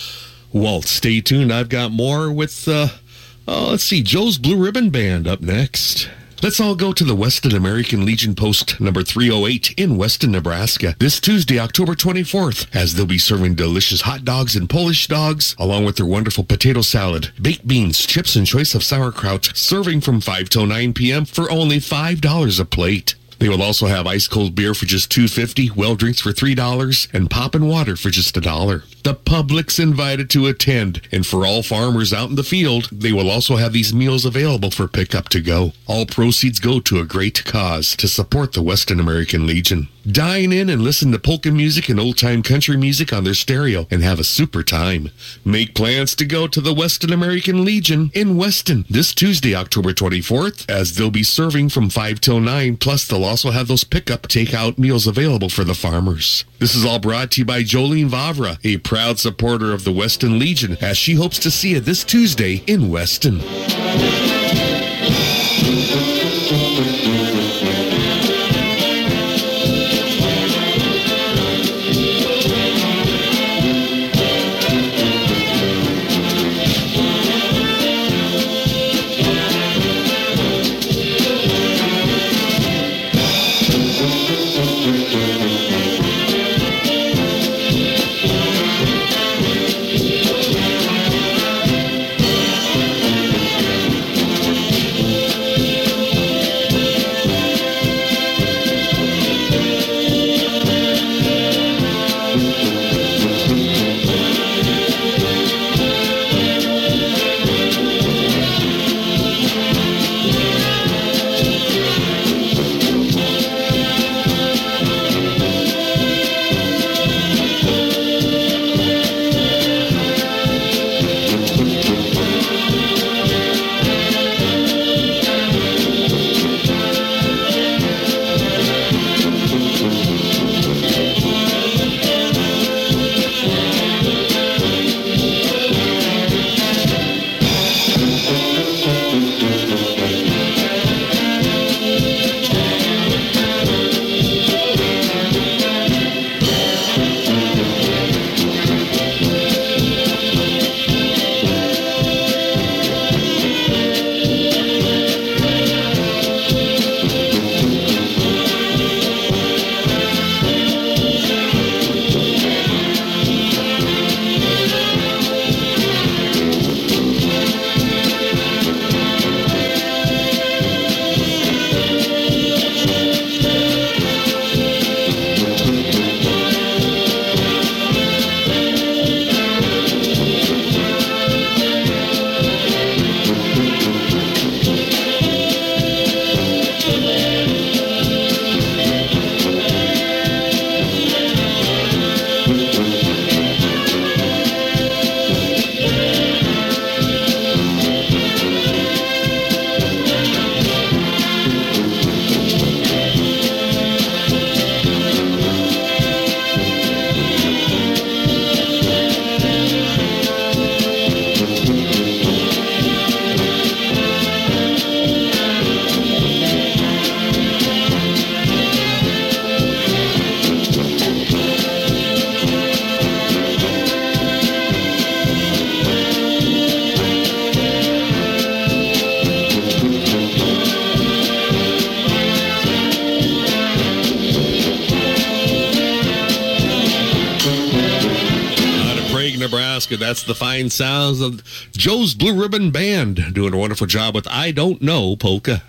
waltz. Stay tuned. I've got more with, uh, oh, let's see, Joe's Blue Ribbon Band up next. Let's all go to the Weston American Legion Post number 308 in Weston, Nebraska this Tuesday, October 24th, as they'll be serving delicious hot dogs and Polish dogs, along with their wonderful potato salad, baked beans, chips, and choice of sauerkraut, serving from 5 till 9 p.m. for only $5 a plate. They will also have ice cold beer for just $2.50, well drinks for $3, and pop and water for just a dollar. The public's invited to attend, and for all farmers out in the field, they will also have these meals available for pickup to go. All proceeds go to a great cause to support the Weston American Legion. Dine in and listen to polka music and old time country music on their stereo and have a super time. Make plans to go to the Weston American Legion in Weston this Tuesday, October 24th, as they'll be serving from 5 till 9, plus they'll also have those pickup takeout meals available for the farmers. This is all brought to you by Jolene Vavra, a proud supporter of the Weston Legion, as she hopes to see you this Tuesday in Weston. Sounds of Joe's Blue Ribbon Band doing a wonderful job with I Don't Know Polka.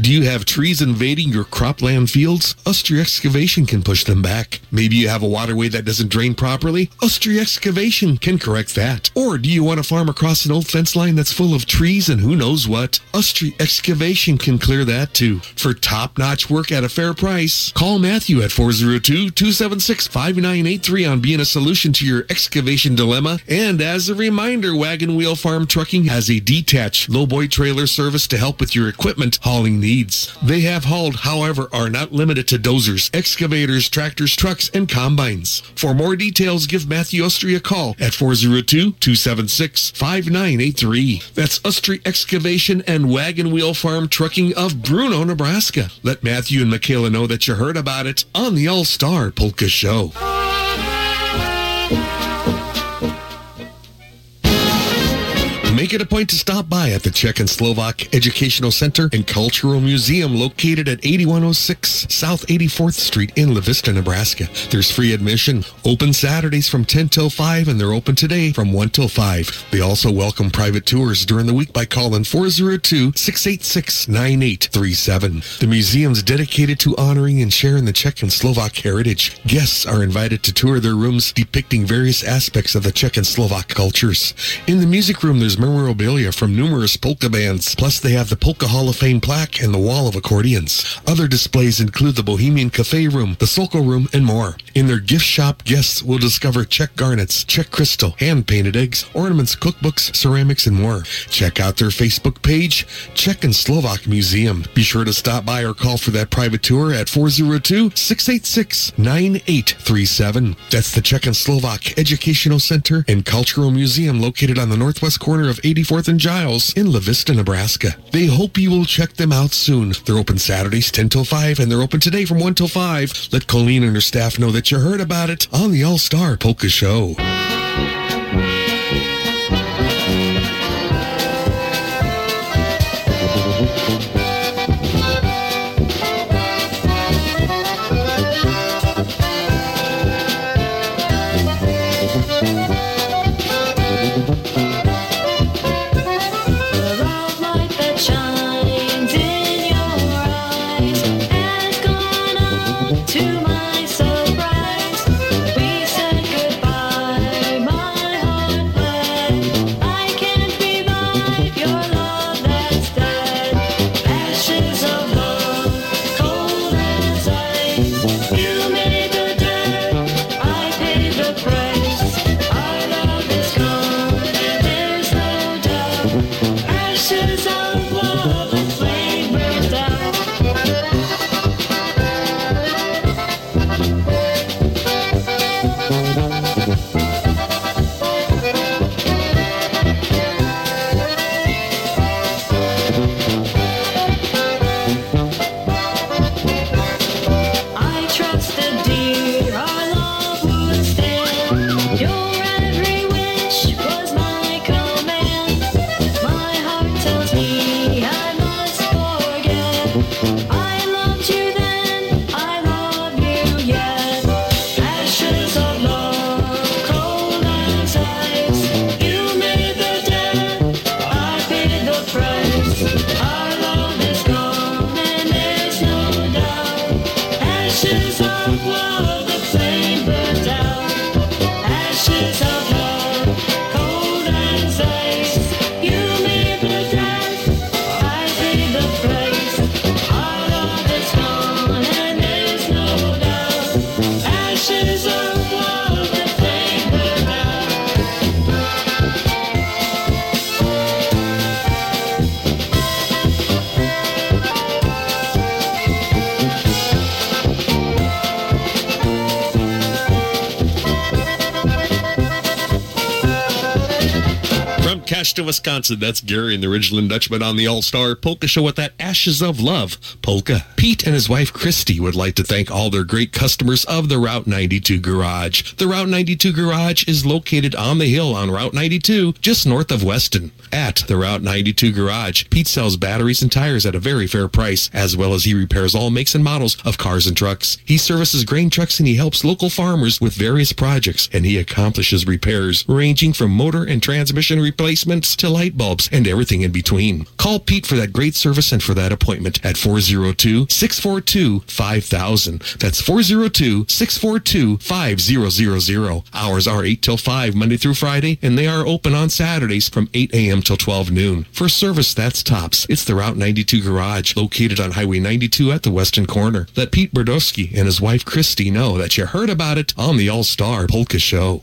Do you have trees invading your cropland fields? Ustry Excavation can push them back. Maybe you have a waterway that doesn't drain properly? Ustry Excavation can correct that. Or do you want to farm across an old fence line that's full of trees and who knows what? Ustry Excavation can clear that too. For top-notch work at a fair price, call Matthew at 402-276-5983 on being a solution to your excavation dilemma. And as a reminder, Wagon Wheel Farm Trucking has a detached lowboy trailer service to help with your equipment hauling needs. needs. They have hauled, however, are not limited to dozers, excavators, tractors, trucks, and combines. For more details, give Matthew Ustry a call at 402-276-5983. That's Ustry Excavation and Wagon Wheel Farm Trucking of Bruno, Nebraska. Let Matthew and Michaela know that you heard about it on the All-Star Polka Show. Make it a point to stop by at the Czech and Slovak Educational Center and Cultural Museum located at 8106 South 84th Street in La Vista, Nebraska. There's free admission, open Saturdays from 10 till 5, and they're open today from 1 till 5. They also welcome private tours during the week by calling 402-686-9837. The museum's dedicated to honoring and sharing the Czech and Slovak heritage. Guests are invited to tour their rooms depicting various aspects of the Czech and Slovak cultures. In the music room, there's memorabilia from numerous polka bands. Plus, they have the Polka Hall of Fame plaque and the wall of accordions. Other displays include the Bohemian Cafe Room, the Sokol Room, and more. In their gift shop, guests will discover Czech garnets, Czech crystal, hand-painted eggs, ornaments, cookbooks, ceramics, and more. Check out their Facebook page, Czech and Slovak Museum. Be sure to stop by or call for that private tour at 402-686-9837. That's the Czech and Slovak Educational Center and Cultural Museum located on the northwest corner of 84th and Giles in La Vista, Nebraska. They hope you will check them out soon. They're open Saturdays 10 till 5 and they're open today from 1 till 5. Let Colleen and her staff know that you heard about it on the All-Star Polka Show. Kashta, Wisconsin, that's Gary and the Ridgeland Dutchman on the All-Star Polka Show with that Ashes of Love polka. Pete and his wife Christy would like to thank all their great customers of the Route 92 Garage. The Route 92 Garage is located on the hill on Route 92, just north of Weston. At the Route 92 Garage, Pete sells batteries and tires at a very fair price, as well as he repairs all makes and models of cars and trucks. He services grain trucks and he helps local farmers with various projects, and he accomplishes repairs ranging from motor and transmission to light bulbs and everything in between. Call Pete for that great service and for that appointment at 402-642-5000. That's 402-642-5000. Hours are 8 till 5 Monday through Friday, and they are open on Saturdays from 8 a.m. till 12 noon. For service that's tops, it's the Route 92 Garage located on Highway 92 at the western corner. Let Pete Berdowski and his wife Christy know that you heard about it on the All-Star Polka Show.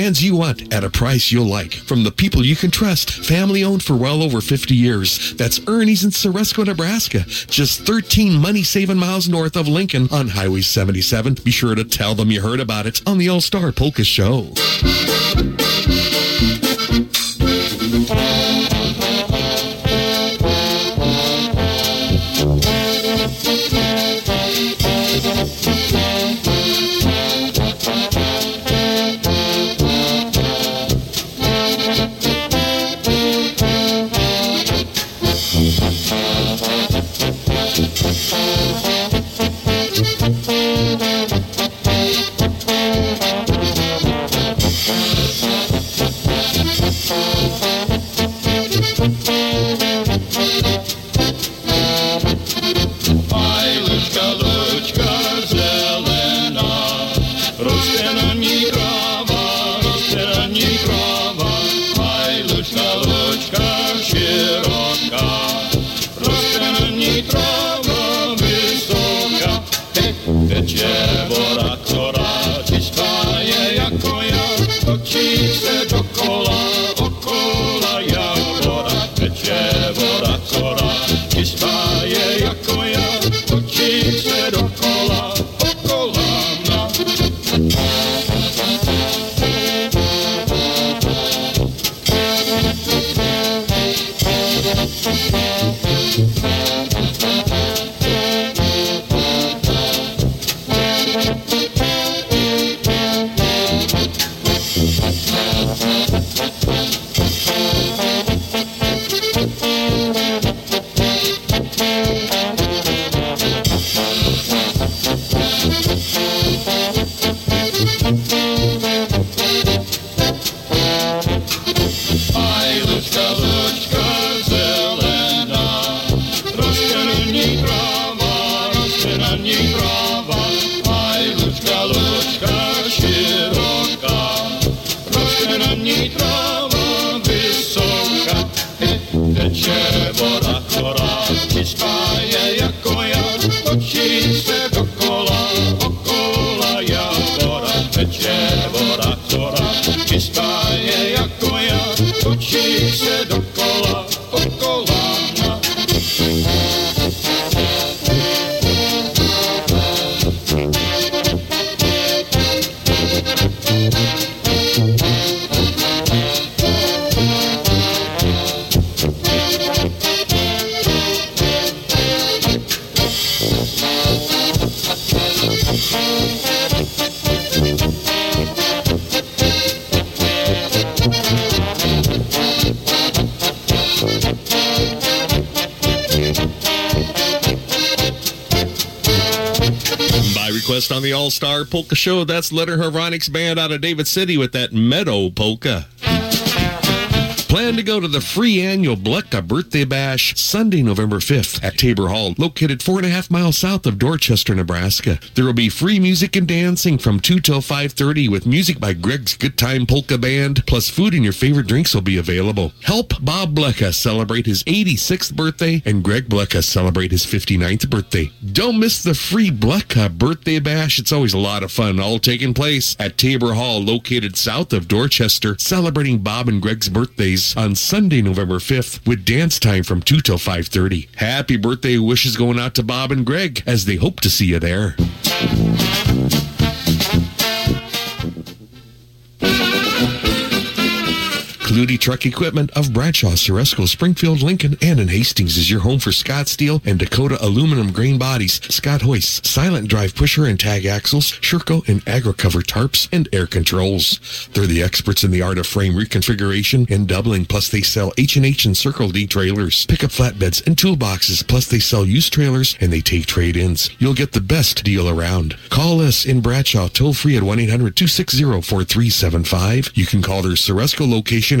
brands you want at a price you'll like. From the people you can trust, family owned for well over 50 years. That's Ernie's in Ceresco, Nebraska, just 13 money-saving miles north of Lincoln on Highway 77. Be sure to tell them you heard about it on the All-Star Polka Show. Request on the All Star Polka Show, that's Letter Harmonics Band out of David City with that Meadow Polka. Plan to go to the free annual Bleka Birthday Bash Sunday, November 5th at Tabor Hall, located four and a half miles south of Dorchester, Nebraska. There will be free music and dancing from 2 till 5.30 with music by Greg's Good Time Polka Band, plus food and your favorite drinks will be available. Help Bob Bleka celebrate his 86th birthday and Greg Bleka celebrate his 59th birthday. Don't miss the free Bleka Birthday Bash. It's always a lot of fun, all taking place at Tabor Hall, located south of Dorchester, celebrating Bob and Greg's birthdays on Sunday, November 5th, with dance time from 2 till 5.30. Happy birthday wishes going out to Bob and Greg as they hope to see you there. Clutie Truck Equipment of Bradshaw, Ceresco, Springfield, Lincoln, and in Hastings is your home for Scott Steel and Dakota aluminum grain bodies, Scott hoists, silent drive pusher and tag axles, Shur-Co and AgriCover tarps, and air controls. They're the experts in the art of frame reconfiguration and doubling, plus they sell H&H and Circle D trailers, pickup flatbeds, and toolboxes, plus they sell used trailers and they take trade-ins. You'll get the best deal around. Call us in Bradshaw toll free at 1-800-260-4375. You can call their Ceresco location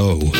An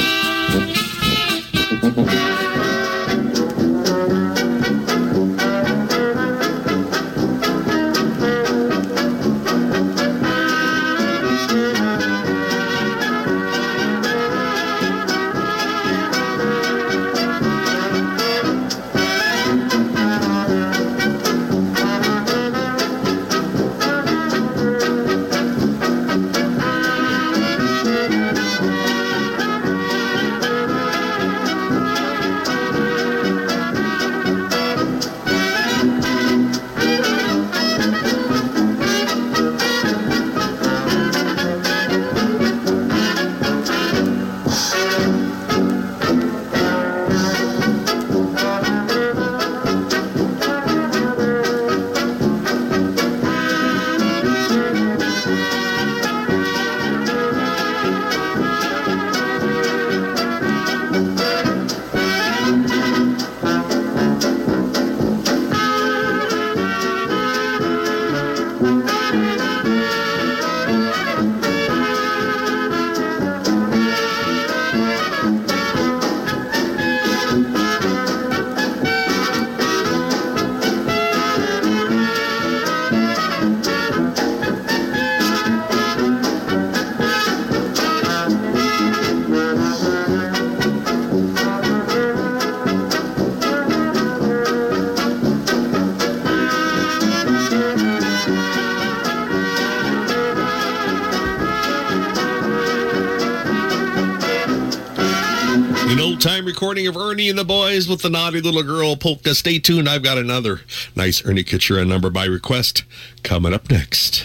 with the naughty little girl polka. Stay tuned. I've got another nice Ernie Kucera number by request coming up next.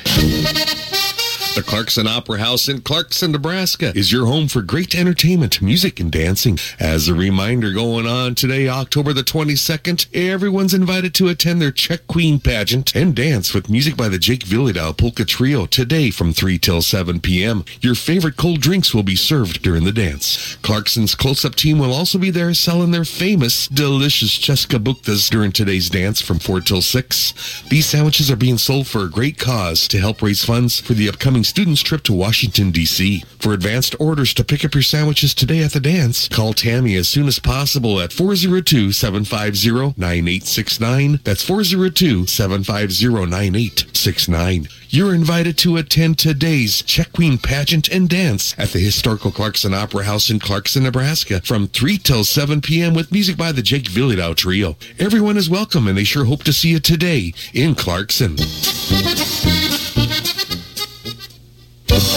The Clarkson Opera House in Clarkson, Nebraska is your home for great entertainment, music, and dancing. As a reminder, going on today, October the 22nd, everyone's invited to attend their Czech Queen pageant and dance with music by the Jake Vyhlidal Polka Trio today from 3 till 7 p.m. Your favorite cold drinks will be served during the dance. Clarkson's close-up team will also be there selling their famous, delicious Cheska Buktas during today's dance from 4 till 6. These sandwiches are being sold for a great cause to help raise funds for the upcoming students' trip to Washington, D.C. For advanced orders to pick up your sandwiches today at the dance, call Tammy as soon as possible at 402-750-9869. That's 402-750-9869. You're invited to attend today's Czech Queen pageant and dance at the historical Clarkson Opera House in Clarkson, Nebraska from 3 till 7 p.m. with music by the Jake Vyhlidal Trio. Everyone is welcome and they sure hope to see you today in Clarkson.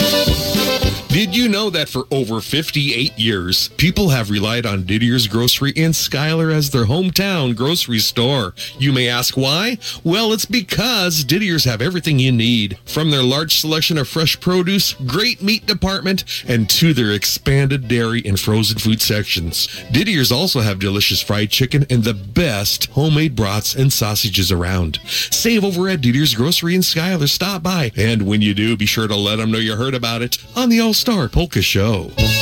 Thank you. Did you know that for over 58 years, people have relied on Didier's Grocery in Schuyler as their hometown grocery store? You may ask why? Well, it's because Didier's have everything you need, from their large selection of fresh produce, great meat department, and to their expanded dairy and frozen food sections. Didier's also have delicious fried chicken and the best homemade brats and sausages around. Save over at Didier's Grocery in Schuyler. Stop by, and when you do, be sure to let them know you heard about it on the All Star Polka Show.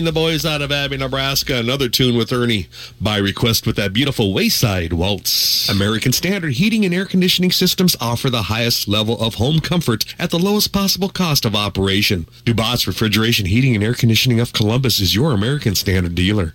The boys out of Abie, Nebraska. Another tune with Ernie by request with that beautiful Wayside Waltz. American Standard Heating and Air Conditioning Systems offer the highest level of home comfort at the lowest possible cost of operation. Dubas Refrigeration Heating and Air Conditioning of Columbus is your American Standard dealer.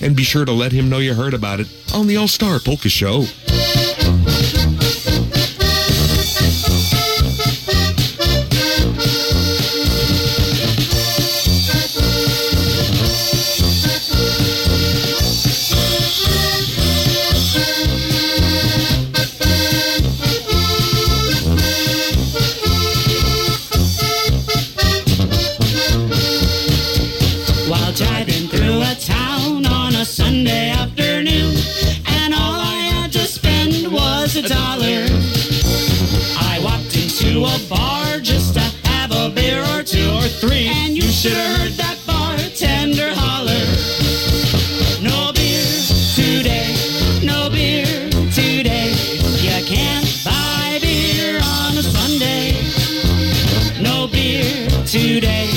and be sure to let him know you heard about it on the All Star Polka Show. Three, and you should have heard that bartender holler. No beer today, no beer today. You can't buy beer on a Sunday. No beer today,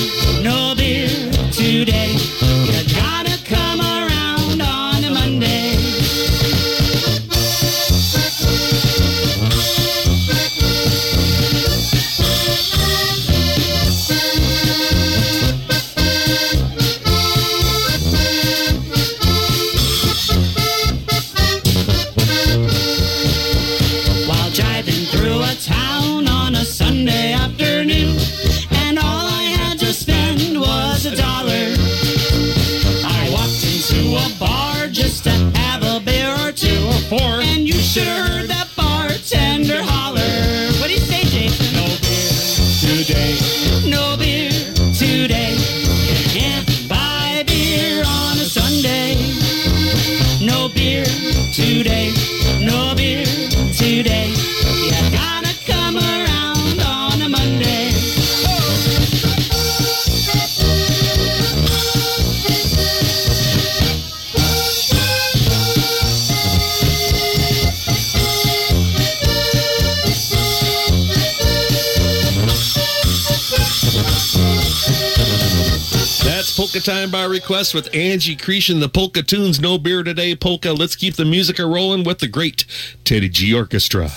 polka time by request with Angie Cretion, the Polka Tunes, No Beer Today Polka. Let's keep the music a rolling with the great Teddy G Orchestra.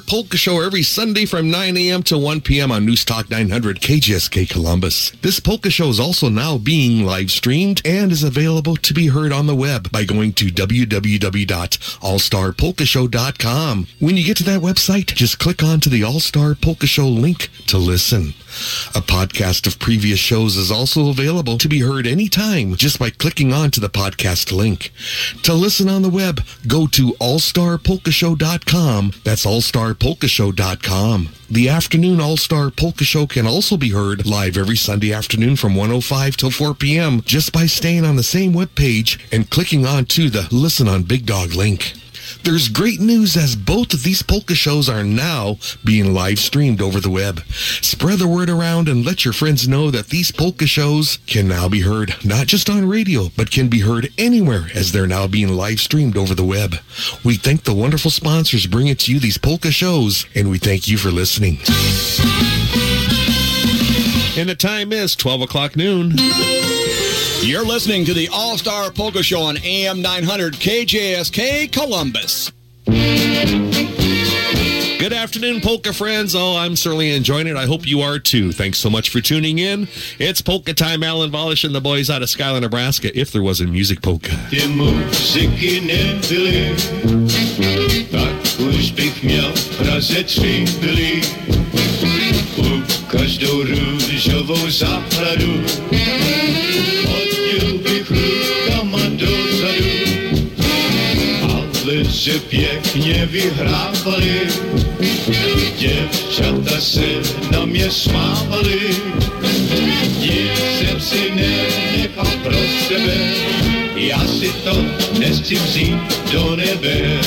Polka Show every Sunday from 9 a.m. to 1 p.m. on News Talk 900 KJSK Columbus. This polka show is also now being live streamed and is available to be heard on the web by going to www.allstarpolkashow.com. When you get to that website, just click on to the All Star Polka Show link to listen. A podcast of previous shows is also available to be heard anytime just by clicking on to the podcast link. To listen on the web, go to allstarpolkashow.com. That's allstarpolkashow.com. The afternoon All-Star Polka Show can also be heard live every Sunday afternoon from 105 till 4 p.m. just by staying on the same webpage and clicking on to the Listen on Big Dog link. There's great news as both of these polka shows are now being live streamed over the web. Spread the word around and let your friends know that these polka shows can now be heard not just on radio, but can be heard anywhere as they're now being live streamed over the web. We thank the wonderful sponsors bringing to you these polka shows, and we thank you for listening. And the time is 12 o'clock noon. You're listening to the All Star Polka Show on AM 900 KJSK Columbus. Good afternoon, polka friends. Oh, I'm certainly enjoying it. I hope you are too. Thanks so much for tuning in. It's polka time. Alan Volish and the boys out of Schuyler, Nebraska. If there was a music polka. že pěkně vyhrávali, děvčata se na mě smávali, nic jsem si nenechal pro sebe, já si to nechci vzít do nebe.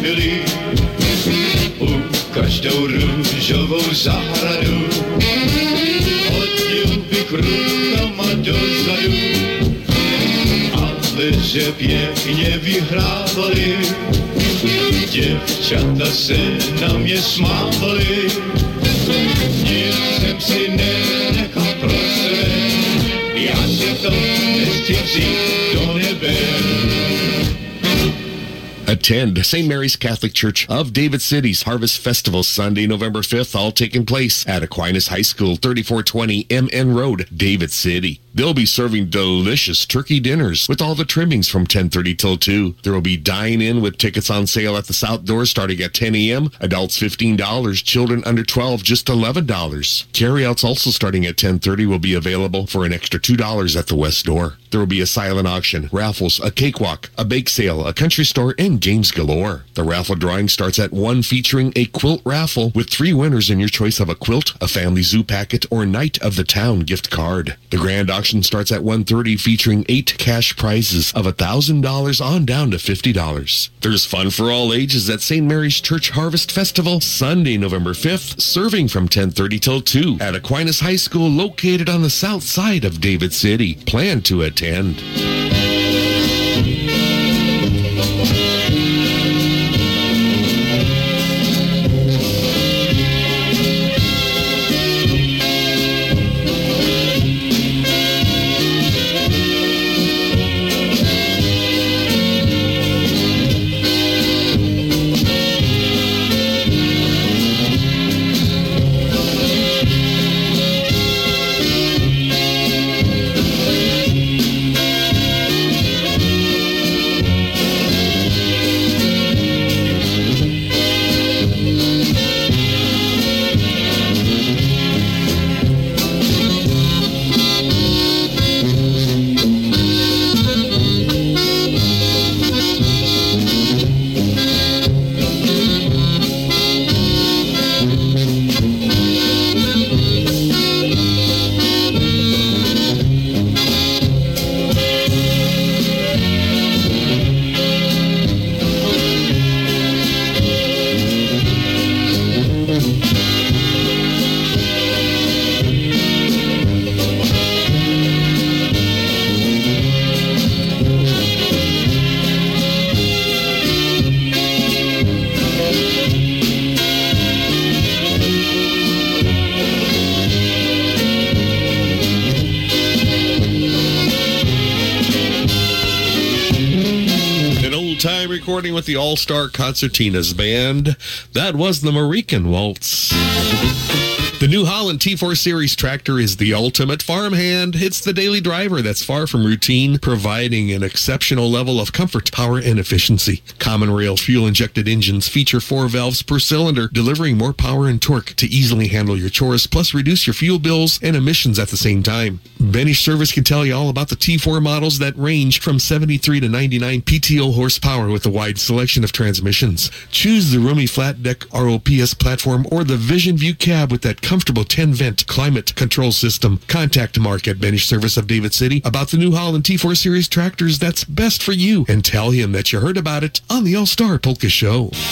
Byly. U každou růžovou zahradu hodil bych rukama dozadu, ale že pěkně vyhrávali, děvčata se na mě smávali. Nic jsem si nenechal pro sebe, já si to nechci vzít do Attend St. Mary's Catholic Church of David City's Harvest Festival Sunday, November 5th, all taking place at Aquinas High School, 3420 MN Road, David City. They'll be serving delicious turkey dinners with all the trimmings from 10:30 till 2. There will be dine-in with tickets on sale at the south door starting at 10 a.m. Adults $15, children under 12 just $11. Carryouts also starting at 10:30 will be available for an extra $2 at the west door. There will be a silent auction, raffles, a cakewalk, a bake sale, a country store, and games galore. The raffle drawing starts at 1 featuring a quilt raffle with three winners in your choice of a quilt, a family zoo packet, or Night of the Town gift card. The grand auction starts at 1.30 featuring eight cash prizes of $1,000 on down to $50. There's fun for all ages at St. Mary's Church Harvest Festival Sunday, November 5th, serving from 10.30 till 2 at Aquinas High School located on the south side of David City. Plan to attend. Concertinas Band. That was the Marican Waltz. The New Holland T4 Series tractor is the ultimate farmhand. It's the daily driver that's far from routine, providing an exceptional level of comfort, power, and efficiency. Common rail fuel injected engines feature four valves per cylinder, delivering more power and torque to easily handle your chores, plus reduce your fuel bills and emissions at the same time. Benes Service can tell you all about the T4 models that range from 73 to 99 PTO horsepower with a wide selection of transmissions. Choose the roomy flat deck ROPS platform or the Vision View cab with that comfortable 10 vent climate control system. Contact Mark at Benes Service of David City about the New Holland T4 Series tractors that's best for you and tell him that you heard about it on the All Star Polka Show. right,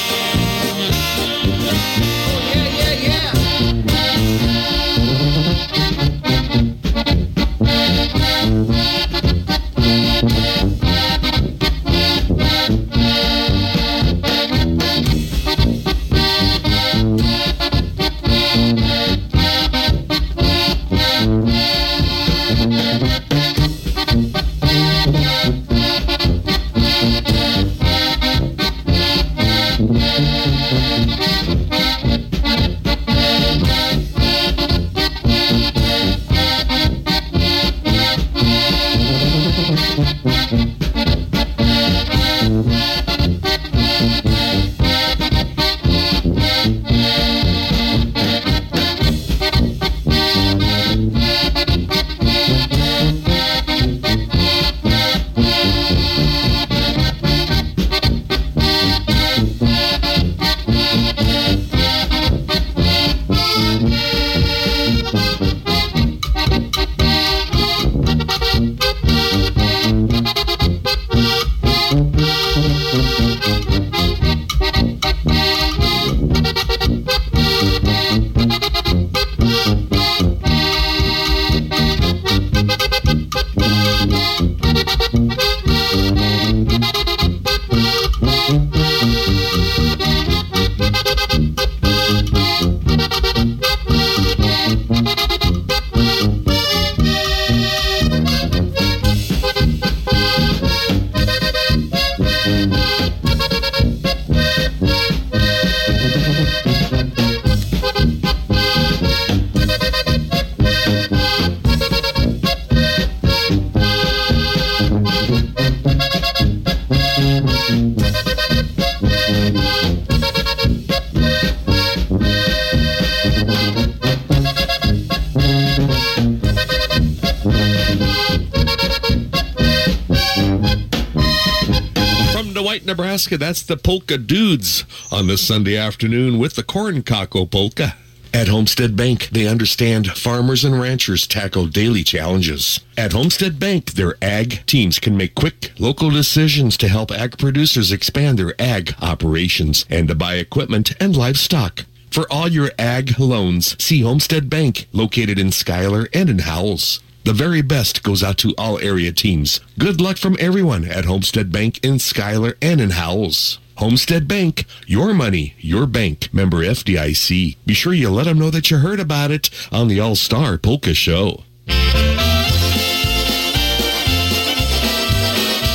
Nebraska. That's the Polka Dudes on this Sunday afternoon with the Corn Kako Polka. At Homestead Bank, they understand farmers and ranchers tackle daily challenges. At Homestead Bank, their ag teams can make quick, local decisions to help ag producers expand their ag operations and to buy equipment and livestock. For all your ag loans, see Homestead Bank, located in Schuyler and in Howells. The very best goes out to all area teams. Good luck from everyone at Homestead Bank in Schuyler and in Howells. Homestead Bank, your money, your bank. Member FDIC. Be sure you let them know that you heard about it on the All Star Polka Show.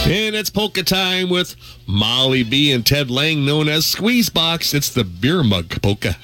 And it's polka time with Molly B and Ted Lang, known as Squeezebox. It's the beer mug polka.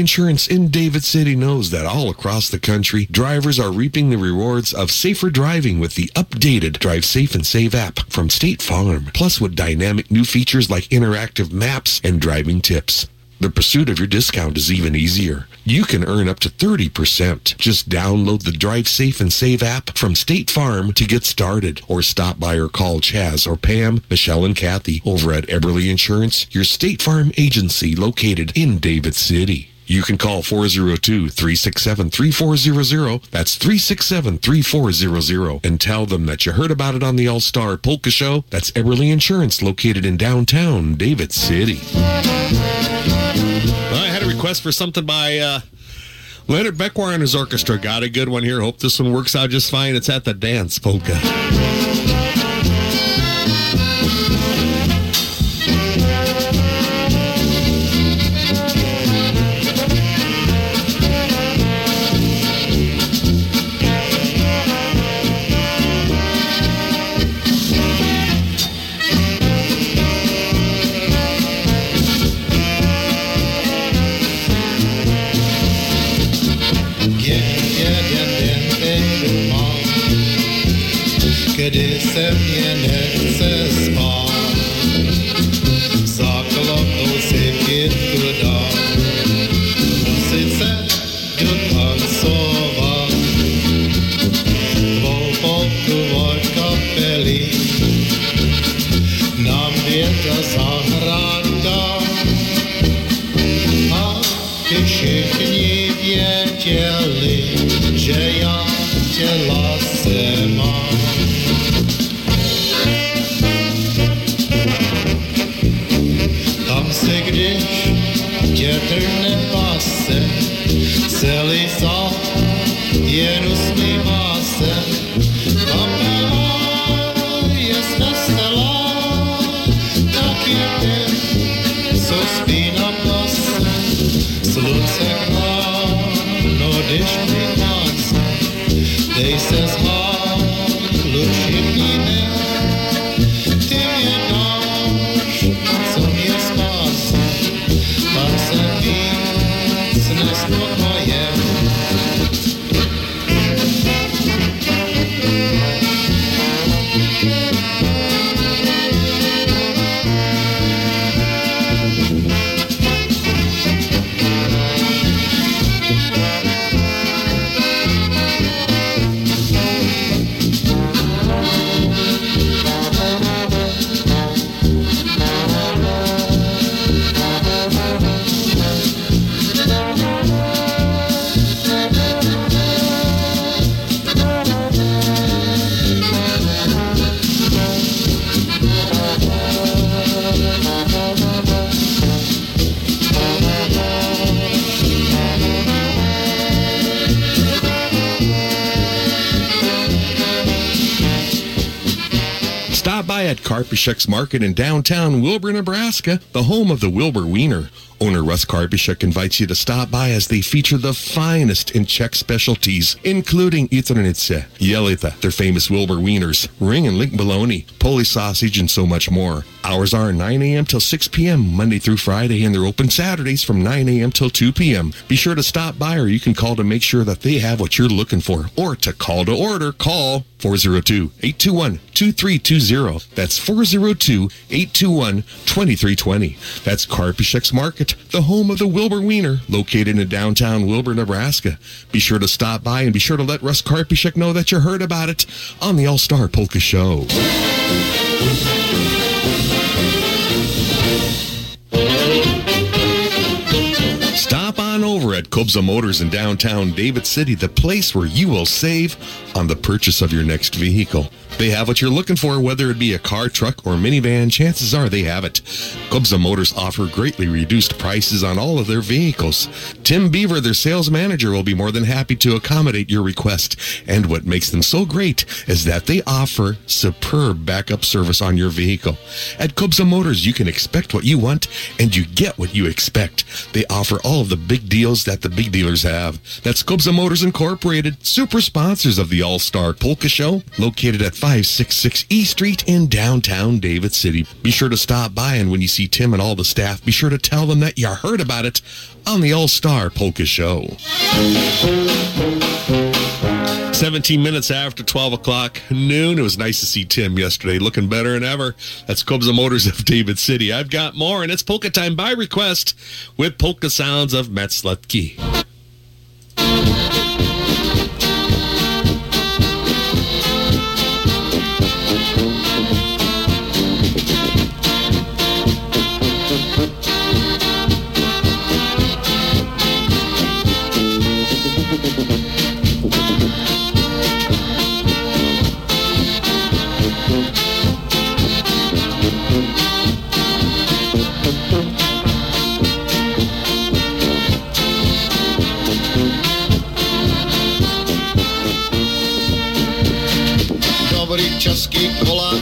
Insurance in David City knows that all across the country, drivers are reaping the rewards of safer driving with the updated Drive Safe and Save app from State Farm, plus with dynamic new features like interactive maps and driving tips. The pursuit of your discount is even easier. You can earn up to 30%. Just download the Drive Safe and Save app from State Farm to get started or stop by or call Chaz or Pam, Michelle, and Kathy over at Eberly Insurance, your State Farm agency located in David City. You can call 402-367-3400. That's 367-3400 and tell them that you heard about it on the All-Star Polka Show. That's Eberly Insurance located in downtown David City. I had a request for something by uh, Leonard Beckwire and his orchestra. Got a good one here. Hope this one works out just fine. It's at the dance polka. Celý by Market in downtown Wilber, Nebraska, the home of the Wilber Wiener. Owner Russ Karpisek invites you to stop by as they feature the finest in Czech specialties, including Jitrnice, Jelita, their famous Wilber Wieners, ring and link bologna, Polish sausage, and so much more. Hours are 9 a.m. till 6 p.m. Monday through Friday, and they're open Saturdays from 9 a.m. till 2 p.m. Be sure to stop by or you can call to make sure that they have what you're looking for. Or to call to order, call 402-821-2320. That's 402-821-2320. That's Karpisek's Market, the home of the Wilber Wiener, located in downtown Wilber, Nebraska. Be sure to stop by and be sure to let Russ Karpisek know that you heard about it on the All-Star Polka Show. Stop on over at Kobza Motors in downtown David City, the place where you will save on the purchase of your next vehicle. They have what you're looking for, whether it be a car, truck, or minivan. Chances are they have it. Kobza Motors offer greatly reduced prices on all of their vehicles. Tim Beaver, their sales manager, will be more than happy to accommodate your request. And what makes them so great is that they offer superb backup service on your vehicle. At Kobza Motors, you can expect what you want and you get what you expect. They offer all of the big deals that the big dealers have. That's Kobza Motors Incorporated, super sponsors of the All Star Polka Show, located at 566 E Street in downtown David City. Be sure to stop by, and when you see Tim and all the staff, be sure to tell them that you heard about it on the All Star Polka Show. 17 minutes after 12 o'clock noon. It was nice to see Tim yesterday, looking better than ever. That's Kobza Motors of David City. I've got more, and it's Polka Time by request with Polka Sounds of Metzletki.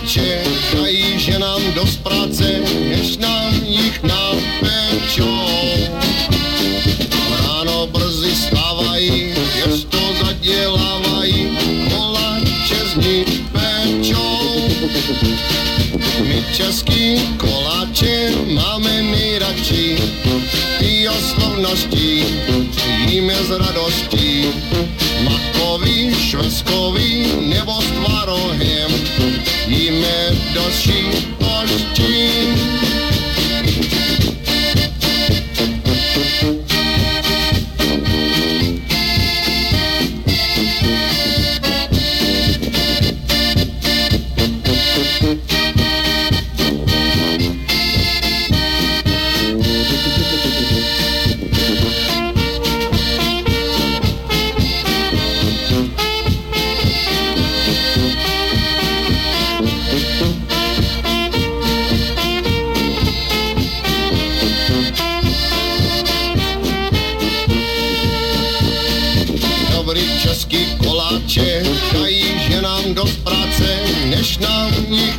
Český koláče dají ženám dost práce, než nám jich napečou. Ráno brzy stávají, jež to zadělávají, koláče z nich pečou. My český koláče máme nejradši, i oslovností jíme s radostí. Makový, švestkový nebo s tvarohem, jíme do šitosti. čekají,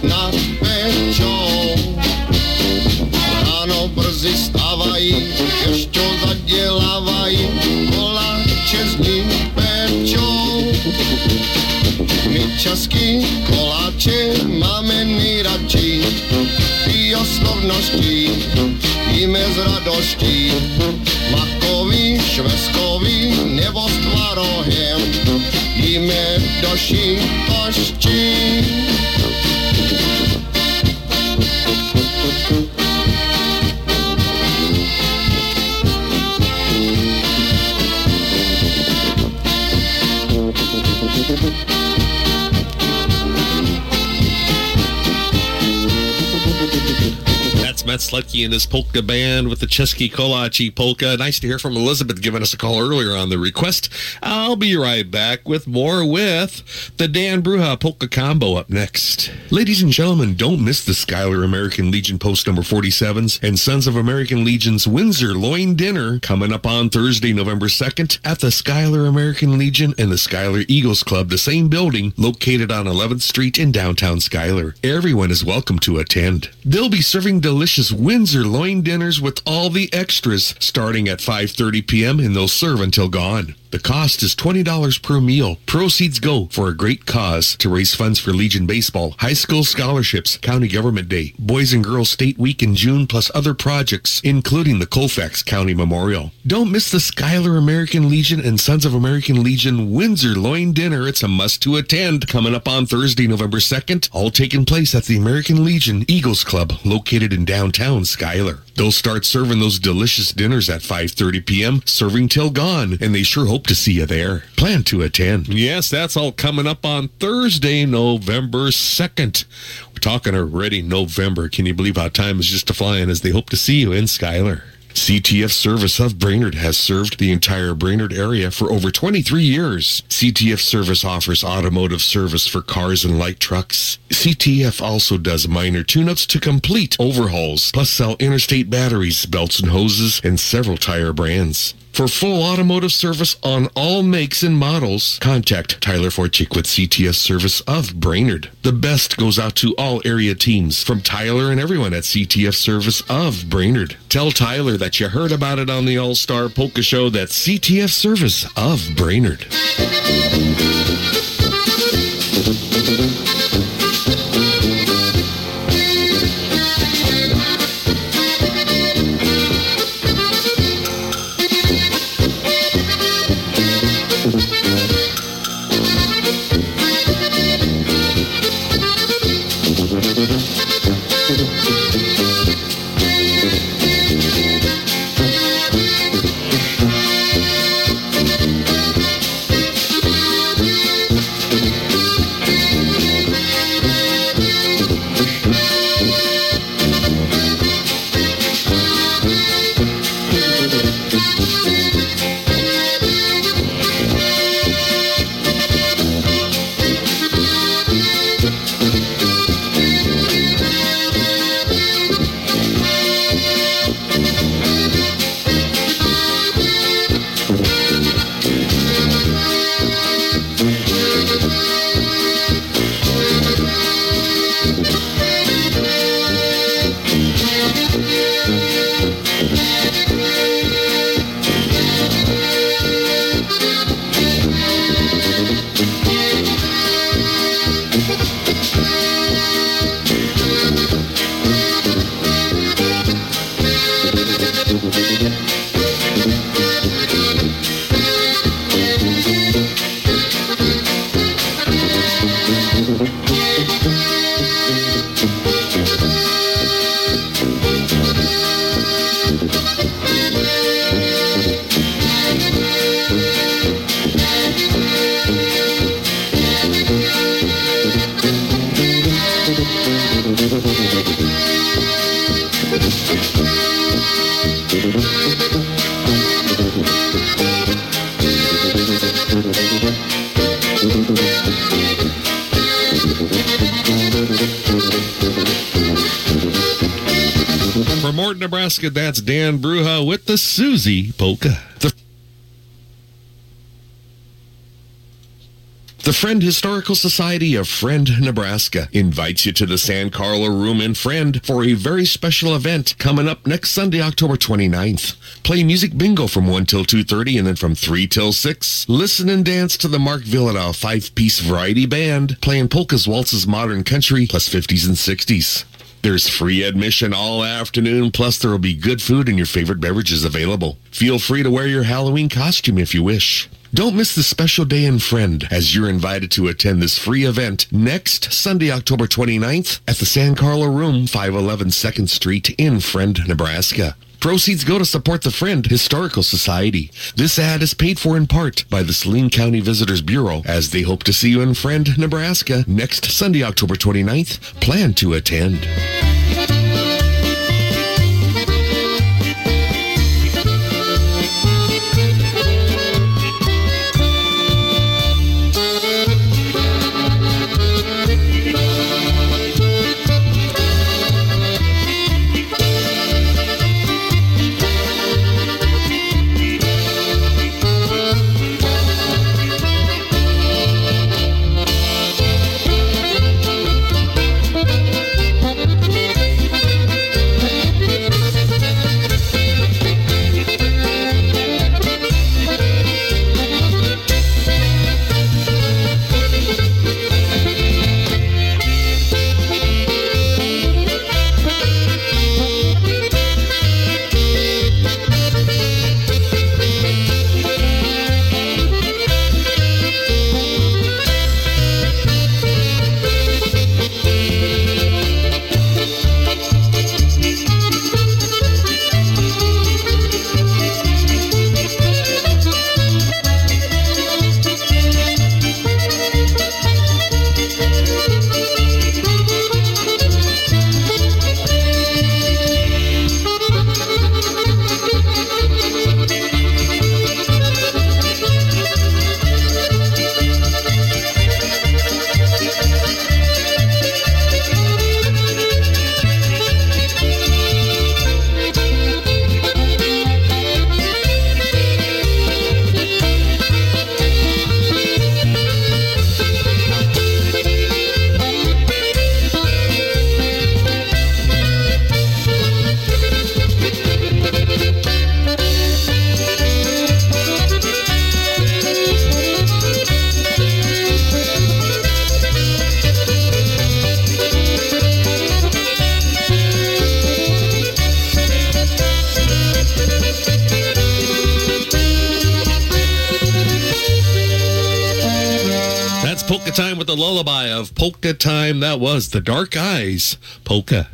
nám jich napečou. Ráno brzy stávají, ještě zadělávají, koláče z ní pečou. My koláče máme nejradši, ty oslovnosti jíme z radostí. Makový, šveskový nebo s tvarohem. Matt Sletke and his polka band with the Chesky Kolachi polka. Nice to hear from Elizabeth giving us a call earlier on the request. I'll be right back with more with the Dan Bruja polka combo up next. Ladies and gentlemen, don't miss the Schuyler American Legion post number 47s and Sons of American Legion's Windsor Loin Dinner coming up on Thursday, November 2nd at the Schuyler American Legion and the Schuyler Eagles Club, the same building located on 11th Street in downtown Schuyler. Everyone is welcome to attend. They'll be serving delicious Windsor loin dinners with all the extras starting at 5:30 p.m. and they'll serve until gone. The cost is $20 per meal. Proceeds go for a great cause to raise funds for Legion Baseball, high school scholarships, County Government Day, Boys and Girls State Week in June, plus other projects, including the Colfax County Memorial. Don't miss the Schuyler American Legion and Sons of American Legion Windsor Loin Dinner. It's a must to attend coming up on Thursday, November 2nd, all taking place at the American Legion Eagles Club located in downtown Schuyler. They'll start serving those delicious dinners at 5:30 p.m., serving till gone, and they sure hope to see you there. Plan to attend. Yes, that's all coming up on Thursday, November 2nd. We're talking already November. Can you believe how time is just a flying as they hope to see you in Schuyler? CTF Service of Brainard has served the entire Brainard area for over 23 years. CTF Service offers automotive service for cars and light trucks. CTF also does minor tune-ups to complete overhauls, plus sell interstate batteries, belts and hoses, and several tire brands. For full automotive service on all makes and models, contact Tyler Forchick with CTF Service of Brainard. The best goes out to all area teams, from Tyler and everyone at CTF Service of Brainard. Tell Tyler that you heard about it on the All Star Polka Show. That's CTF Service of Brainard. Nebraska, that's Dan Bruja with the Susie Polka. The The Friend Historical Society of Friend, Nebraska invites you to the San Carlo Room in Friend for a very special event coming up next Sunday, October 29th. Play music bingo from 1 till 2.30 and then from 3 till 6. Listen and dance to the Mark Vyhlidal five-piece variety band playing polkas, waltzes, modern country, plus 50s and 60s. There's free admission all afternoon, plus there will be good food and your favorite beverages available. Feel free to wear your Halloween costume if you wish. Don't miss this special day in Friend as you're invited to attend this free event next Sunday, October 29th at the San Carlo Room, 511 2nd Street in Friend, Nebraska. Proceeds go to support the Friend Historical Society. This ad is paid for in part by the Saline County Visitors Bureau as they hope to see you in Friend, Nebraska next Sunday, October 29th. Plan to attend. The lullaby of Polka Time. That was The Dark Eyes Polka.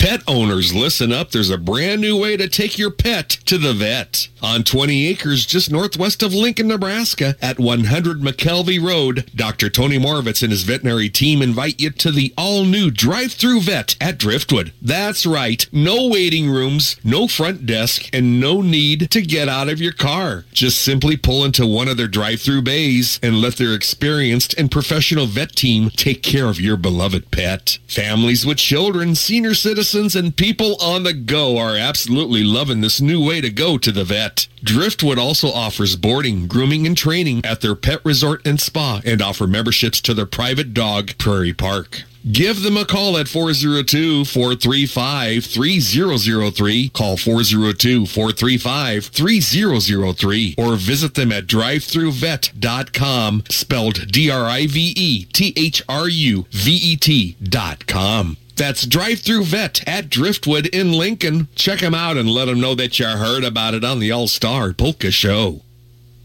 Pet owners, listen up. There's a brand new way to take your pet to the vet on 20 acres just northwest of Lincoln, Nebraska at 100 McKelvey Road. Dr. Tony Moravitz and his veterinary team invite you to the all new drive through vet at Driftwood. That's right. No waiting rooms, no front desk, and no need to get out of your car. Just simply pull into one of their drive through bays and let their experienced and professional vet team take care of your beloved pet. Families with children, senior citizens, and people on the go are absolutely loving this new way to go to the vet. Driftwood also offers boarding, grooming, and training at their pet resort and spa and offer memberships to their private dog, Prairie Park. Give them a call at 402-435-3003. Call 402-435-3003 or visit them at drivethruvet.com spelled D-R-I-V-E-T-H-R-U-V-E-T dot com. That's Drive Through Vet at Driftwood in Lincoln. Check them out and let them know that you heard about it on the All Star Polka Show.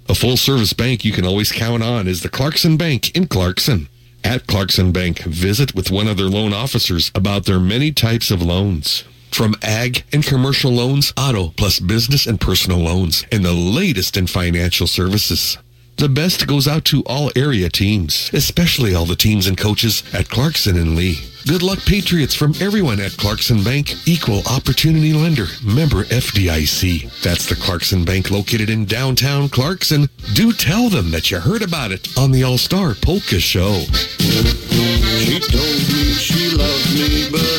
A full service bank you can always count on is the Clarkson Bank in Clarkson. At Clarkson Bank, visit with one of their loan officers about their many types of loans. From ag and commercial loans, auto, plus business and personal loans, and the latest in financial services. The best goes out to all area teams, especially all the teams and coaches at Clarkson and Leigh. Good luck, Patriots, from everyone at Clarkson Bank, equal opportunity lender, member FDIC. That's the Clarkson Bank located in downtown Clarkson. Do tell them that you heard about it on the All Star Polka Show. She told me she loved me, but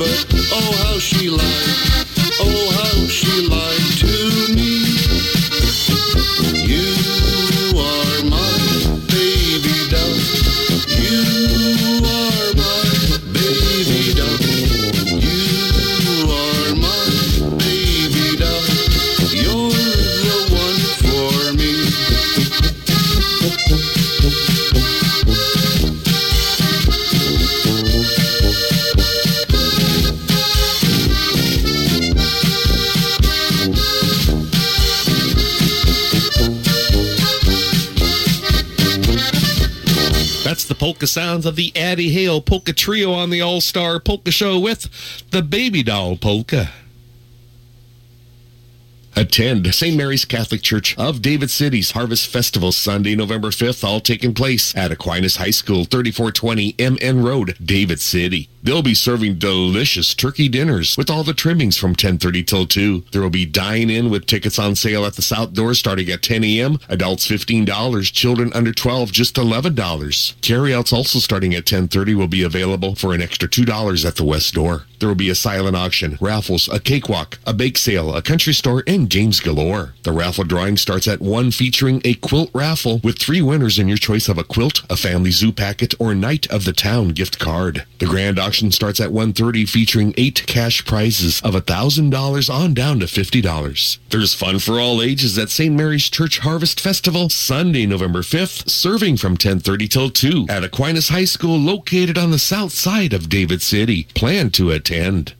but oh how she lied. Polka sounds of the Addie Hale Polka Trio on the All Star Polka Show with the Baby Doll Polka. Attend St. Mary's Catholic Church of David City's Harvest Festival Sunday, November 5th, all taking place at Aquinas High School, 3420 MN Road, David City. They'll be serving delicious turkey dinners with all the trimmings from 10:30 till 2. There will be dine-in with tickets on sale at the south door starting at 10 a.m. Adults $15, children under 12 just $11. Carryouts also starting at 10:30 will be available for an extra $2 at the west door. There will be a silent auction, raffles, a cakewalk, a bake sale, a country store, and games galore. The raffle drawing starts at 1 featuring a quilt raffle with three winners in your choice of a quilt, a family zoo packet, or Night of the Town gift card. The grand auction starts at 1.30 featuring eight cash prizes of $1,000 on down to $50. There's fun for all ages at St. Mary's Church Harvest Festival, Sunday, November 5th, serving from 10.30 till 2 at Aquinas High School located on the south side of David City. Plan to attend pretend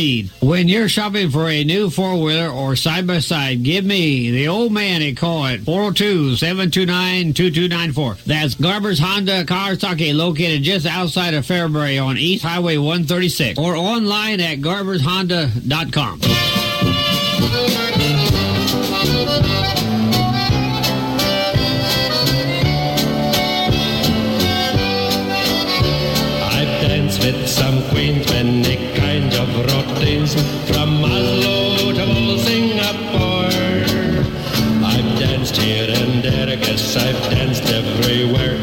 When you're shopping for a new four-wheeler or side-by-side, give me, the old man, a call at 402-729-2294. That's Garber's Honda Kawasaki located just outside of Fairbury on East Highway 136 or online at garbershonda.com. kinds from Oslo to Singapore. I've danced here and there, I guess I've danced everywhere,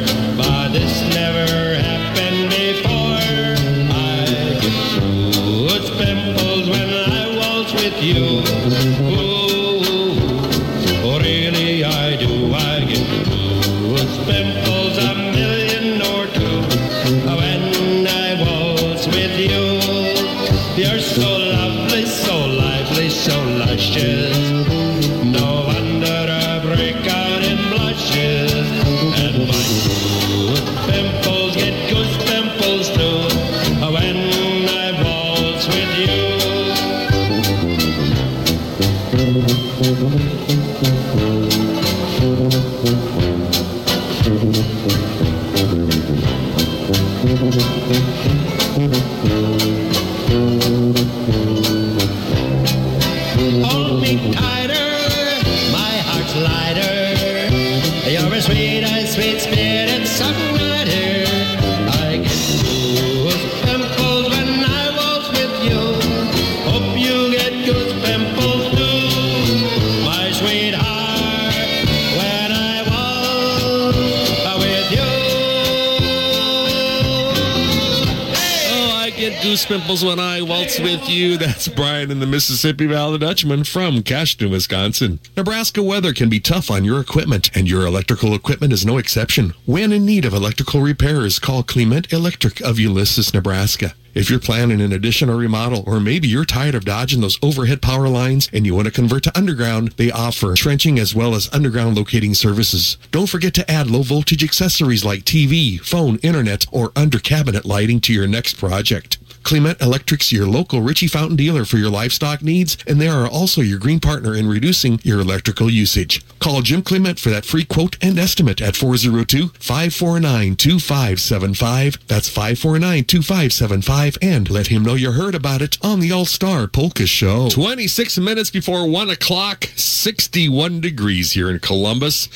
pimples when I waltz with you. That's Brian in the Mississippi Valley Dutchman from Cashton, Wisconsin. Nebraska weather can be tough on your equipment, and your electrical equipment is no exception. When in need of electrical repairs, call Clement Electric of Ulysses, Nebraska. If you're planning an addition or remodel, or maybe you're tired of dodging those overhead power lines and you want to convert to underground, they offer trenching as well as underground locating services. Don't forget to add low voltage accessories like TV, phone, internet, or under cabinet lighting to your next project. Clement Electric's your local Ritchie Fountain dealer for your livestock needs, and they are also your green partner in reducing your electrical usage. Call Jim Clement for that free quote and estimate at 402-549-2575. That's 549-2575, and let him know you heard about it on the All-Star Polka Show. 26 minutes before 1 o'clock, 61 degrees here in Columbus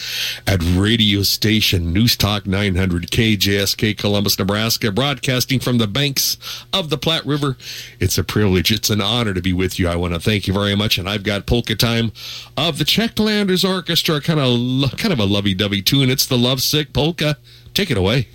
at radio station News Talk 900 KJSK Columbus, Nebraska, broadcasting from the banks of the Platte River. It's a privilege. It's an honor to be with you. I want to thank you very much. And I've got polka time of the Czechlanders Orchestra, kind of kind of a lovey-dovey tune. It's the Lovesick Polka. Take it away.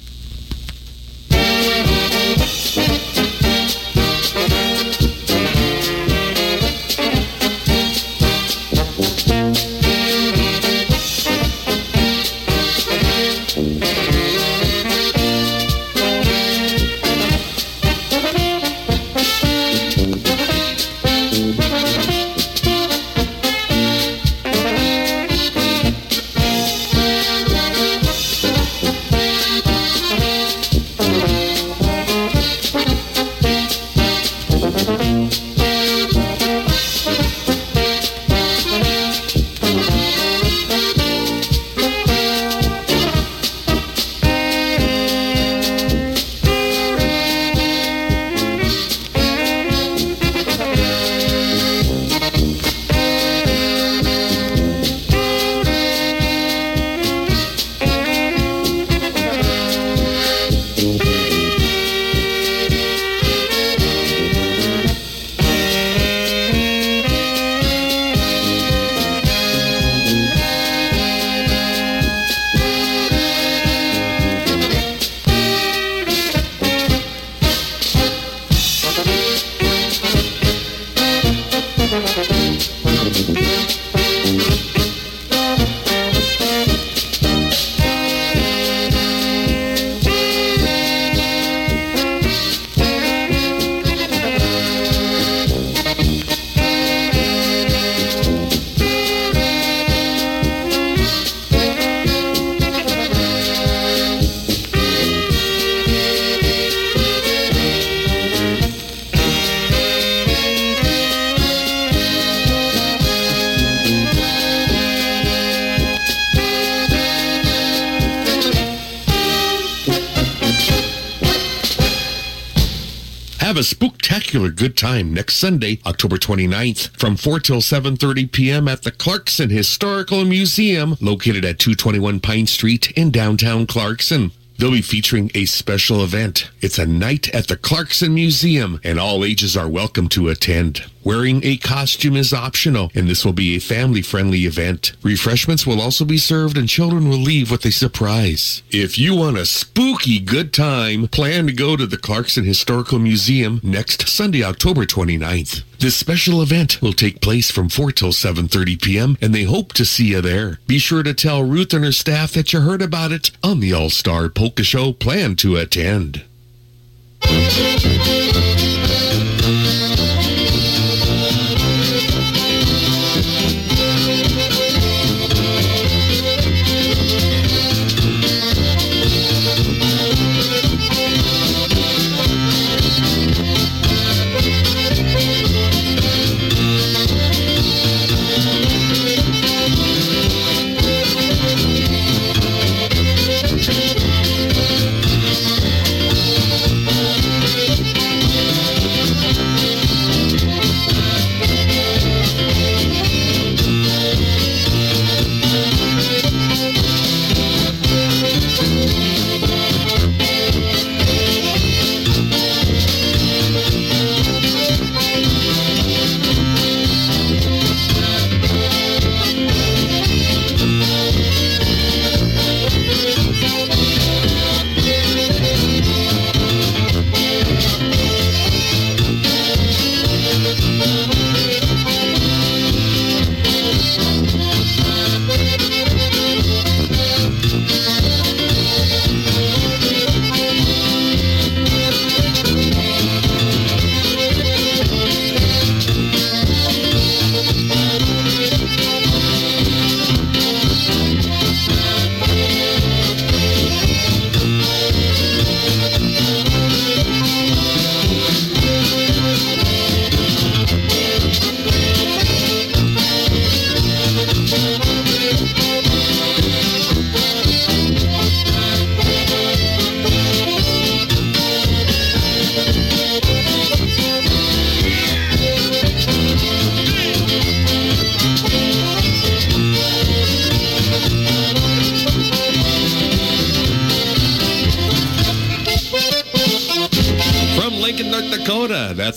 Spooktacular good time next Sunday, October 29th, from 4 till 7.30 p.m. at the Clarkson Historical Museum, located at 221 Pine Street in downtown Clarkson. They'll be featuring a special event. It's a night at the Clarkson Museum, and all ages are welcome to attend. Wearing a costume is optional, and this will be a family-friendly event. Refreshments will also be served, and children will leave with a surprise. If you want a spooky good time, plan to go to the Clarkson Historical Museum next Sunday, October 29th. This special event will take place from 4 till 7.30 p.m., and they hope to see you there. Be sure to tell Ruth and her staff that you heard about it on the All-Star Polka Show. Plan to attend.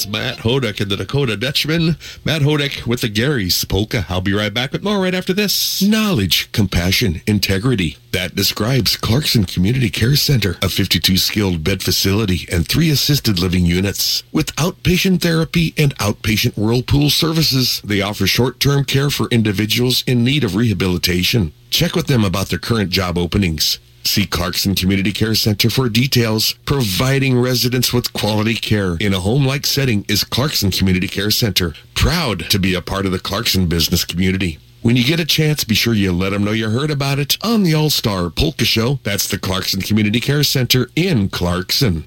That's Matt Hodak and the Dakota Dutchman. Matt Hodak with the Gary's Polka. I'll be right back with more right after this. Knowledge, compassion, integrity. That describes Clarkson Community Care Center, a 52 skilled bed facility and three assisted living units. With outpatient therapy and outpatient whirlpool services, they offer short term care for individuals in need of rehabilitation. Check with them about their current job openings. See Clarkson Community Care Center for details. Providing residents with quality care in a home-like setting is Clarkson Community Care Center. Proud to be a part of the Clarkson business community. When you get a chance, be sure you let them know you heard about it on the All-Star Polka Show. That's the Clarkson Community Care Center in Clarkson.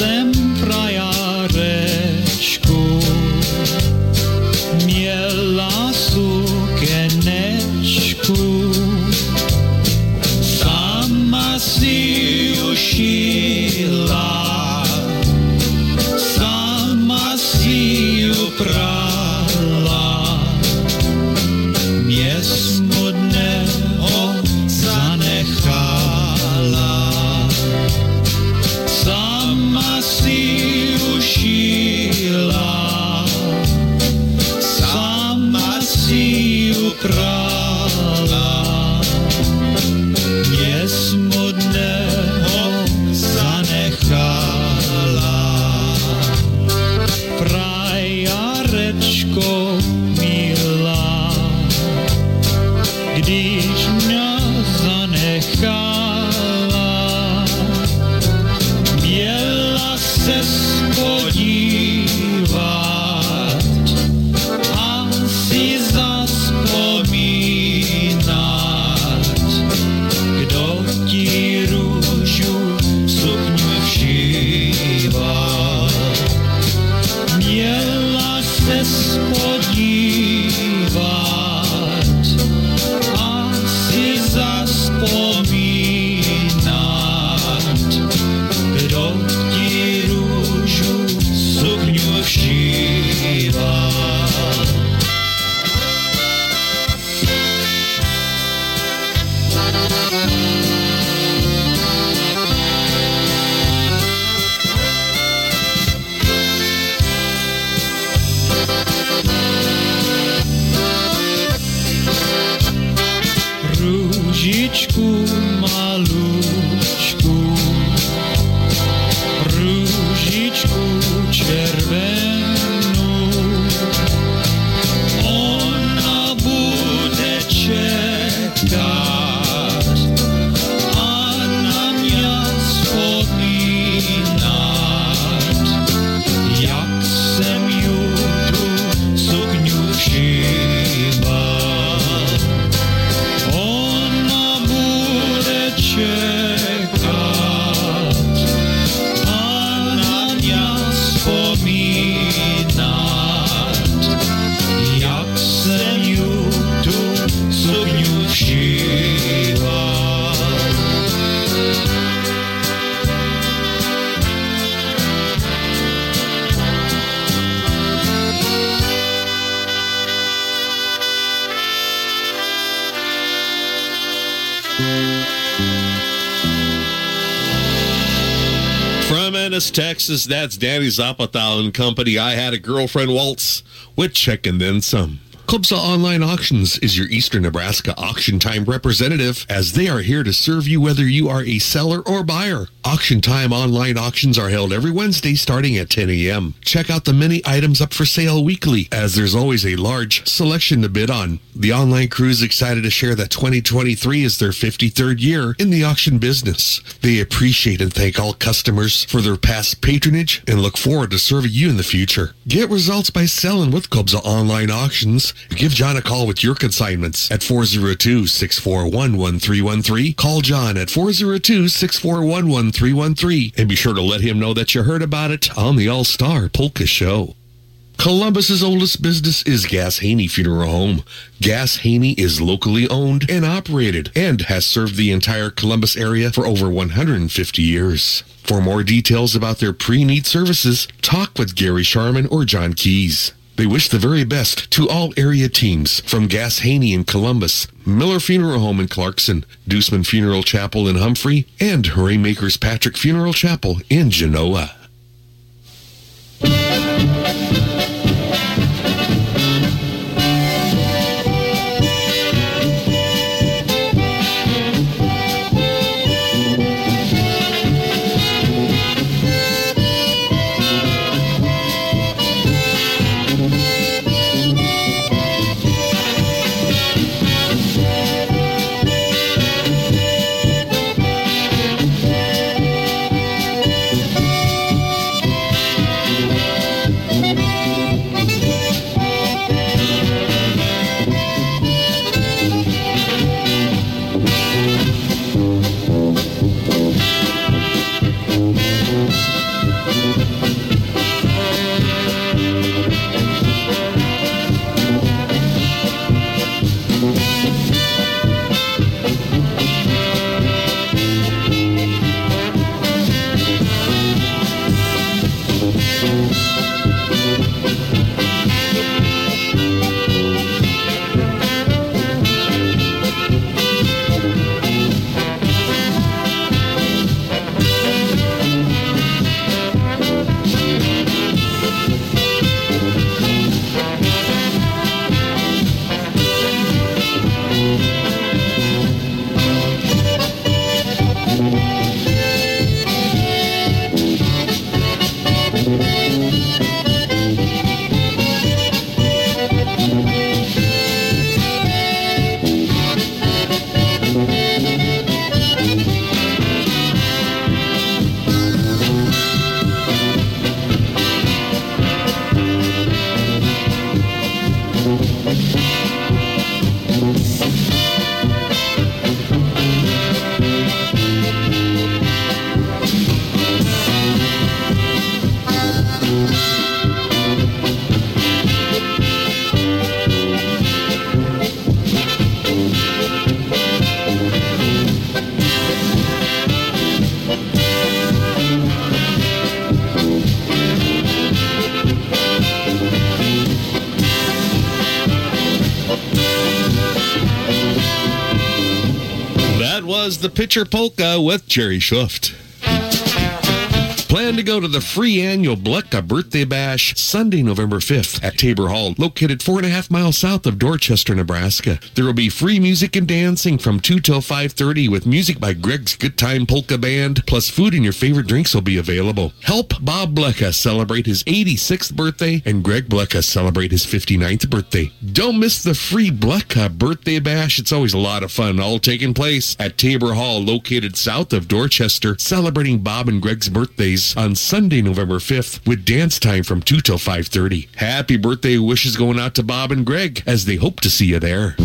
Miel jsem frajarečku, měla sukenečku, sama si ušila, sama si uprala, that's Danny Zapatal and Company. I had a girlfriend waltz with check and then some. Kubsa Online Auctions is your Eastern Nebraska auction time representative as they are here to serve you whether you are a seller or buyer. Auction time online auctions are held every Wednesday starting at 10 a.m. Check out the many items up for sale weekly as there's always a large selection to bid on. The online crew is excited to share that 2023 is their 53rd year in the auction business. They appreciate and thank all customers for their past patronage and look forward to serving you in the future. Get results by selling with Kubza Online Auctions Give John a call with your consignments at 402 641 1313. Call John at 402 641 1313 and be sure to let him know that you heard about it on the All Star Polka Show. Columbus's oldest business is Gass Haney Funeral Home. Gass Haney is locally owned and operated and has served the entire Columbus area for over 150 years. For more details about their pre-need services, talk with Gary Sharman or John Keys. They wish the very best to all area teams from Gass Haney in Columbus, Miller Funeral Home in Clarkson, Deuceman Funeral Chapel in Humphrey, and Rainmakers Patrick Funeral Chapel in Genoa. The Pitcher Polka with Jerry Schuft. Plan to go to the free annual Blecka Birthday Bash Sunday, November 5th at Tabor Hall, located four and a half miles south of Dorchester, Nebraska. There will be free music and dancing from 2 till 5.30 with music by Greg's Good Time Polka Band, plus food and your favorite drinks will be available. Help Bob Blecka celebrate his 86th birthday and Greg Blecka celebrate his 59th birthday. Don't miss the free Blecka Birthday Bash. It's always a lot of fun, all taking place at Tabor Hall, located south of Dorchester, celebrating Bob and Greg's birthdays on Sunday, November 5th, with dance time from 2 till 5.30. Happy birthday wishes going out to Bob and Greg as they hope to see you there.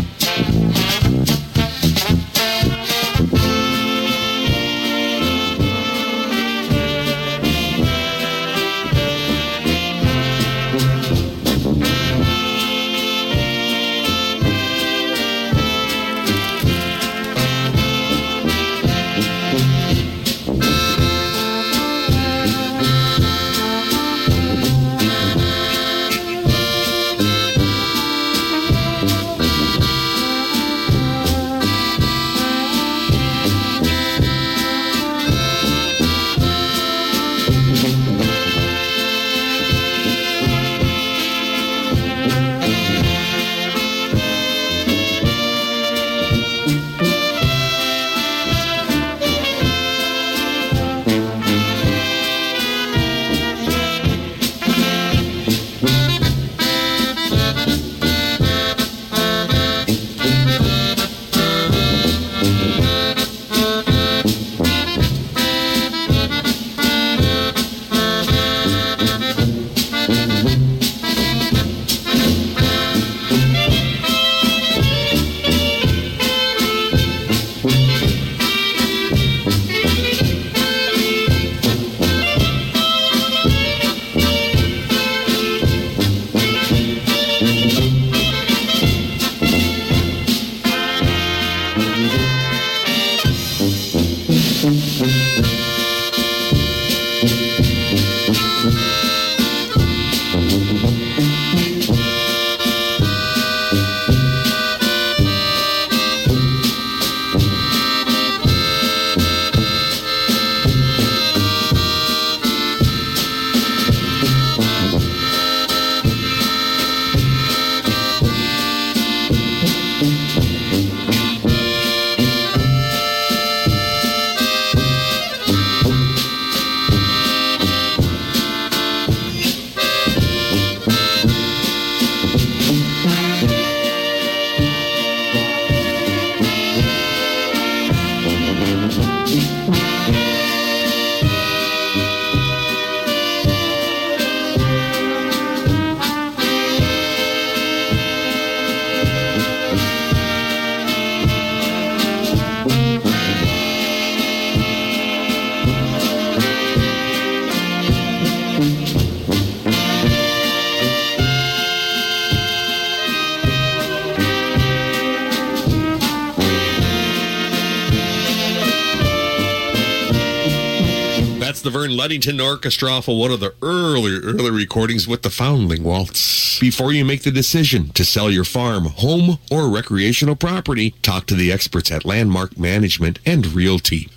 Luddington Orchestra for one of the early, early recordings with the Foundling Waltz. Before you make the decision to sell your farm, home, or recreational property, talk to the experts at Landmark Management and Realty.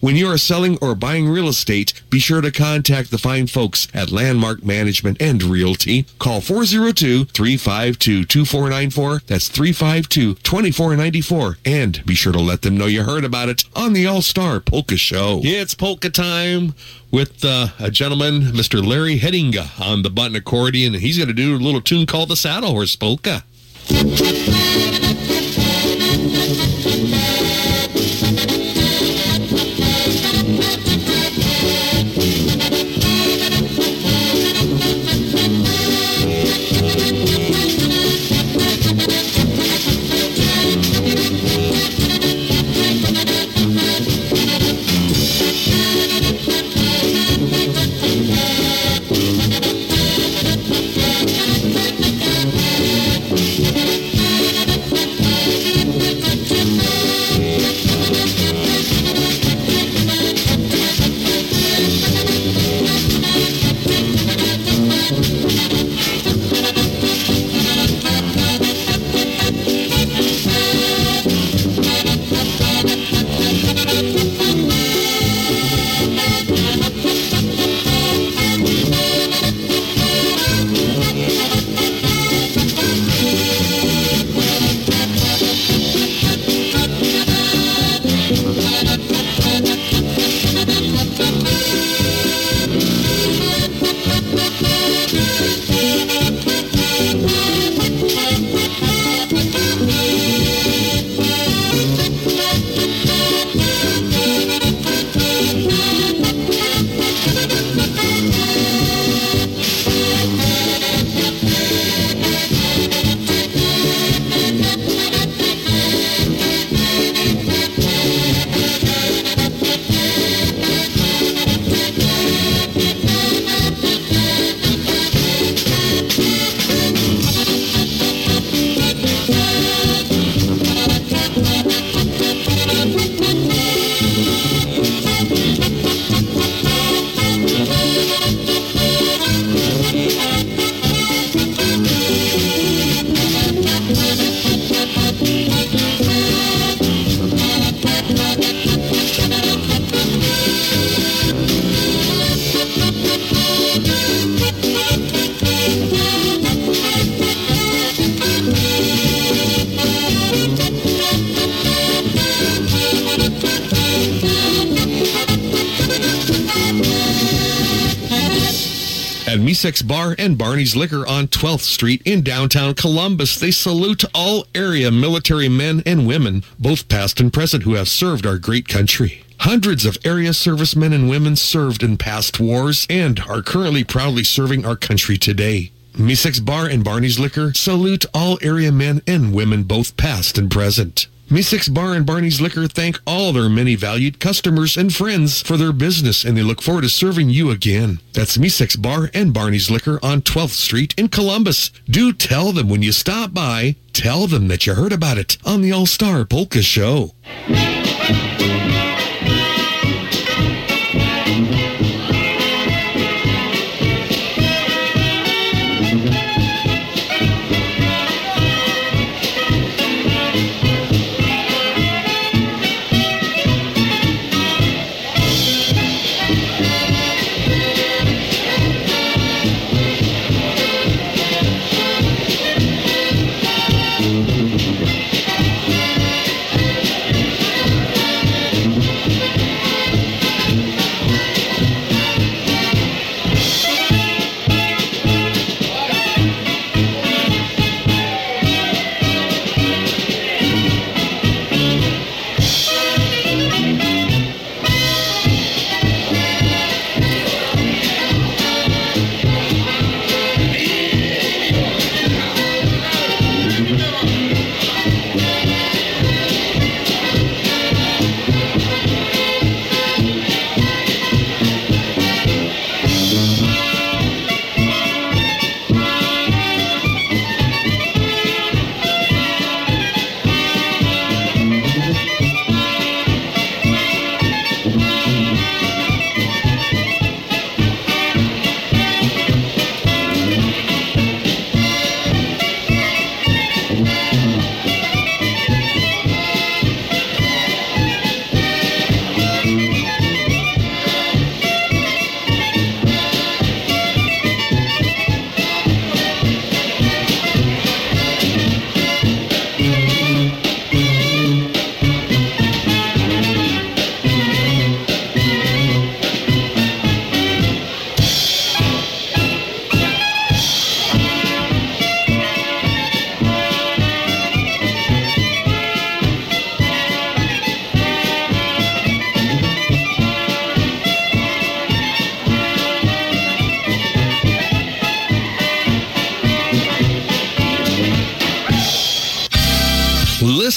When you are selling or buying real estate, be sure to contact the fine folks at Landmark Management and Realty. Call 402-352-2494. That's 352-2494. And be sure to let them know you heard about it on the All-Star Polka Show. It's polka time with uh, a gentleman, Mr. Larry Headinga, on the button accordion. He's going to do a little tune called the Saddle Horse Polka. Bar and Barney's Liquor on 12th Street in downtown Columbus, they salute all area military men and women, both past and present, who have served our great country. Hundreds of area servicemen and women served in past wars and are currently proudly serving our country today. Misek's Bar and Barney's Liquor salute all area men and women, both past and present. Misek's Bar and Barney's Liquor thank all their many valued customers and friends for their business, and they look forward to serving you again. That's Misek's Bar and Barney's Liquor on 12th Street in Columbus. Do tell them when you stop by, tell them that you heard about it on the All-Star Polka Show.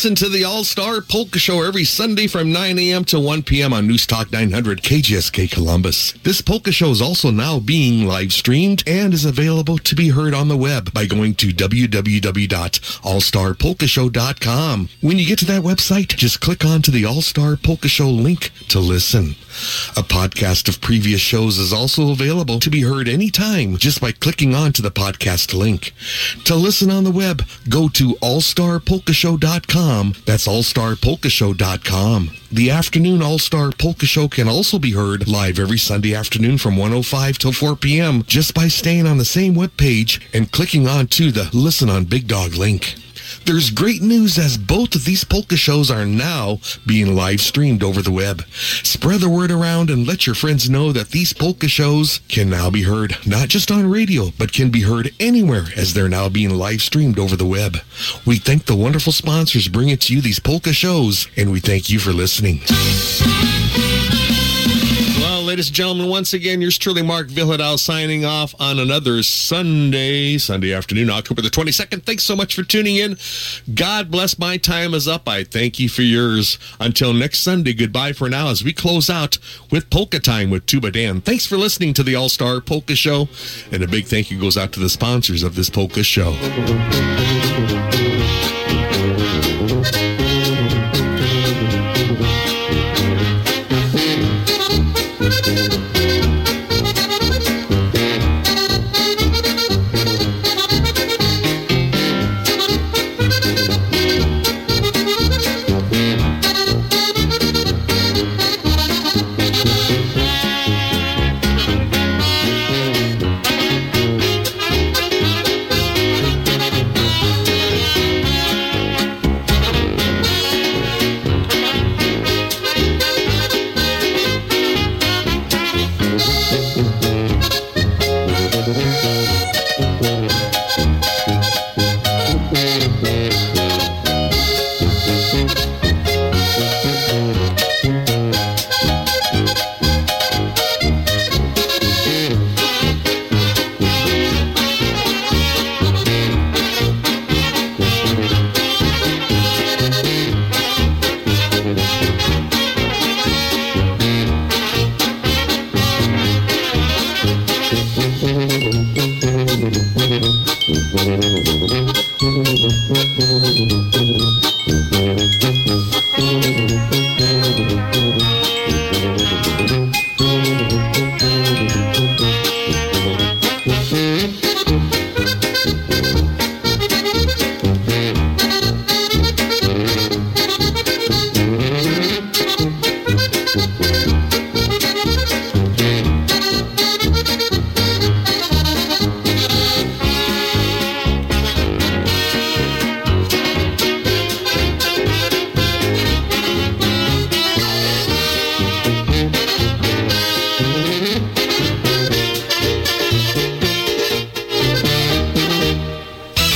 Listen to the All Star Polka Show every Sunday from 9 a.m. to 1 p.m. on News Talk 900 KJSK Columbus. This polka show is also now being live streamed and is available to be heard on the web by going to www.allstarpolkashow.com. When you get to that website, just click on to the All Star Polka Show link to listen. A podcast of previous shows is also available to be heard anytime just by clicking on to the podcast link. To listen on the web, go to allstarpolkashow.com. That's allstarpolkashow.com. The afternoon All-Star Polka Show can also be heard live every Sunday afternoon from 105 till 4 p.m. just by staying on the same webpage and clicking on to the Listen on Big Dog link. There's great news as both of these polka shows are now being live streamed over the web. Spread the word around and let your friends know that these polka shows can now be heard not just on radio, but can be heard anywhere as they're now being live streamed over the web. We thank the wonderful sponsors bringing to you these polka shows, and we thank you for listening. Ladies and gentlemen, once again, yours truly, Mark Vyhlidal, signing off on another Sunday, Sunday afternoon, October the 22nd. Thanks so much for tuning in. God bless. My time is up. I thank you for yours. Until next Sunday, goodbye for now as we close out with Polka Time with Tuba Dan. Thanks for listening to the All Star Polka Show. And a big thank you goes out to the sponsors of this polka show.